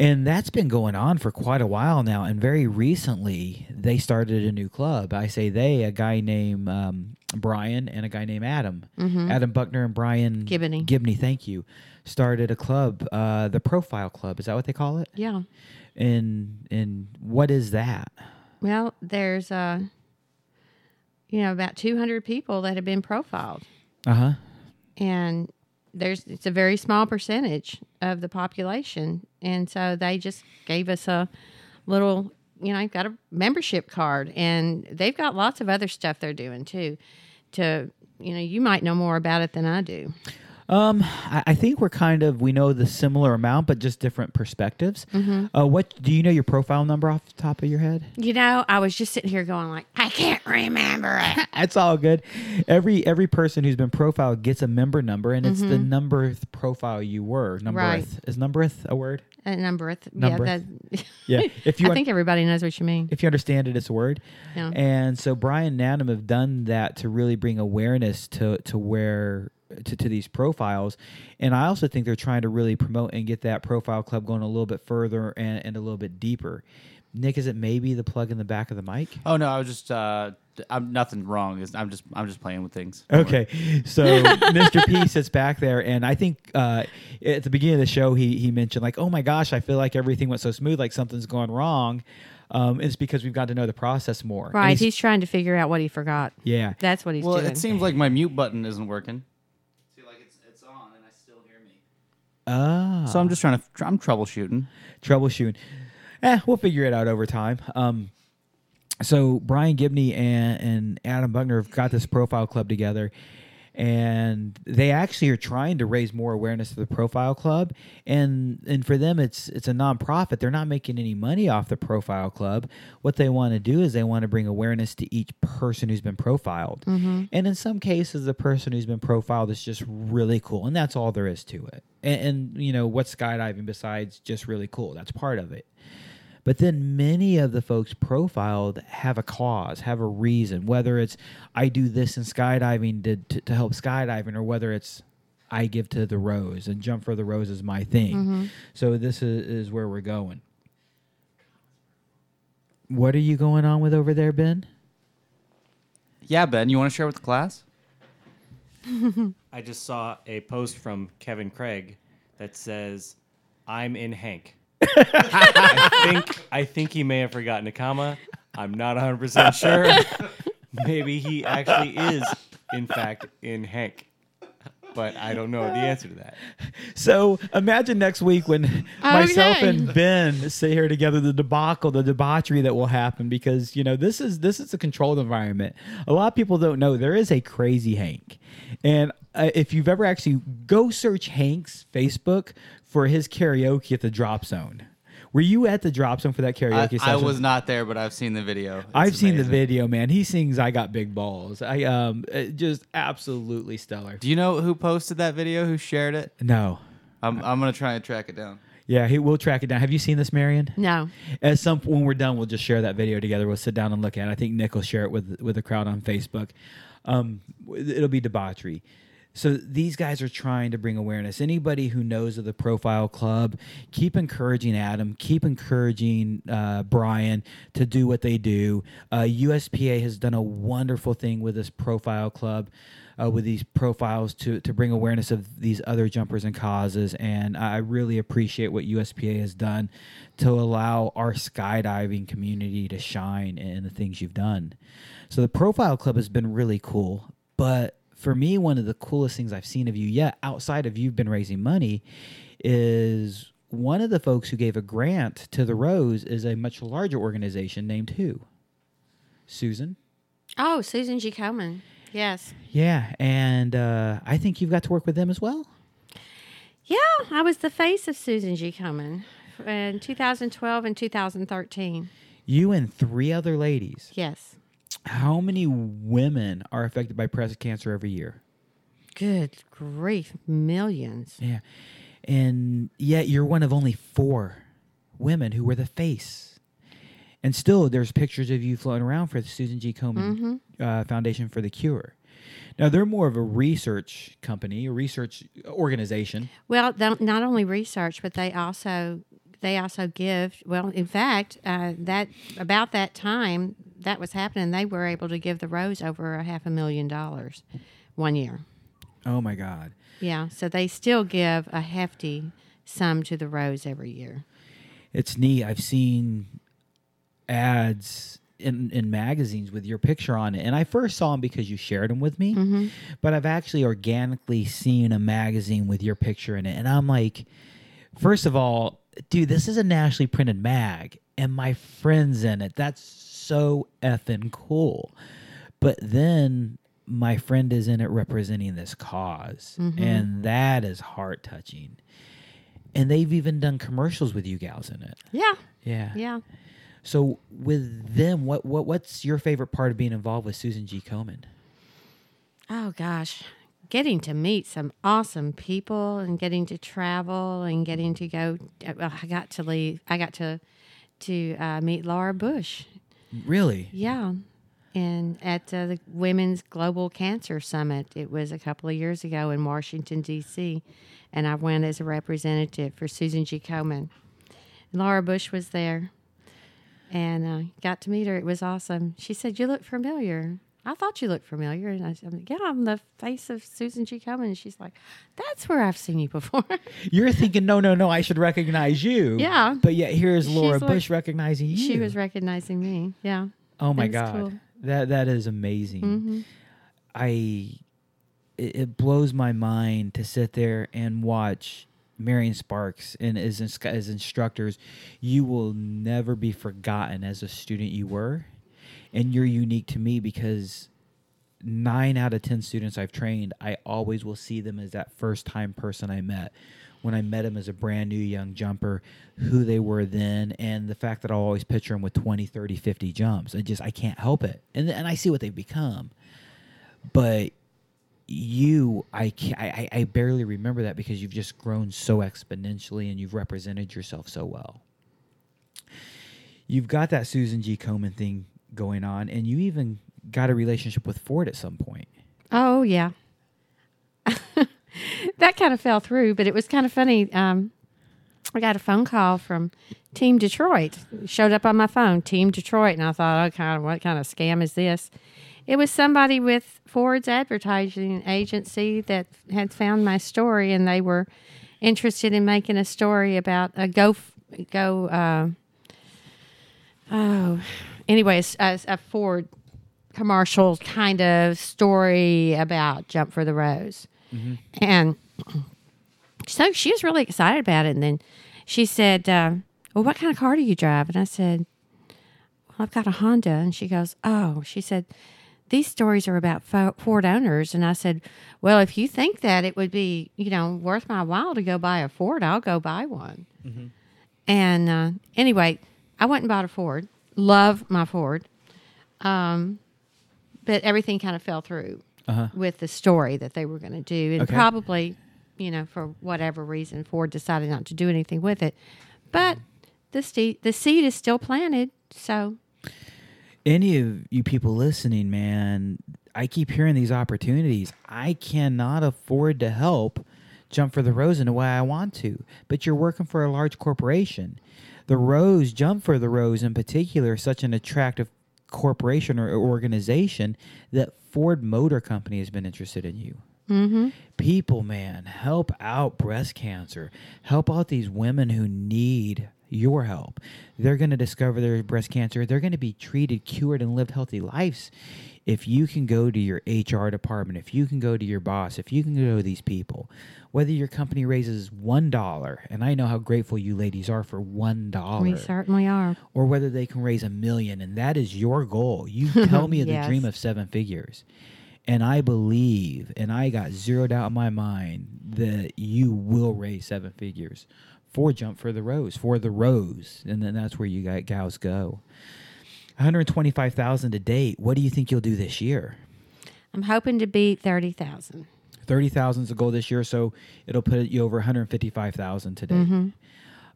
And that's been going on for quite a while now. And very recently, they started a new club. I say they, a guy named um, Brian and a guy named Adam. Adam Buckner and Brian Gibney. Gibney, thank you. Started a club, uh, the Profile Club. Is that what they call it? Yeah. And and what is that? Well, there's uh, you know, about 200 people that have been profiled, Uh huh. and there's it's a very small percentage of the population, and so they just gave us a little, you know, got a membership card, and they've got lots of other stuff they're doing too. To you know, you might know more about it than I do. Um, I, I think we're kind of we know the similar amount, but just different perspectives. Mm-hmm. Uh, what do you know your profile number off the top of your head? You know, I was just sitting here going like, I can't remember it. That's all good. Every every person who's been profiled gets a member number, and it's the numberth profile you were. Numberth Mm-hmm. Right. is numberth a word? A number, th- Number. yeah. Yeah. If you I un- think everybody knows what you mean. if you understand it, it's a word. Yeah. And so Brian and Adam have done that to really bring awareness to to where to, to these profiles. And I also think they're trying to really promote and get that profile club going a little bit further and, and a little bit deeper. Nick, is it maybe the plug in the back of the mic? Oh no, I was just uh, I'm nothing wrong. I'm just I'm just playing with things. Don't worry. Okay, so Mr. P sits back there, and I think uh, at the beginning of the show, he he mentioned like, "Oh my gosh, I feel like everything went so smooth, like something's gone wrong." Um, it's because we've got to know the process more. Right. he's- He's, trying to figure out what he forgot. yeah. That's what he's Well, doing. Well, it seems like my mute button isn't working. See, like it's it's on, and I still hear me. Ah, So I'm just trying to I'm troubleshooting. troubleshooting. Eh, we'll figure it out over time. Um, so Brian Gibney and, and Adam Buckner have got this profile club together, and they actually are trying to raise more awareness of the profile club. And and for them, it's it's a nonprofit. They're not making any money off the profile club. What they want to do is they want to bring awareness to each person who's been profiled. Mm-hmm. And in some cases, the person who's been profiled is just really cool, and that's all there is to it. And, and you know what's skydiving besides just really cool? That's part of it. But then many of the folks profiled have a cause, have a reason, whether it's I do this in skydiving to, to, to help skydiving, or whether it's I give to the rose and jump for the rose is my thing. Mm-hmm. So this is, is where we're going. What are you going on with over there, Ben? Yeah, Ben, you want to share with the class? I just saw a post from Kevin Craig that says, "I'm in Hank." I think I think he may have forgotten a comma. I'm not 100 percent sure. Maybe he actually is, in fact, in Hank. But I don't know the answer to that. So imagine next week when myself and Ben sit here together, the debacle, the debauchery that will happen because you know this is this is a controlled environment. A lot of people don't know there is a crazy Hank, and uh, if you've ever actually go search Hank's Facebook for his karaoke at the Drop Zone. Were you at the Drop Zone for that I, karaoke I session? was not there, but I've seen the video. It's I've seen the video, man. He sings "I Got Big Balls." I um, uh, just absolutely stellar. Do you know who posted that video? Who shared it? No, I'm I'm gonna try and track it down. yeah, he will track it down. Have you seen this, Marion? no. At some when we're done, we'll just share that video together. We'll sit down and look at it. I think Nick will share it with with the crowd on Facebook. Um, it'll be debauchery. So these guys are trying to bring awareness. Anybody who knows of the Profile Club, keep encouraging Adam, keep encouraging uh, Brian to do what they do. Uh, USPA has done a wonderful thing with this Profile Club. Uh, with these profiles to, to bring awareness of these other jumpers and causes. And I really appreciate what USPA has done to allow our skydiving community to shine in the things you've done. So the Profile Club has been really cool. But for me, one of the coolest things I've seen of you yet, outside of you've been raising money, is one of the folks who gave a grant to the Rose is a much larger organization named who? Susan? Oh, Susan G. Komen. Yes. Yeah, and uh, I think you've got to work with them as well. Yeah, I was the face of Susan G. Komen in 2012 and 2013. You and three other ladies. Yes. How many women are affected by breast cancer every year? Good grief, millions. Yeah, and yet you're one of only four women who were the face. And still, there's pictures of you floating around for the Susan G. Komen uh, Foundation for the Cure. Now, they're more of a research company, a research organization. Well, not only research, but they also they also give. Well, in fact, uh, that about that time that was happening, they were able to give the Rose over a half a million dollars one year. Oh my God. Yeah, so they still give a hefty sum to the Rose every year. It's neat. I've seen ads in, in magazines with your picture on it. And I first saw them because you shared them with me. But I've actually organically seen a magazine with your picture in it. And I'm like, first of all, dude, this is a nationally printed mag and my friend's in it. That's so effing cool. But then my friend is in it representing this because mm-hmm. And that is heart touching. And they've even done commercials with you gals in it. Yeah, Yeah. yeah. So with them, what what what's your favorite part of being involved with Susan G. Komen? Oh gosh, getting to meet some awesome people and getting to travel and getting to go. Well, I got to leave. I got to to uh, meet Laura Bush. Really? Yeah, and at uh, the Women's Global Cancer Summit, it was a couple of years ago in Washington D.C., and I went as a representative for Susan G. Komen. Laura Bush was there, and uh, got to meet her. It was awesome. She said, "You look familiar." I thought you looked familiar, and I said, "Yeah, I'm the face of Susan G. Komen." And she's like, "That's where I've seen you before." You're thinking, no, no, no, I should recognize you. Yeah. But yet here's She's Laura like- Bush recognizing you. she was recognizing me. Yeah. Oh my god, cool. that that is amazing. Mm-hmm. I it, it blows my mind to sit there and watch Marion Sparks and as as instructors. You will never be forgotten as a student you were, and you're unique to me because nine out of ten students I've trained, I always will see them as that first time person I met. When I met them as a brand new young jumper, who they were then, and the fact that I'll always picture them with 20, 30, 50 jumps. I just, I can't help it. And, and I see what they've become. But you, I, I I barely remember that because you've just grown so exponentially and you've represented yourself so well. You've got that Susan G. Komen thing going on, and you even got a relationship with Ford at some point. Oh yeah. that kind of fell through, but it was kind of funny. Um, I got a phone call from Team Detroit. It showed up on my phone, Team Detroit, and I thought, oh, kind of what kind of scam is this? It was somebody with Ford's advertising agency that had found my story, and they were interested in making a story about a go go. Uh, oh, anyways, a, a Ford commercial kind of story about Jump for the Rose. And so she was really excited about it. And then she said, uh, Well, what kind of car do you drive? And I said, Well, I've got a Honda. And she goes, Oh, she said, These stories are about Ford owners. And I said, Well, if you think that it would be, you know, worth my while to go buy a Ford, I'll go buy one. And uh, anyway, I went and bought a Ford. Love my Ford. Um, but everything kind of fell through Uh-huh. with the story that they were going to do. And Okay. probably, you know, for whatever reason, Ford decided not to do anything with it. But the, ste- the seed is still planted. So, any of you people listening, man, I keep hearing these opportunities. I cannot afford to help jump for the rose in the way I want to, but you're working for a large corporation. The Rose, Jump for the Rose in particular, is such an attractive corporation or organization that Ford Motor Company has been interested in you. Mm-hmm. People, man, help out breast cancer. Help out these women who need your help. They're going to discover their breast cancer. They're going to be treated, cured, and live healthy lives. If you can go to your HR department, if you can go to your boss, if you can go to these people, whether your company raises $1, and I know how grateful you ladies are for $1 we certainly are. or whether they can raise a million and that is your goal you tell me the dream of seven figures and i believe and i got zeroed out in my mind that you will raise seven figures for jump for the rose for the rose. And then that's where you got gals go. 125000 to date. What do you think you'll do this year? I'm hoping to beat 30,000. 30000 is the goal this year so it'll put you over 155000 today.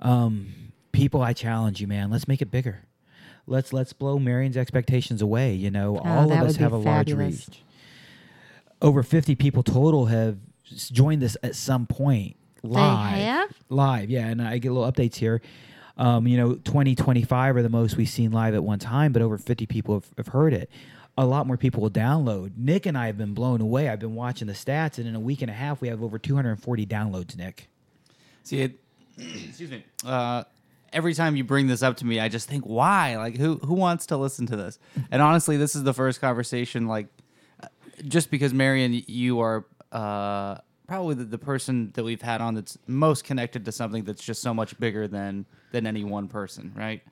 Um, people i challenge you man. Let's make it bigger. Let's let's blow marion's expectations away you know? All Oh, that of us have a large fabulous. reach. Over 50 people total have joined this at some point live have? live yeah and i get little updates here Um, you know, 20, 25 are the most we've seen live at one time, but over 50 people have, have heard it. A lot more people will download. Nick and I have been blown away. I've been watching the stats, and in a week and a half, we have over 240 downloads, Nick. See it. excuse me. Uh, every time you bring this up to me, I just think, why? Like, who who wants to listen to this? And honestly, this is the first conversation. Like, uh, just because Marion, you are uh, probably the, the person that we've had on that's most connected to something that's just so much bigger than than any one person, right?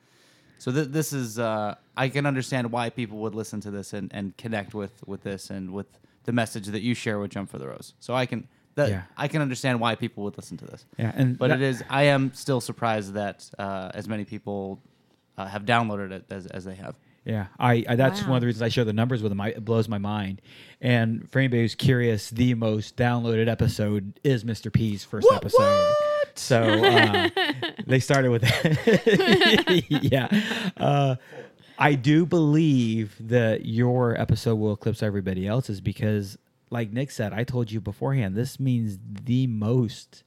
So th- this is uh, I can understand why people would listen to this and, and connect with with this and with the message that you share with Jump for the Rose. So I can that Yeah. I can understand why people would listen to this. Yeah, and but that- it is I am still surprised that uh, as many people uh, have downloaded it as, as they have. Yeah, I, I that's one of the reasons I share the numbers with them. I, it blows my mind. And for anybody who's curious, the most downloaded episode is Mr. P's first episode. So uh, they started with that. yeah. Uh, I do believe that your episode will eclipse everybody else's because, like Nick said, I told you beforehand, this means the most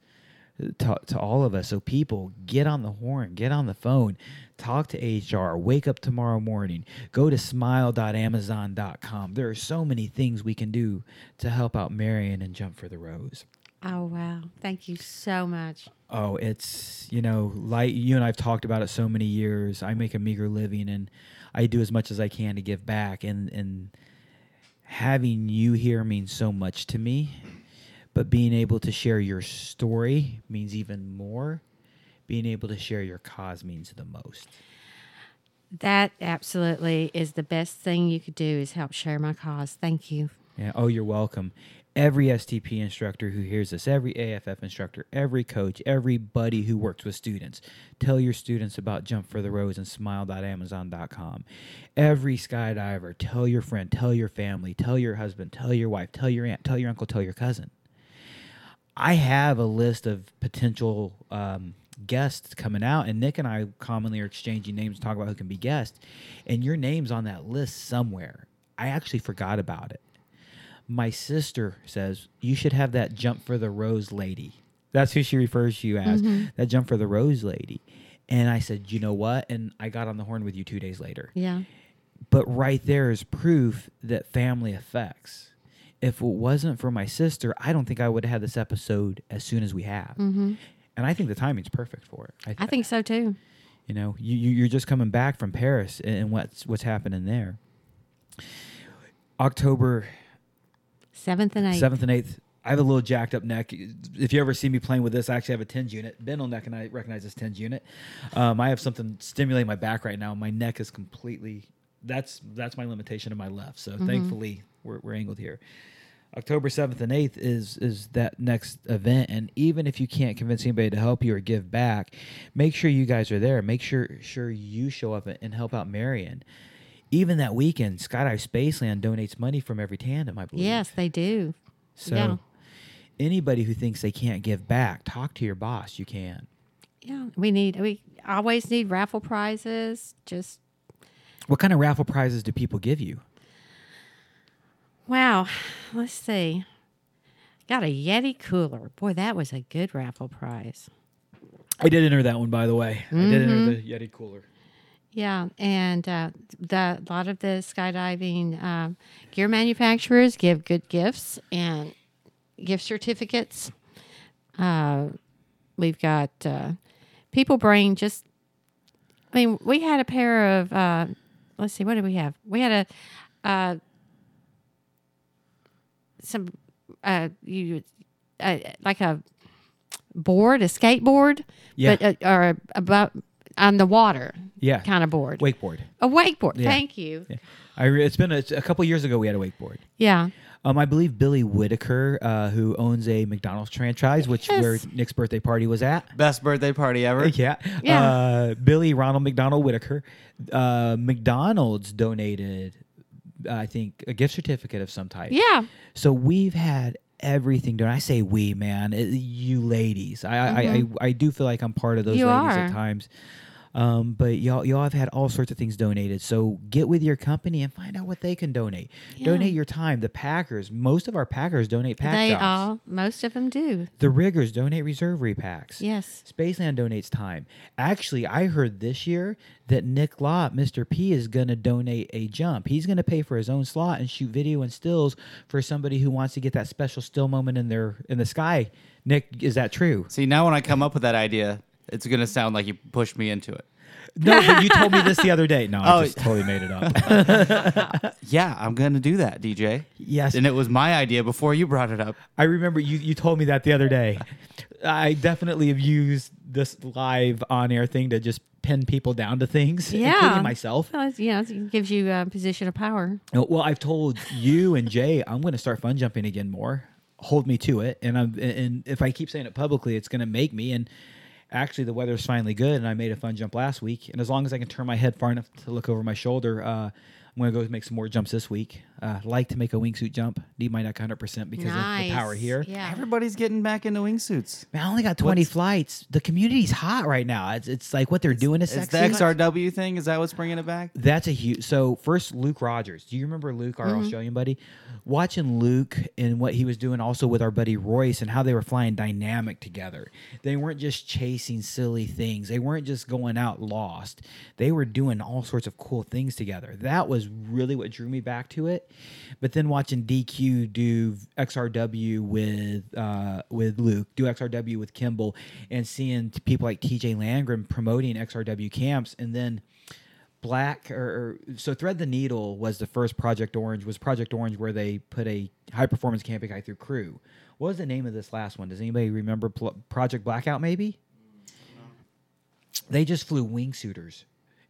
to, to all of us. So people get on the horn, get on the phone, talk to HR, wake up tomorrow morning, go to smile.amazon.com. There are so many things we can do to help out Marion and Jump for the Rose. Oh wow! Thank you so much. Oh, it's, you know, like you and I've talked about it so many years. I make a meager living and I do as much as I can to give back and and having you here means so much to me. But being able to share your story means even more. Being able to share your cause means the most. That absolutely is the best thing you could do is help share my cause. Thank you. Yeah. Oh, you're welcome. Every STP instructor who hears this, every AFF instructor, every coach, everybody who works with students, tell your students about Jump for the Rose and smile.amazon.com. Every skydiver, tell your friend, tell your family, tell your husband, tell your wife, tell your aunt, tell your uncle, tell your cousin. I have a list of potential um, guests coming out, and Nick and I commonly are exchanging names to talk about who can be guests. And your name's on that list somewhere. I actually forgot about it. My sister says you should have that jump for the rose lady. That's who she refers to you as. That jump for the rose lady. And I said, you know what? And I got on the horn with you two days later. Yeah. But right there is proof that family affects. If it wasn't for my sister, I don't think I would have had this episode as soon as we have. Mm-hmm. And I think the timing's perfect for it. I think so too. you know you, you you're just coming back from Paris and, and what's what's happening there. October Seventh and eighth. seventh and eighth. I have a little jacked up neck. If you ever see me playing with this, I actually have a tens unit. Ben will neck and I recognize this tens unit. Um, I have something stimulating my back right now. My neck is completely. That's that's my limitation in my left. So thankfully we're we're angled here. October seventh and eighth is is that next event, and even if you can't convince anybody to help you or give back, make sure you guys are there. Make sure sure you show up and help out Marion. Even that weekend, Skydive Spaceland donates money from every tandem. I believe. Yes, they do. So Yeah. anybody who thinks they can't give back, talk to your boss. You can. Yeah, we need we always need raffle prizes. Just What kind of raffle prizes do people give you? Wow. Let's see. Got a Yeti cooler. Boy, that was a good raffle prize. I did enter that one, by the way. I did enter the Yeti cooler. Yeah, and uh, the a lot of the skydiving um, gear manufacturers give good gifts and gift certificates. Uh, we've got uh, people bring just. I mean, we had a pair of. Uh, let's see, what did we have? We had a uh, some uh, you uh, like a board, a skateboard, Yeah. but uh, or about on the water Yeah. kind of board. Wakeboard. A wakeboard. Yeah. Thank you. Yeah. I re- it's been a, a couple years ago we had a wakeboard. Yeah. Um, I believe Billy Whitaker, uh, who owns a McDonald's franchise, which Yes. where Nick's birthday party was at. Best birthday party ever. Yeah. Yeah. Uh, Billy Ronald McDonald Whitaker. Uh, McDonald's donated, I think, a gift certificate of some type. Yeah. So we've had everything done. I say we, man, it- you ladies. I, I, I, I do feel like I'm part of those Mm-hmm. You ladies are. at times. Um, but y'all, y'all have had all sorts of things donated. So get with your company and find out what they can donate. Donate your time. The Packers, most of our Packers donate pack they jobs. all, most of them do. The riggers donate reserve repacks. Yes. Spaceland donates time. Actually, I heard this year that Nick Lott, Mr. P, is going to donate a jump. He's going to pay for his own slot and shoot video and stills for somebody who wants to get that special still moment in their in the sky. Nick, is that true? See, now when I come up with that idea, it's gonna sound like you pushed me into it. No, but you told me this the other day. No, I Oh. just totally made it up. Yeah, I'm gonna do that, DJ. yes, And it was my idea before you brought it up. I remember you, you told me that the other day. I definitely have used this live on air thing to just pin people down to things, Yeah. including myself. Well, it's- you it gives you a position of power. Uh, Well, I've told you and Jay I'm going to start fun jumping again more. Hold me to it, and I'm and if I keep saying it publicly, it's going to make me. And actually, the weather's finally good, and I made a fun jump last week. And as long as I can turn my head far enough to look over my shoulder, uh, I'm going to go make some more jumps this week. Uh, like to make a wingsuit jump. Need my neck 100 percent because of the power here. Yeah. Everybody's getting back into wingsuits. Man, I only got 20 What's- flights. The community's hot right now. It's, it's like what they're doing is Is the XRW thing? Is that what's bringing it back? That's a huge. So first, Luke Rogers. Do you remember Luke, our Australian buddy? Watching Luke and what he was doing, also with our buddy Royce, and how they were flying dynamic together. They weren't just chasing silly things. They weren't just going out lost. They were doing all sorts of cool things together. That was really what drew me back to it. But then watching DQ do XRW with uh, with Luke, do XRW with Kimball, and seeing people like TJ Landgren promoting XRW camps, and then black or, or so thread the needle was the first project orange was project orange where they put a high performance camping guy through crew. What was the name of this last one? Does anybody remember Pl- project blackout maybe? They just flew wingsuiters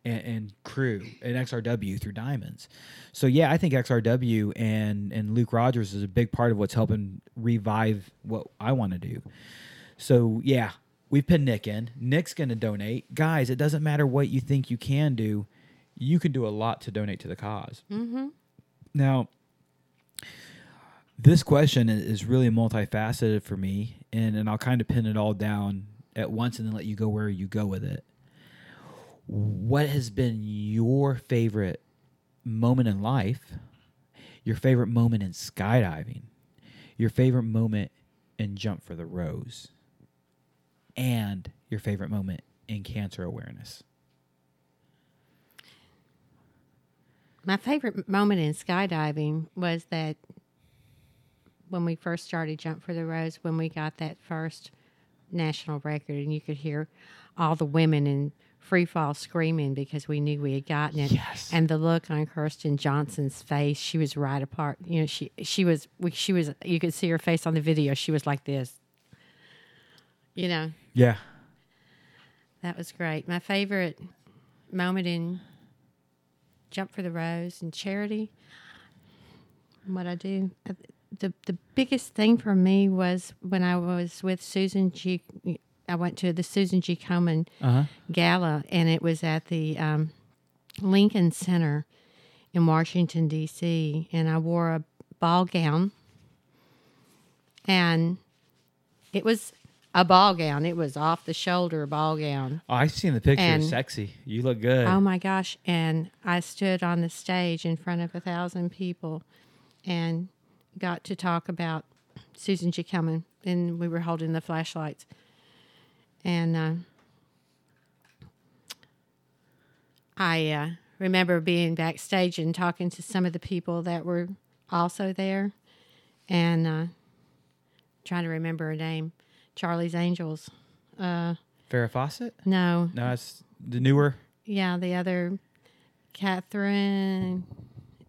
and, and crew and xrw through diamonds so yeah i think xrw and and luke rogers is a big part of what's helping revive what i want to do so yeah, we've pinned Nick in. Nick's going to donate. Guys, it doesn't matter what you think you can do. You can do a lot to donate to the because Mm-hmm. Now, this question is really multifaceted for me, and, and I'll kind of pin it all down at once and then let you go where you go with it. What has been your favorite moment in life? Your favorite moment in skydiving? Your favorite moment in Jump for the Rose? and your favorite moment in cancer awareness. My favorite moment in skydiving was that when we first started Jump for the Rose, when we got that first national record, and you could hear all the women in free fall screaming because we knew we had gotten it. Yes. And the look on Kirsten Johnson's face, she was right apart. You know, she she was she was you could see her face on the video. She was like this. You know, Yeah. that was great. My favorite moment in Jump for the Rose and Charity, what I do. uh, The, the biggest thing for me was when I was with Susan G. I went to the Susan G. Komen Uh-huh. gala, and it was at the um, Lincoln Center in Washington, D.C., and I wore a ball gown. And it was a ball gown. It was off the shoulder ball gown. Oh, I've seen the picture. And- sexy. You look good. Oh my gosh. And I stood on the stage in front of a thousand people and got to talk about Susan G. Komen. And we were holding the flashlights. And uh, I uh, remember being backstage and talking to some of the people that were also there and uh, trying to remember her name. Charlie's Angels. Farrah Fawcett? No, No, it's the newer. yeah, the other Catherine.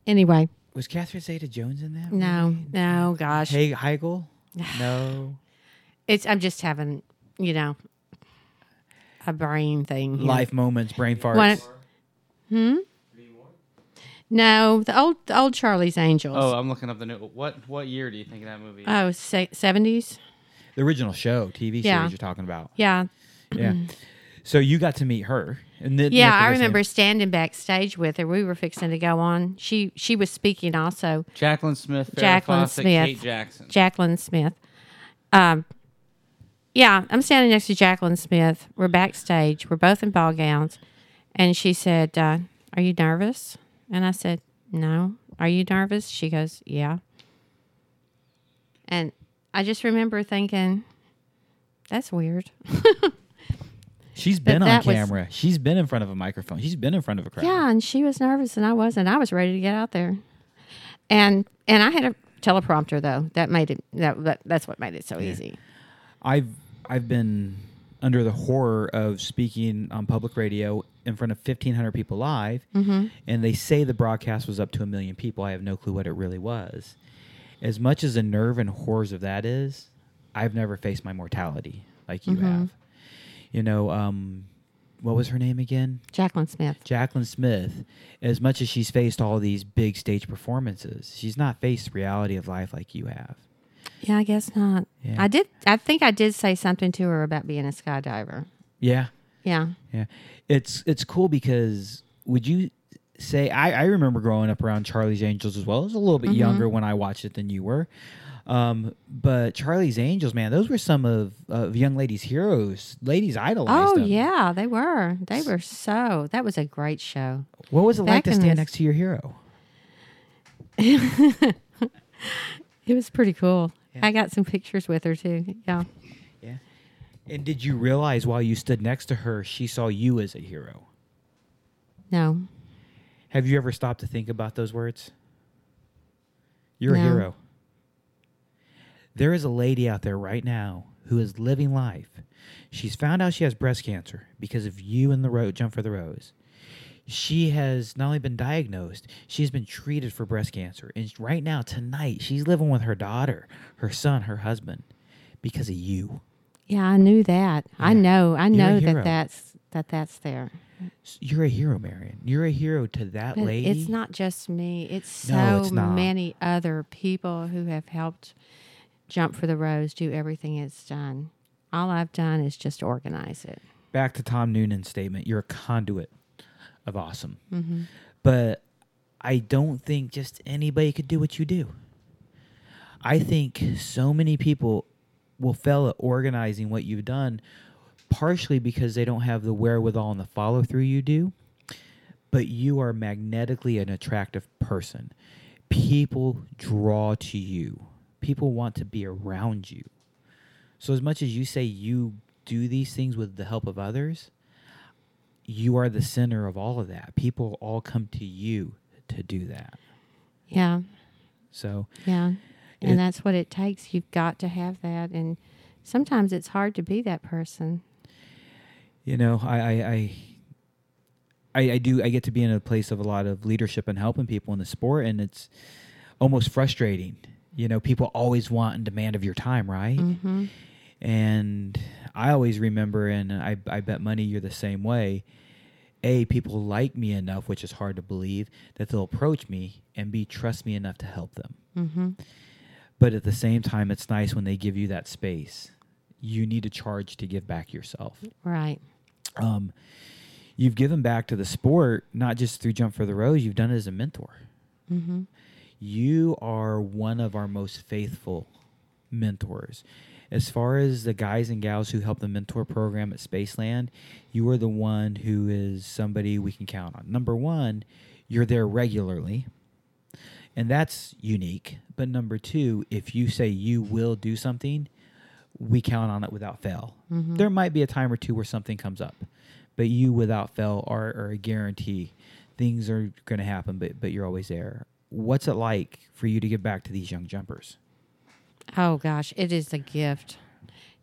Anyway, Was Catherine Zeta Jones in that? no, movie? no, gosh, Hey, Heigl? No. it's I'm just having you know a brain thing. Here. Life moments, brain farts. One- hmm. No, the old the old Charlie's Angels. Oh, I'm looking up the new. What what year do you think that movie? is? Oh, seventies. the original show, TV Yeah. series you're talking about. Yeah, Yeah. So you got to meet her. And then yeah. I was in- remember standing backstage with her. We were fixing to go on. She she was speaking also. Jaclyn Smith, Farrah Jaclyn Fawcett, Smith. Kate Jackson. Jaclyn Smith. Um, Yeah, I'm standing next to Jaclyn Smith. We're backstage. We're both in ball gowns. And she said, uh, Are you nervous? And I said, No. Are you nervous? She goes, Yeah. And I just remember thinking, That's weird. She's been on that was- camera. She's been in front of a microphone. She's been in front of a crowd. Yeah, and she was nervous and I wasn't. I was ready to get out there. And and I had a teleprompter though. That made it that, that that's what made it so easy. I've I've been under the horror of speaking on public radio in front of 1500 people live Mm-hmm. and they say the broadcast was up to a million people i have no clue what it really was as much as the nerve and horrors of that is i've never faced my mortality like you Mm-hmm. have you know um what was her name again Jaclyn Smith. Jaclyn Smith, as much as she's faced all these big stage performances, she's not faced reality of life like you have. Yeah, I guess not. Yeah. I did I think I did say something to her about being a skydiver. Yeah. Yeah. Yeah, it's it's cool because would you say I, I remember growing up around Charlie's Angels as well. I was a little bit Mm-hmm. younger when I watched it than you were, um, but Charlie's Angels, man, those were some of of young ladies' heroes. Ladies idolized Oh them. yeah, they were. They were so. That was a great show. What was it like to stand the- next to your hero? It was pretty cool. I got some pictures with her too. Yeah. Yeah. And did you realize while you stood next to her, she saw you as a hero? No. Have you ever stopped to think about those words? You're a hero. There is a lady out there right now who is living life. She's found out she has breast cancer because of you and the road jump for the rose. She has not only been diagnosed, she's been treated for breast cancer. And right now, tonight, she's living with her daughter, her son, her husband because of you. Yeah, I knew that. I know. I know that that's that that's there. You're a hero, Marion. You're a hero to that But lady. it's not just me. It's so No, it's many other people who have helped Jump for the Rose do everything it's done. All I've done is just organize it. back to Tom Noonan's statement, you're a conduit of awesome. Mm-hmm. But I don't think just anybody could do what you do. I think so many people will fail at organizing what you've done, partially because they don't have the wherewithal and the follow through you do. But you are magnetically an attractive person. People draw to you. People want to be around you. So as much as you say you do these things with the help of others, you are the center of all of that. People all come to you to do that. Yeah. So Yeah. It- And that's what it takes. You've got to have that. And sometimes it's hard to be that person. you know, I I, I I I do I get to be in a place of a lot of leadership and helping people in the sport, and it's almost frustrating. You know, people always want and demand of your time, right? Mm-hmm. And I always remember, and I, I bet money you're the same way. A, people like me enough, which is hard to believe, that they'll approach me, and B, trust me enough to help them. Mm-hmm. But at the same time, it's nice when they give you that space. You need to charge to give back yourself. Right. Um, you've given back to the sport, not just through Jump for the Rose, you've done it as a mentor. Mm-hmm. You are one of our most faithful mentors. As far as the guys and gals who help the mentor program at Spaceland, you are the one who is somebody we can count on. Number one, you're there regularly, and that's unique. But number two, if you say you will do something, we count on it without fail. Mm-hmm. There might be a time or two where something comes up, but you without fail are, are a guarantee. Things are going to happen, but but you're always there. What's it like for you to give back to these young jumpers? Oh gosh, it is a gift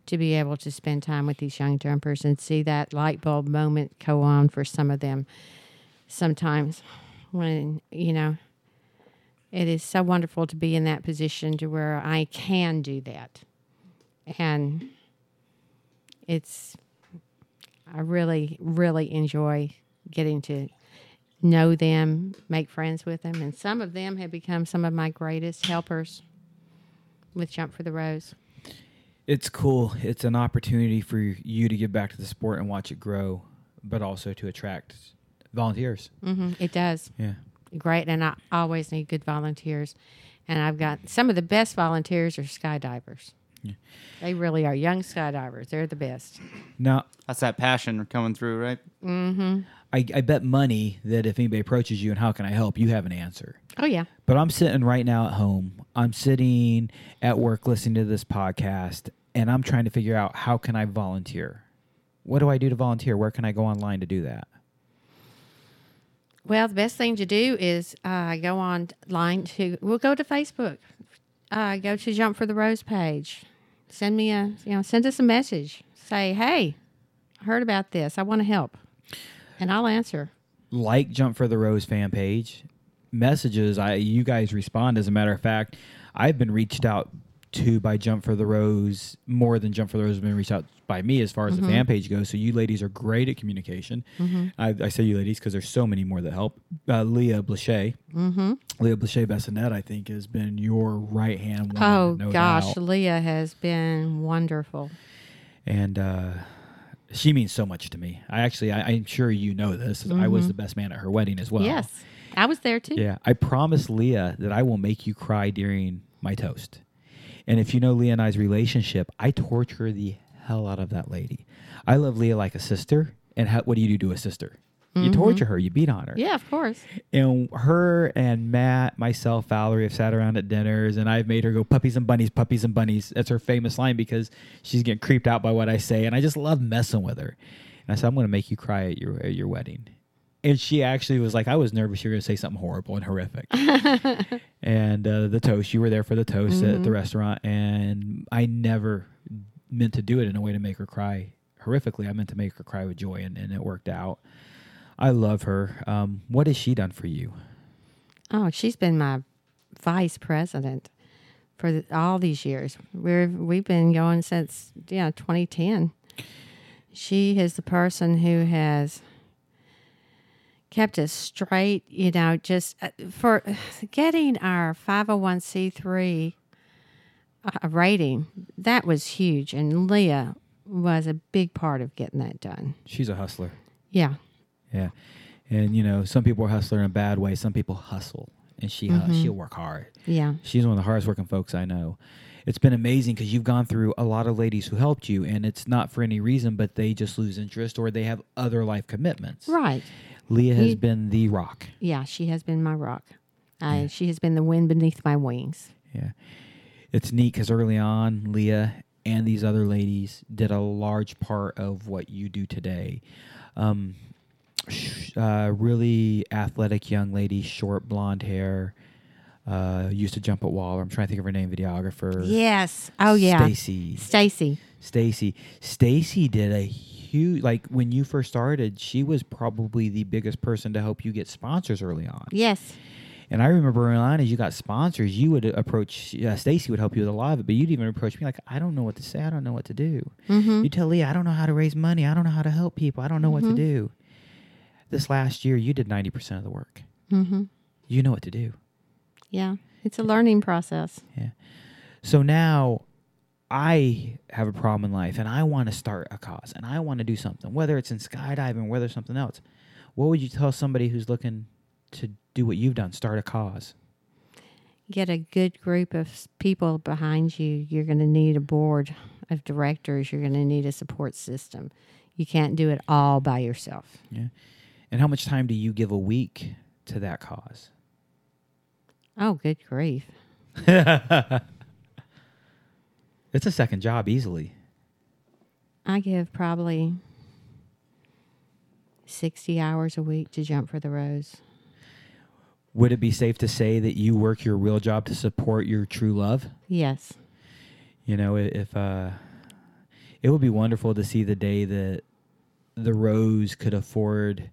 to be able to spend time with these young jumpers and see that light bulb moment go on for some of them. Sometimes, when you know, it is so wonderful to be in that position to where I can do that, and it's. I really, really enjoy getting to know them, make friends with them, and some of them have become some of my greatest helpers with Jump for the Rose. It's cool. It's an opportunity for you to give back to the sport and watch it grow, but also to attract volunteers. hmm It does. Yeah. Great. And I always need good volunteers. And I've got some of the best volunteers are skydivers. They really are young skydivers. They're the best. Now, That's that passion coming through, right? I, I bet money that if anybody approaches you and how can I help, you have an answer. Oh yeah. But I'm sitting right now at home. I'm sitting at work listening to this podcast, and I'm trying to figure out how can I volunteer. What do I do to volunteer? Where can I go online to do that? Well, the best thing to do is uh, go online to. We'll go to Facebook. Uh, go to Jump for the Rose page. Send me a you know send us a message. Say hey, I heard about this. I want to help, and I'll answer. like Jump for the Rose fan page. Messages, I you guys respond. As a matter of fact, I've been reached out to by Jump for the Rose more than Jump for the Rose has been reached out by me as far as the fan page goes. So you ladies are great at communication. I, I say you ladies because there's so many more that help. Uh, Leah Blaché, mm-hmm. Leah Blaché Bessonette, I think has been your right hand. Oh no gosh, doubt. Leah has been wonderful. and uh, she means so much to me. I actually, I, I'm sure you know this. I was mm-hmm. the best man at her wedding as well. yes, I was there too. Yeah, I promised Leah that I will make you cry during my toast. And if you know Leah and I's relationship, I torture the hell out of that lady. I love Leah like a sister. And how, what do you do to a sister? You torture her. You beat on her. Yeah, of course. And her and Matt, myself, Valerie have sat around at dinners, and I've made her go puppies and bunnies, puppies and bunnies. That's her famous line because she's getting creeped out by what I say, and I just love messing with her. And I said, I'm going to make you cry at your at your wedding. And she actually was like, I was nervous you were going to say something horrible and horrific. and uh, the toast, you were there for the toast at the restaurant, and I never meant to do it in a way to make her cry horrifically. I meant to make her cry with joy, and, and it worked out. I love her. Um, what has she done for you? Oh, she's been my vice president for the, all these years. We're we've been going since yeah 2010. She is the person who has kept us straight. You know, just uh, for getting our 501c3 uh, rating. That was huge, and Leah was a big part of getting that done. She's a hustler. Yeah. Yeah. And you know, some people are hustler in a bad way. Some people hustle, and she uh, she'll work hard. Yeah. She's one of the hardest working folks I know. It's been amazing because you've gone through a lot of ladies who helped you, and it's not for any reason, but they just lose interest or they have other life commitments. Right. Leah has You- been the rock. Yeah, she has been my rock. I, She has been the wind beneath my wings. Yeah. It's neat because early on, Leah and these other ladies did a large part of what you do today. Um, uh, really athletic young lady, short blonde hair, uh, used to jump at Waller. I'm trying to think of her name, videographer. Yes. Oh yeah. Stacy. Stacy. Stacy. Stacy did a huge, like when you first started, she was probably the biggest person to help you get sponsors early on. Yes. And I remember early on, as you got sponsors, you would approach uh, Stacy would help you with a lot of it, but you'd even approach me like, I don't know what to say, I don't know what to do. Mm-hmm. You tell Leah, I don't know how to raise money, I don't know how to help people, I don't know what to do. This last year, you did ninety percent of the work. Mm-hmm. You know what to do. Yeah. It's a learning process. Yeah. So now I have a problem in life and I want to start a cause and I want to do something, whether it's in skydiving, whether it's something else. What would you tell somebody who's looking to do what you've done, start a cause? Get a good group of people behind you. You're going to need a board of directors. You're going to need a support system. You can't do it all by yourself. Yeah. And how much time do you give a week to that cause? Oh, good grief. It's a second job easily. I give probably 60 hours a week to jump for the rose. Would it be safe to say that you work your real job to support your true love? Yes. You know, if uh, it would be wonderful to see the day that the Rose could afford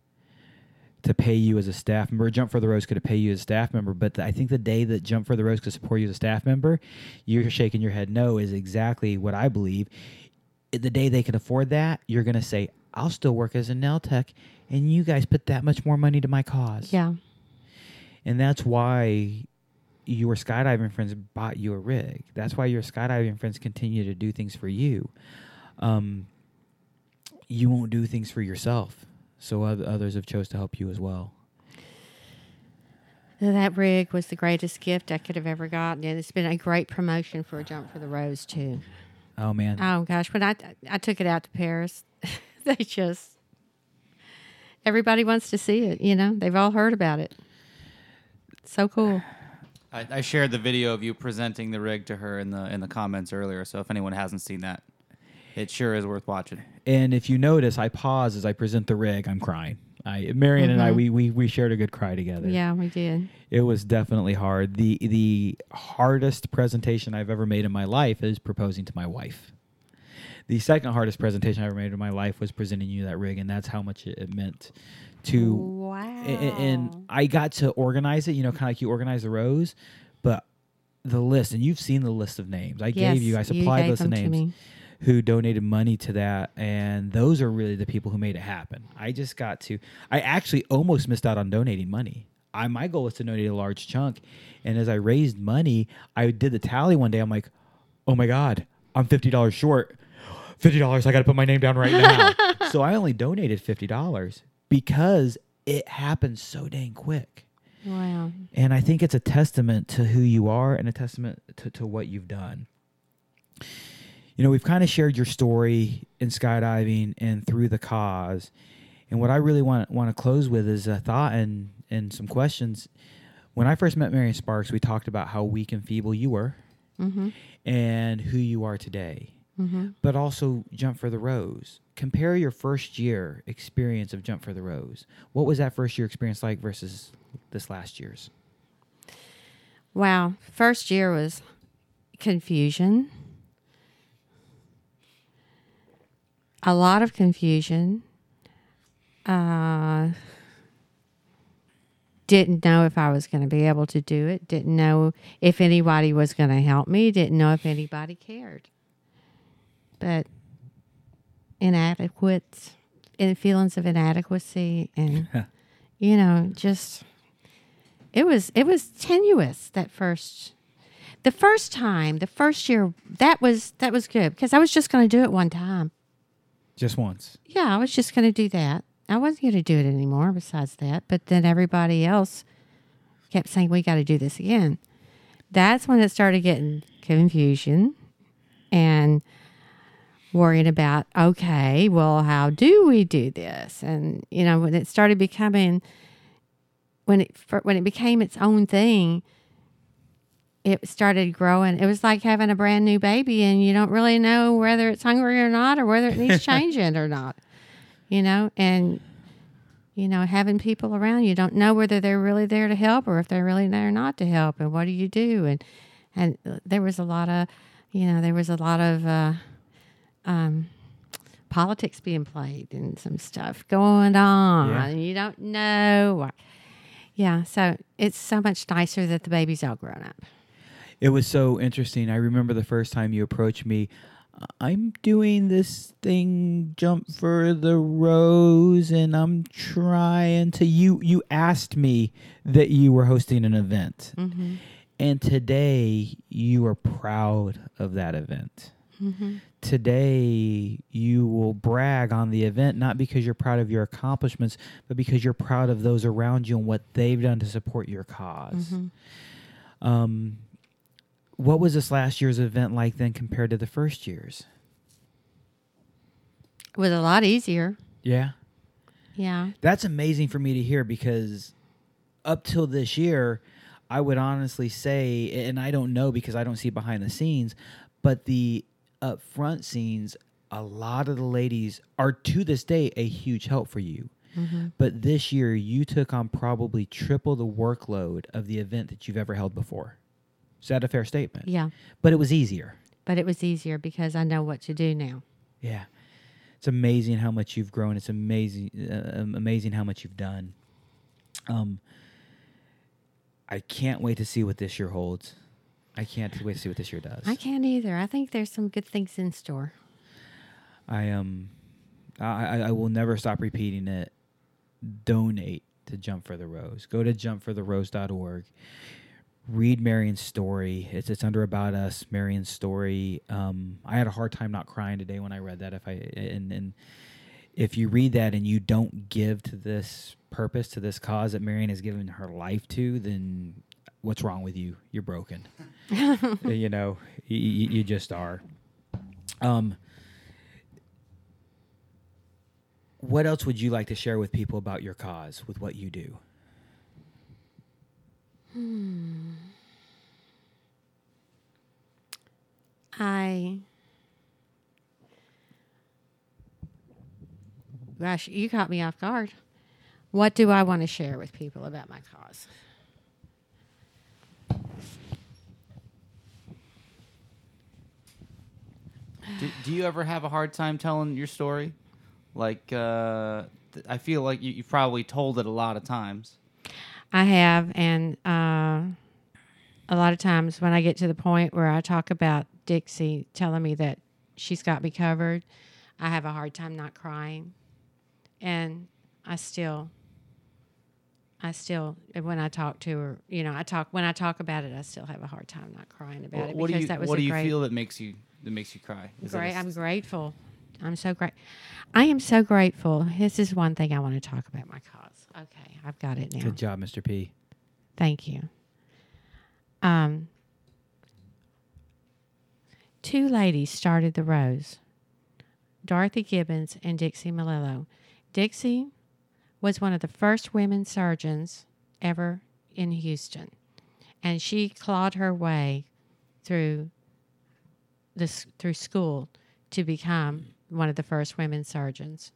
to pay you as a staff member. Jump for the Rose could pay you as a staff member, but I think the day that Jump for the Rose could support you as a staff member, you're shaking your head no is exactly what I believe. The day they can afford that, you're going to say, "I'll still work as a nail tech," and you guys put that much more money to my cause. Yeah. And that's why your skydiving friends bought you a rig. That's why your skydiving friends continue to do things for you. Um, you won't do things for yourself, so others have chose to help you as well. That rig was the greatest gift I could have ever gotten, and it's been a great promotion for a jump for the rose too. Oh man. Oh gosh, when I I took it out to Perris, they just everybody wants to see it. You know, they've all heard about it. So cool. I, I shared the video of you presenting the rig to her in the in the comments earlier. So if anyone hasn't seen that, it sure is worth watching. And if you notice, I pause as I present the rig. I'm crying. I, Marion and I, mm-hmm. we, we we shared a good cry together. Yeah, we did. It was definitely hard. the The hardest presentation I've ever made in my life is proposing to my wife. The second hardest presentation I ever made in my life was presenting you that rig, and that's how much it, it meant to. Wow. a- a- And I got to organize it. You know, kind of like you organize the rows, but the list, and you've seen the list of names I Yes, gave you. I you supplied gave list of them to names me. Who donated money to that and those are really the people who made it happen. I just got to i actually almost missed out on donating money. I, my goal was to donate a large chunk and as i raised money i did the tally one day. I'm like oh my god i'm $50 short. $50 i gotta put my name down right now. So i only donated $50 because it happened so dang quick. Wow. and I think it's a testament to who you are and a testament to, to what you've done. You know, we've kind of shared your story in skydiving and through the cause. And what I really want want to close with is a thought and and some questions. When I first met Marion Sparks, we talked about how weak and feeble you were Mm-hmm. and who you are today. Mm-hmm. But also Jump for the Rose. Compare your first year experience of Jump for the Rose. What was that first year experience like versus this last year's? Wow. First year was confusion. A lot of confusion. Uh, didn't know if I was going to be able to do it. Didn't know if anybody was going to help me. Didn't know if anybody cared. But inadequate, and feelings of inadequacy, and you know, just it was it was tenuous that first the first time the first year that was that was good because i was just going to do it one time Just once. yeah i was just going to do that. I wasn't going to do it anymore besides that but then everybody else kept saying we got to do this again. That's when it started getting confusion and worrying about okay well how do we do this? And you know when it started becoming when it when it became its own thing it started growing. It was like having a brand new baby and you don't really know whether it's hungry or not or whether it needs changing or not you know? And you know having people around you don't know whether they're really there to help or if they're really there not to help and what do you do? And and there was a lot of you know there was a lot of uh um politics being played and some stuff going on. Yeah. and you don't know yeah so it's so much nicer that the baby's all grown up It was so interesting. I remember the first time you approached me. I'm doing this thing, jump for the rose, and I'm trying to. You you asked me that you were hosting an event, mm-hmm. and today you are proud of that event. Today you will brag on the event not because you're proud of your accomplishments, but because you're proud of those around you and what they've done to support your because Um, what was this last year's event like then compared to the first year's? it was a lot easier Yeah. yeah That's amazing for me to hear because up till this year, I would honestly say, and I don't know because I don't see behind the scenes, but the up front scenes, a lot of the ladies are to this day a huge help for you. Mm-hmm. But this year, you took on probably triple the workload of the event that you've ever held before. Is that a fair statement? yeah But it was easier. but it was easier because i know what to do now Yeah. It's amazing how much you've grown. It's amazing uh, amazing how much you've done. Um I can't wait to see what this year holds. I can't wait to see what this year does. i can't either i think there's some good things in store I um I, I I will never stop repeating it. Donate to Jump for the Rose. Go to jumpfortherose.org. Read Marion's story. It's it's under about us, Marion's story. Um I had a hard time not crying today when I read that if I and and if you read that and you don't give to this purpose, to this cause that Marion has given her life to, then what's wrong with you? You're broken. you know, you, you just are. Um, what else would you like to share with people about your cause, with what you do? I. Gosh, you caught me off guard. What do I want to share with people about my cause? Do, do you ever have a hard time telling your story? Like, uh, th- I feel like you, you've probably told it a lot of times. I have, and uh, a lot of times when I get to the point where I talk about Dixie telling me that she's got me covered, I have a hard time not crying, and I still, I still, when I talk to her, you know, I talk when I talk about it, I still have a hard time not crying about it what do because you that was What do you feel that makes you that makes you cry? Is it great. I'm grateful. I'm so great. I am so grateful. This is one thing I want to talk about my cause. Okay, I've got it now. Good job, Mr. P. Thank you. Um, two ladies started the Rose Dorothy Gibbons and Dixie Melillo. Dixie was one of the first women surgeons ever in Houston, and she clawed her way through this through school to become one of the first women surgeons.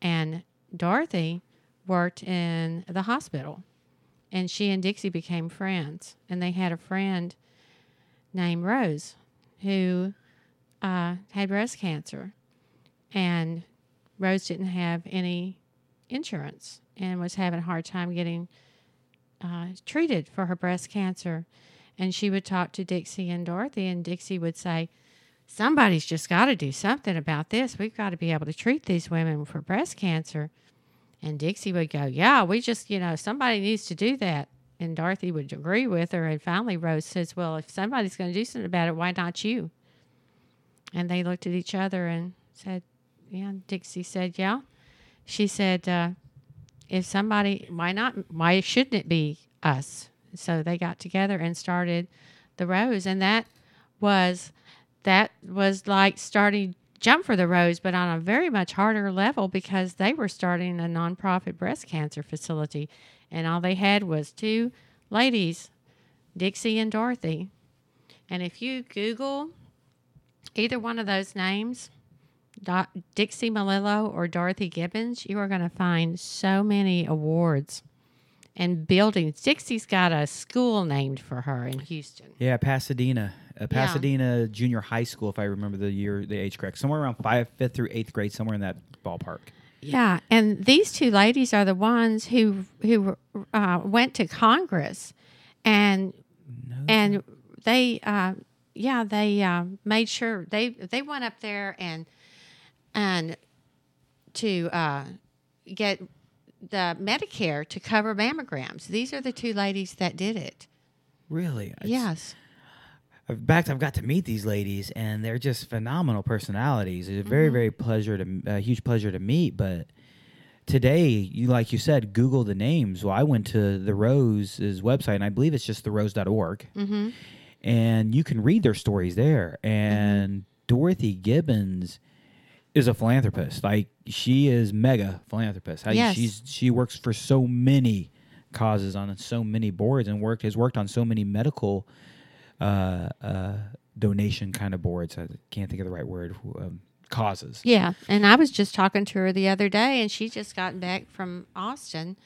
And Dorothy worked in the hospital and she and Dixie became friends. And they had a friend named Rose who uh, had breast cancer, and Rose didn't have any insurance and was having a hard time getting uh, treated for her breast cancer. And she would talk to Dixie and Dorothy, and Dixie would say, Somebody's just got to do something about this. We've got to be able to treat these women for breast cancer. And Dixie would go, Yeah, we just, you know, somebody needs to do that. And Dorothy would agree with her. And finally, Rose says, Well, if somebody's going to do something about it, why not you? And they looked at each other and said, Yeah. And Dixie said, Yeah. She said, uh, If somebody, why not? Why shouldn't it be us? So they got together and started the Rose. And that was, that was like starting jump for the rose, but on a very much harder level because they were starting a nonprofit breast cancer facility, and all they had was two ladies, Dixie and Dorothy. And if you Google either one of those names, Dixie Melillo or Dorothy Gibbons, you are going to find so many awards and buildings. Dixie's got a school named for her in Houston. Yeah, Pasadena, uh, Pasadena Junior High School, if I remember the year, the age correct, somewhere around five, fifth through eighth grade, somewhere in that ballpark. Yeah, and these two ladies are the ones who who uh, went to Congress, and and they uh, yeah they uh, made sure they they went up there and and to uh, get the Medicare to cover mammograms. These are the two ladies that did it. Really? It's- Yes. In fact, I've got to meet these ladies, and they're just phenomenal personalities. It's a very, very pleasure to, a huge pleasure to meet. But today, you like you said, Google the names. Well, I went to the Rose's website, and I believe it's just therose.org, mm-hmm. and you can read their stories there. And Dorothy Gibbons is a philanthropist. Like she is mega philanthropist. I- Yes. She's she works for so many causes on so many boards and worked has worked on so many medical uh, uh, donation kind of boards. I can't think of the right word. Um, causes. Yeah, and I was just talking to her the other day, and she just got back from Austin,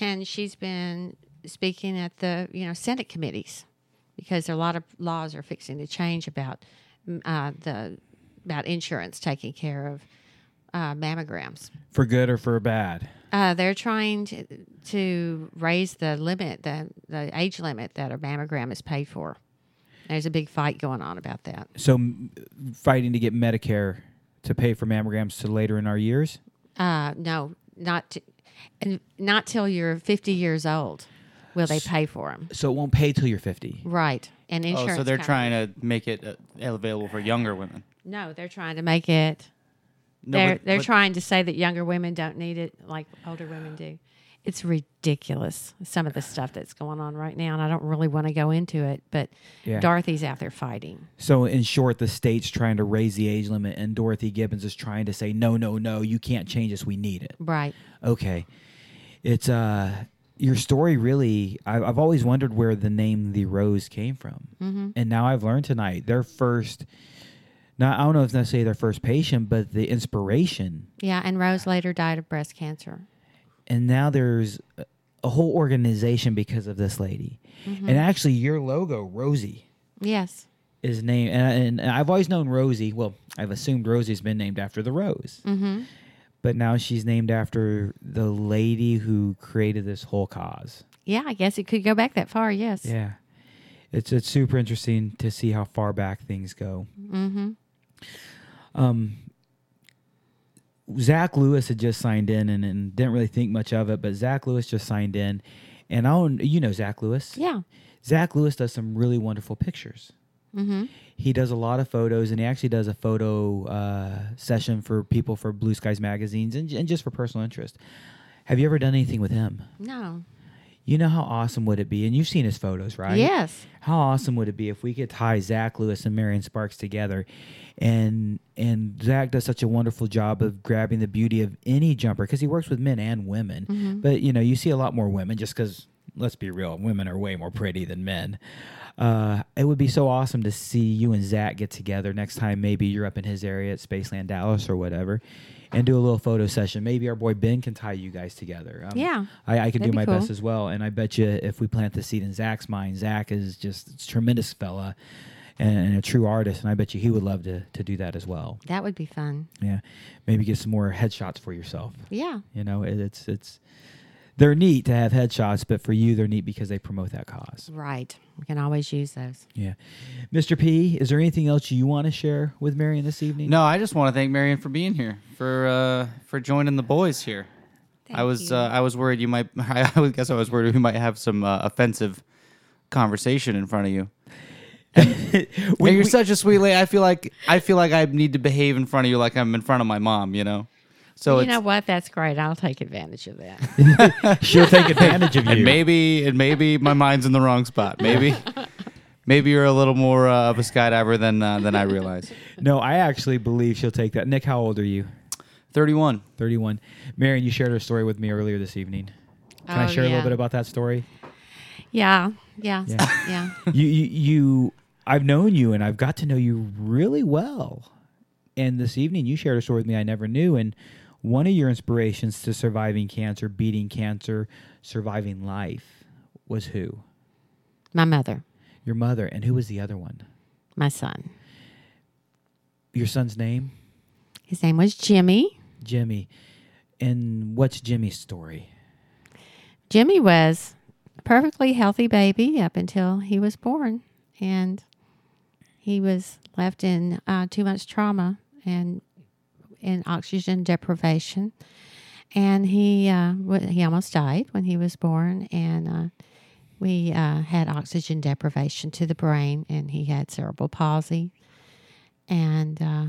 and she's been speaking at the you know Senate committees because a lot of laws are fixing to change about mm, uh, the about insurance taking care of uh, mammograms. For good or for bad. Uh, they're trying to, to raise the limit, the the age limit that a mammogram is paid for. There's a big fight going on about that. So m- fighting to get Medicare to pay for mammograms to later in our years. Uh, no, not t- and not till you're 50 years old will they pay for them. So it won't pay till you're 50. Right, and insurance. Oh, insurance. so they're companies- trying to make it uh, available for younger women. No, they're trying to make it No, they're but- they're but- trying to say that younger women don't need it like older women do. It's ridiculous some of the stuff that's going on right now, and I don't really want to go into it. But Yeah. Dorothy's out there fighting. So, in short, the state's trying to raise the age limit, and Dorothy Gibbons is trying to say, no, no, no, you can't change this. We need it. Right. Okay. It's uh your story really I, I've always wondered where the name the rose came from. Mm-hmm. And now I've learned tonight their first now I don't know if it's necessarily their first patient, but the inspiration. Yeah, and Rose later died of breast cancer. And now there's a- a whole organization because of this lady. Mm-hmm. And actually your logo, Rosie, Yes. is named and, and I've always known Rosie. Well, I've assumed Rosie's been named after the rose. Mm-hmm. But now she's named after the lady who created this whole cause. Yeah, I guess it could go back that far. Yes. Yeah, it's it's super interesting to see how far back things go. Mm-hmm. Um, Zach Lewis had just signed in and, and didn't really think much of it, but Zach Lewis just signed in, and I don't, you know Zach Lewis. Yeah. Zach Lewis does some really wonderful pictures. Mm-hmm. He does a lot of photos, and he actually does a photo uh, session for people for Blue Skies magazines and, and just for personal interest. Have you ever done anything with him? No. You know how awesome would it be? And you've seen his photos, right? Yes. How awesome would it be if we could tie Zach Lewis and Marion Sparks together, and and Zach does such a wonderful job of grabbing the beauty of any jumper because he works with men and women. Mm-hmm. But you know, you see a lot more women just because. Let's be real, women are way more pretty than men. Uh, it would be so awesome to see you and Zach get together next time. Maybe you're up in his area at Spaceland Dallas or whatever, and do a little photo session. Maybe our boy Ben can tie you guys together. Um, Yeah, I, I can do my cool. best as well. And I bet you if we plant the seed in Zach's mind, Zach is just a tremendous fella and, and a true artist. And I bet you he would love to, to do that as well. That would be fun. Yeah. Maybe get some more headshots for yourself. Yeah. You know, it, it's, it's, they're neat to have headshots, but for you, they're neat because they promote that cause. Right. We can always use those. Yeah. Mr. P, is there anything else you want to share with Marion this evening? No, I just want to thank Marion for being here, for uh, for joining the boys here. I was you. uh, I was worried you might. I would guess I was worried we might have some uh, offensive conversation in front of you. We- Yeah, you're we- such a sweet lady. I feel like I feel like I need to behave in front of you like I'm in front of my mom. You know. So you it's, know what? That's great. I'll take advantage of that. she'll take advantage of you. and maybe and maybe my mind's in the wrong spot. Maybe maybe you're a little more uh, of a skydiver than uh, than I realize. No, I actually believe she'll take that. Nick, how old are you? Thirty-one. 31. Marion, you shared a story with me earlier this evening. Can I Oh, share a little bit about that story? yeah. Yeah. Yeah. Yeah. you, you, you, I've known you and I've got to know you really well. And this evening, you shared a story with me I never knew. And one of your inspirations to surviving cancer, beating cancer, surviving life was who? My mother, Your mother. And who was the other one? my son. Your son's name? His name was Jimmy. Jimmy. And what's Jimmy's story? Jimmy was a perfectly healthy baby up until he was born, and he was left in uh, too much trauma and in oxygen deprivation, and he uh, he almost died when he was born, and uh, we uh, had oxygen deprivation to the brain, and he had cerebral palsy, and uh,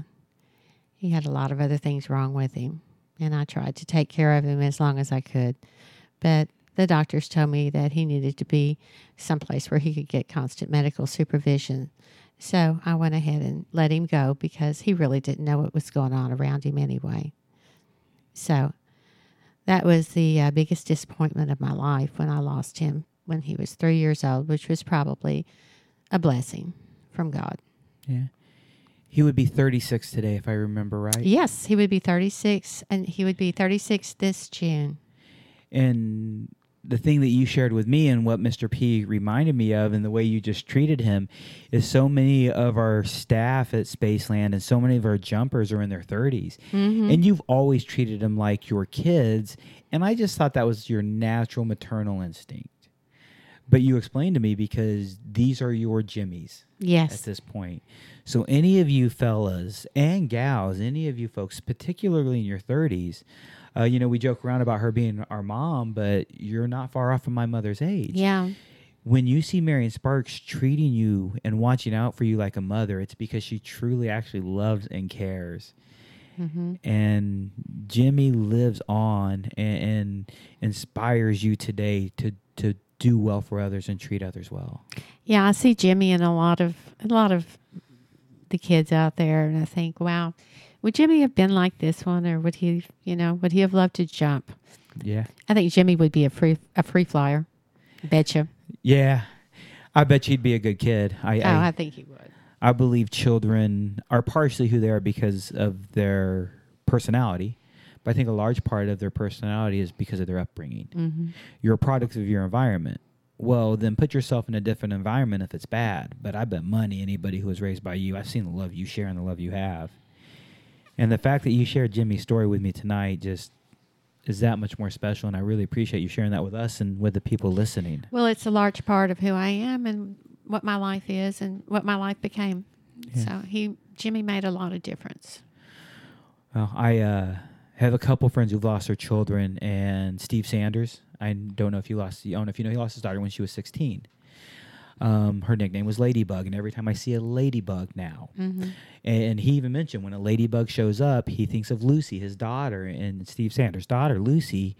he had a lot of other things wrong with him, and I tried to take care of him as long as I could, but the doctors told me that he needed to be someplace where he could get constant medical supervision. So I went ahead and let him go because he really didn't know what was going on around him anyway. So that was the uh, biggest disappointment of my life when I lost him when he was three years old, which was probably a blessing from God. Yeah. He would be 36 today, if I remember right. Yes, he would be 36, and he would be 36 this June. And the thing that you shared with me and what Mr. P reminded me of and the way you just treated him is so many of our staff at Spaceland and so many of our jumpers are in their 30s. Mm-hmm. And you've always treated them like your kids. And I just thought that was your natural maternal instinct. But you explained to me because these are your Jimmies Yes. at this point. So, any of you fellas and gals, any of you folks, particularly in your 30s, uh, you know, we joke around about her being our mom, but you're not far off from my mother's age. Yeah. When you see Marion Sparks treating you and watching out for you like a mother, it's because she truly actually loves and cares. and Jimmy lives on and, and inspires you today to to do well for others and treat others well. Yeah, I see Jimmy and a lot of a lot of the kids out there, and I think, wow, would Jimmy have been like this one, or would he, you know, would he have loved to jump? Yeah. I think Jimmy would be a free a free flyer. Betcha. Yeah. I bet you'd be a good kid. I, oh, I I, think he would. I believe children are partially who they are because of their personality, but I think a large part of their personality is because of their upbringing. Mm-hmm. You're a product of your environment. Well, then put yourself in a different environment if it's bad. But I bet money anybody who was raised by you, I've seen the love you share and the love you have. And the fact that you shared Jimmy's story with me tonight just is that much more special. And I really appreciate you sharing that with us and with the people listening. Well, it's a large part of who I am and what my life is and what my life became. Yeah. So he Jimmy made a lot of difference. Well, I uh, have a couple friends who've lost their children, and Steve Sanders. I don't know if you lost. I don't know if you know he lost his daughter when she was 16. Um, her nickname was Ladybug, and every time I see a ladybug now, Mm-hmm. and he even mentioned when a ladybug shows up, he thinks of Lucy, his daughter, and Steve Sanders' daughter, Lucy,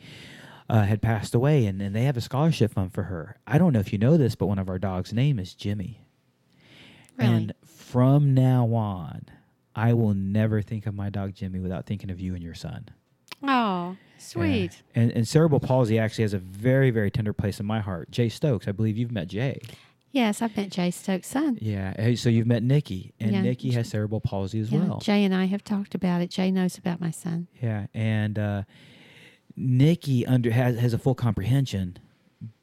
uh, had passed away, and, and they have a scholarship fund for her. I don't know if you know this, but one of our dogs' name is Jimmy. Really? And from now on, I will never think of my dog Jimmy without thinking of you and your son. Oh, sweet. Yeah. And, and cerebral palsy actually has a very, very tender place in my heart. Jay Stokes, I believe you've met Jay. Yes, I've met Jay Stokes' son. Yeah. So you've met Nikki, and Yeah. Nikki has cerebral palsy as Yeah, well. Jay and I have talked about it. Jay knows about my son. Yeah. And uh, Nikki under has, has a full comprehension,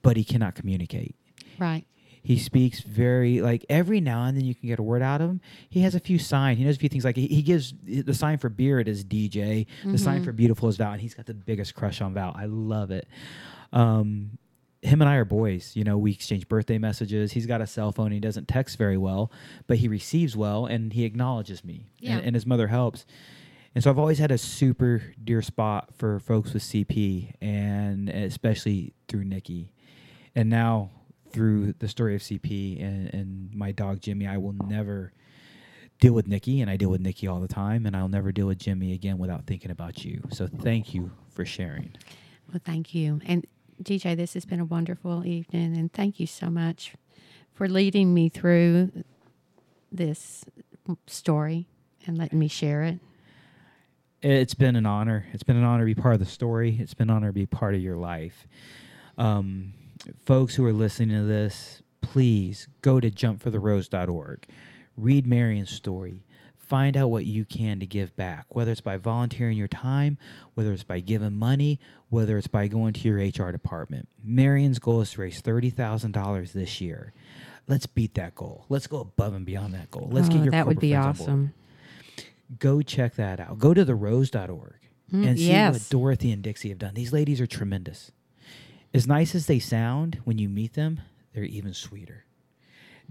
but he cannot communicate. Right. He speaks very like every now and then you can get a word out of him. He has a few signs. He knows a few things. Like he, he gives the sign for beard is DJ. The sign Mhm. for beautiful is Val, and he's got the biggest crush on Val. I love it. Um, him and I are boys. You know, we exchange birthday messages. He's got a cell phone. He doesn't text very well, but he receives well and he acknowledges me. Yeah. And, and his mother helps. And so I've always had a super dear spot for folks with CP, and especially through Nikki. And now through the story of CP and, and my dog Jimmy, I will never deal with Nikki, and I deal with Nikki all the time, and I'll never deal with Jimmy again without thinking about you. So thank you for sharing. Well, thank you. And DJ, this has been a wonderful evening, and thank you so much for leading me through this story and letting me share it. It's been an honor. It's been an honor to be part of the story. It's been an honor to be part of your life. Um, folks who are listening to this, please go to jumpfortherose.org. Read Marion's story. Find out what you can to give back, whether it's by volunteering your time, whether it's by giving money, whether it's by going to your HR department. Marion's goal is to raise $30,000 this year. Let's beat that goal. Let's go above and beyond that goal. Let's Oh, get your that would be friends on board awesome. go check that out. Go to therose.org Mm, and see yes. what Dorothy and Dixie have done. These ladies are tremendous. As nice as they sound when you meet them, they're even sweeter.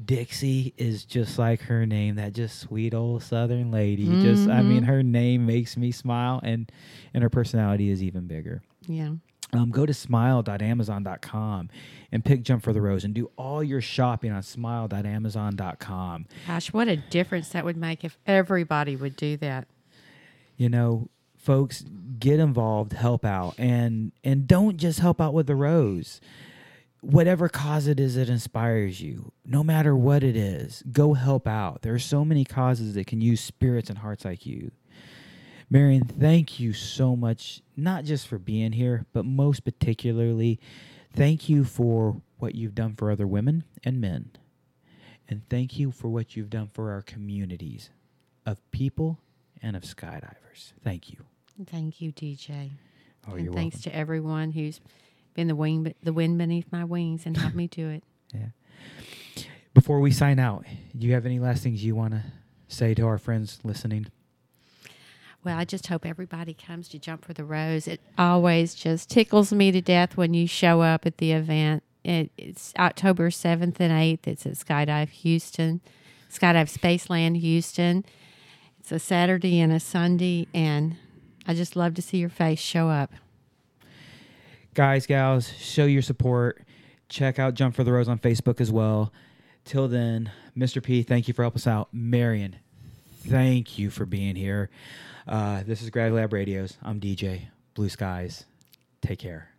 Dixie is just like her name, that just sweet old southern lady. Just I mean Mhm. her name makes me smile and and her personality is even bigger. Yeah. Um, go to smile.amazon.com and pick Jump for the Rose and do all your shopping on smile.amazon.com. Gosh, what a difference that would make if everybody would do that. you know folks get involved help out and and don't just help out with the rose whatever cause it is that inspires you no matter what it is go help out there are so many causes that can use spirits and hearts like you marion thank you so much not just for being here but most particularly thank you for what you've done for other women and men and thank you for what you've done for our communities of people and of skydivers. Thank you. Thank you, DJ. Oh, and thanks welcome. to everyone who's been the wing, the wind beneath my wings, and helped me do it. Yeah. Before we sign out, do you have any last things you want to say to our friends listening? Well, I just hope everybody comes to Jump for the Rose. It always just tickles me to death when you show up at the event. It, it's October 7th and 8th. It's at Skydive Houston, Skydive Spaceland Houston. It's a Saturday and a Sunday, and I just love to see your face show up. Guys, gals, show your support. Check out Jump for the Rose on Facebook as well. Till then, Mr. P, thank you for helping us out. Marion, thank you for being here. Uh, this is Gravity Lab Radios. I'm DJ. Blue skies. Take care.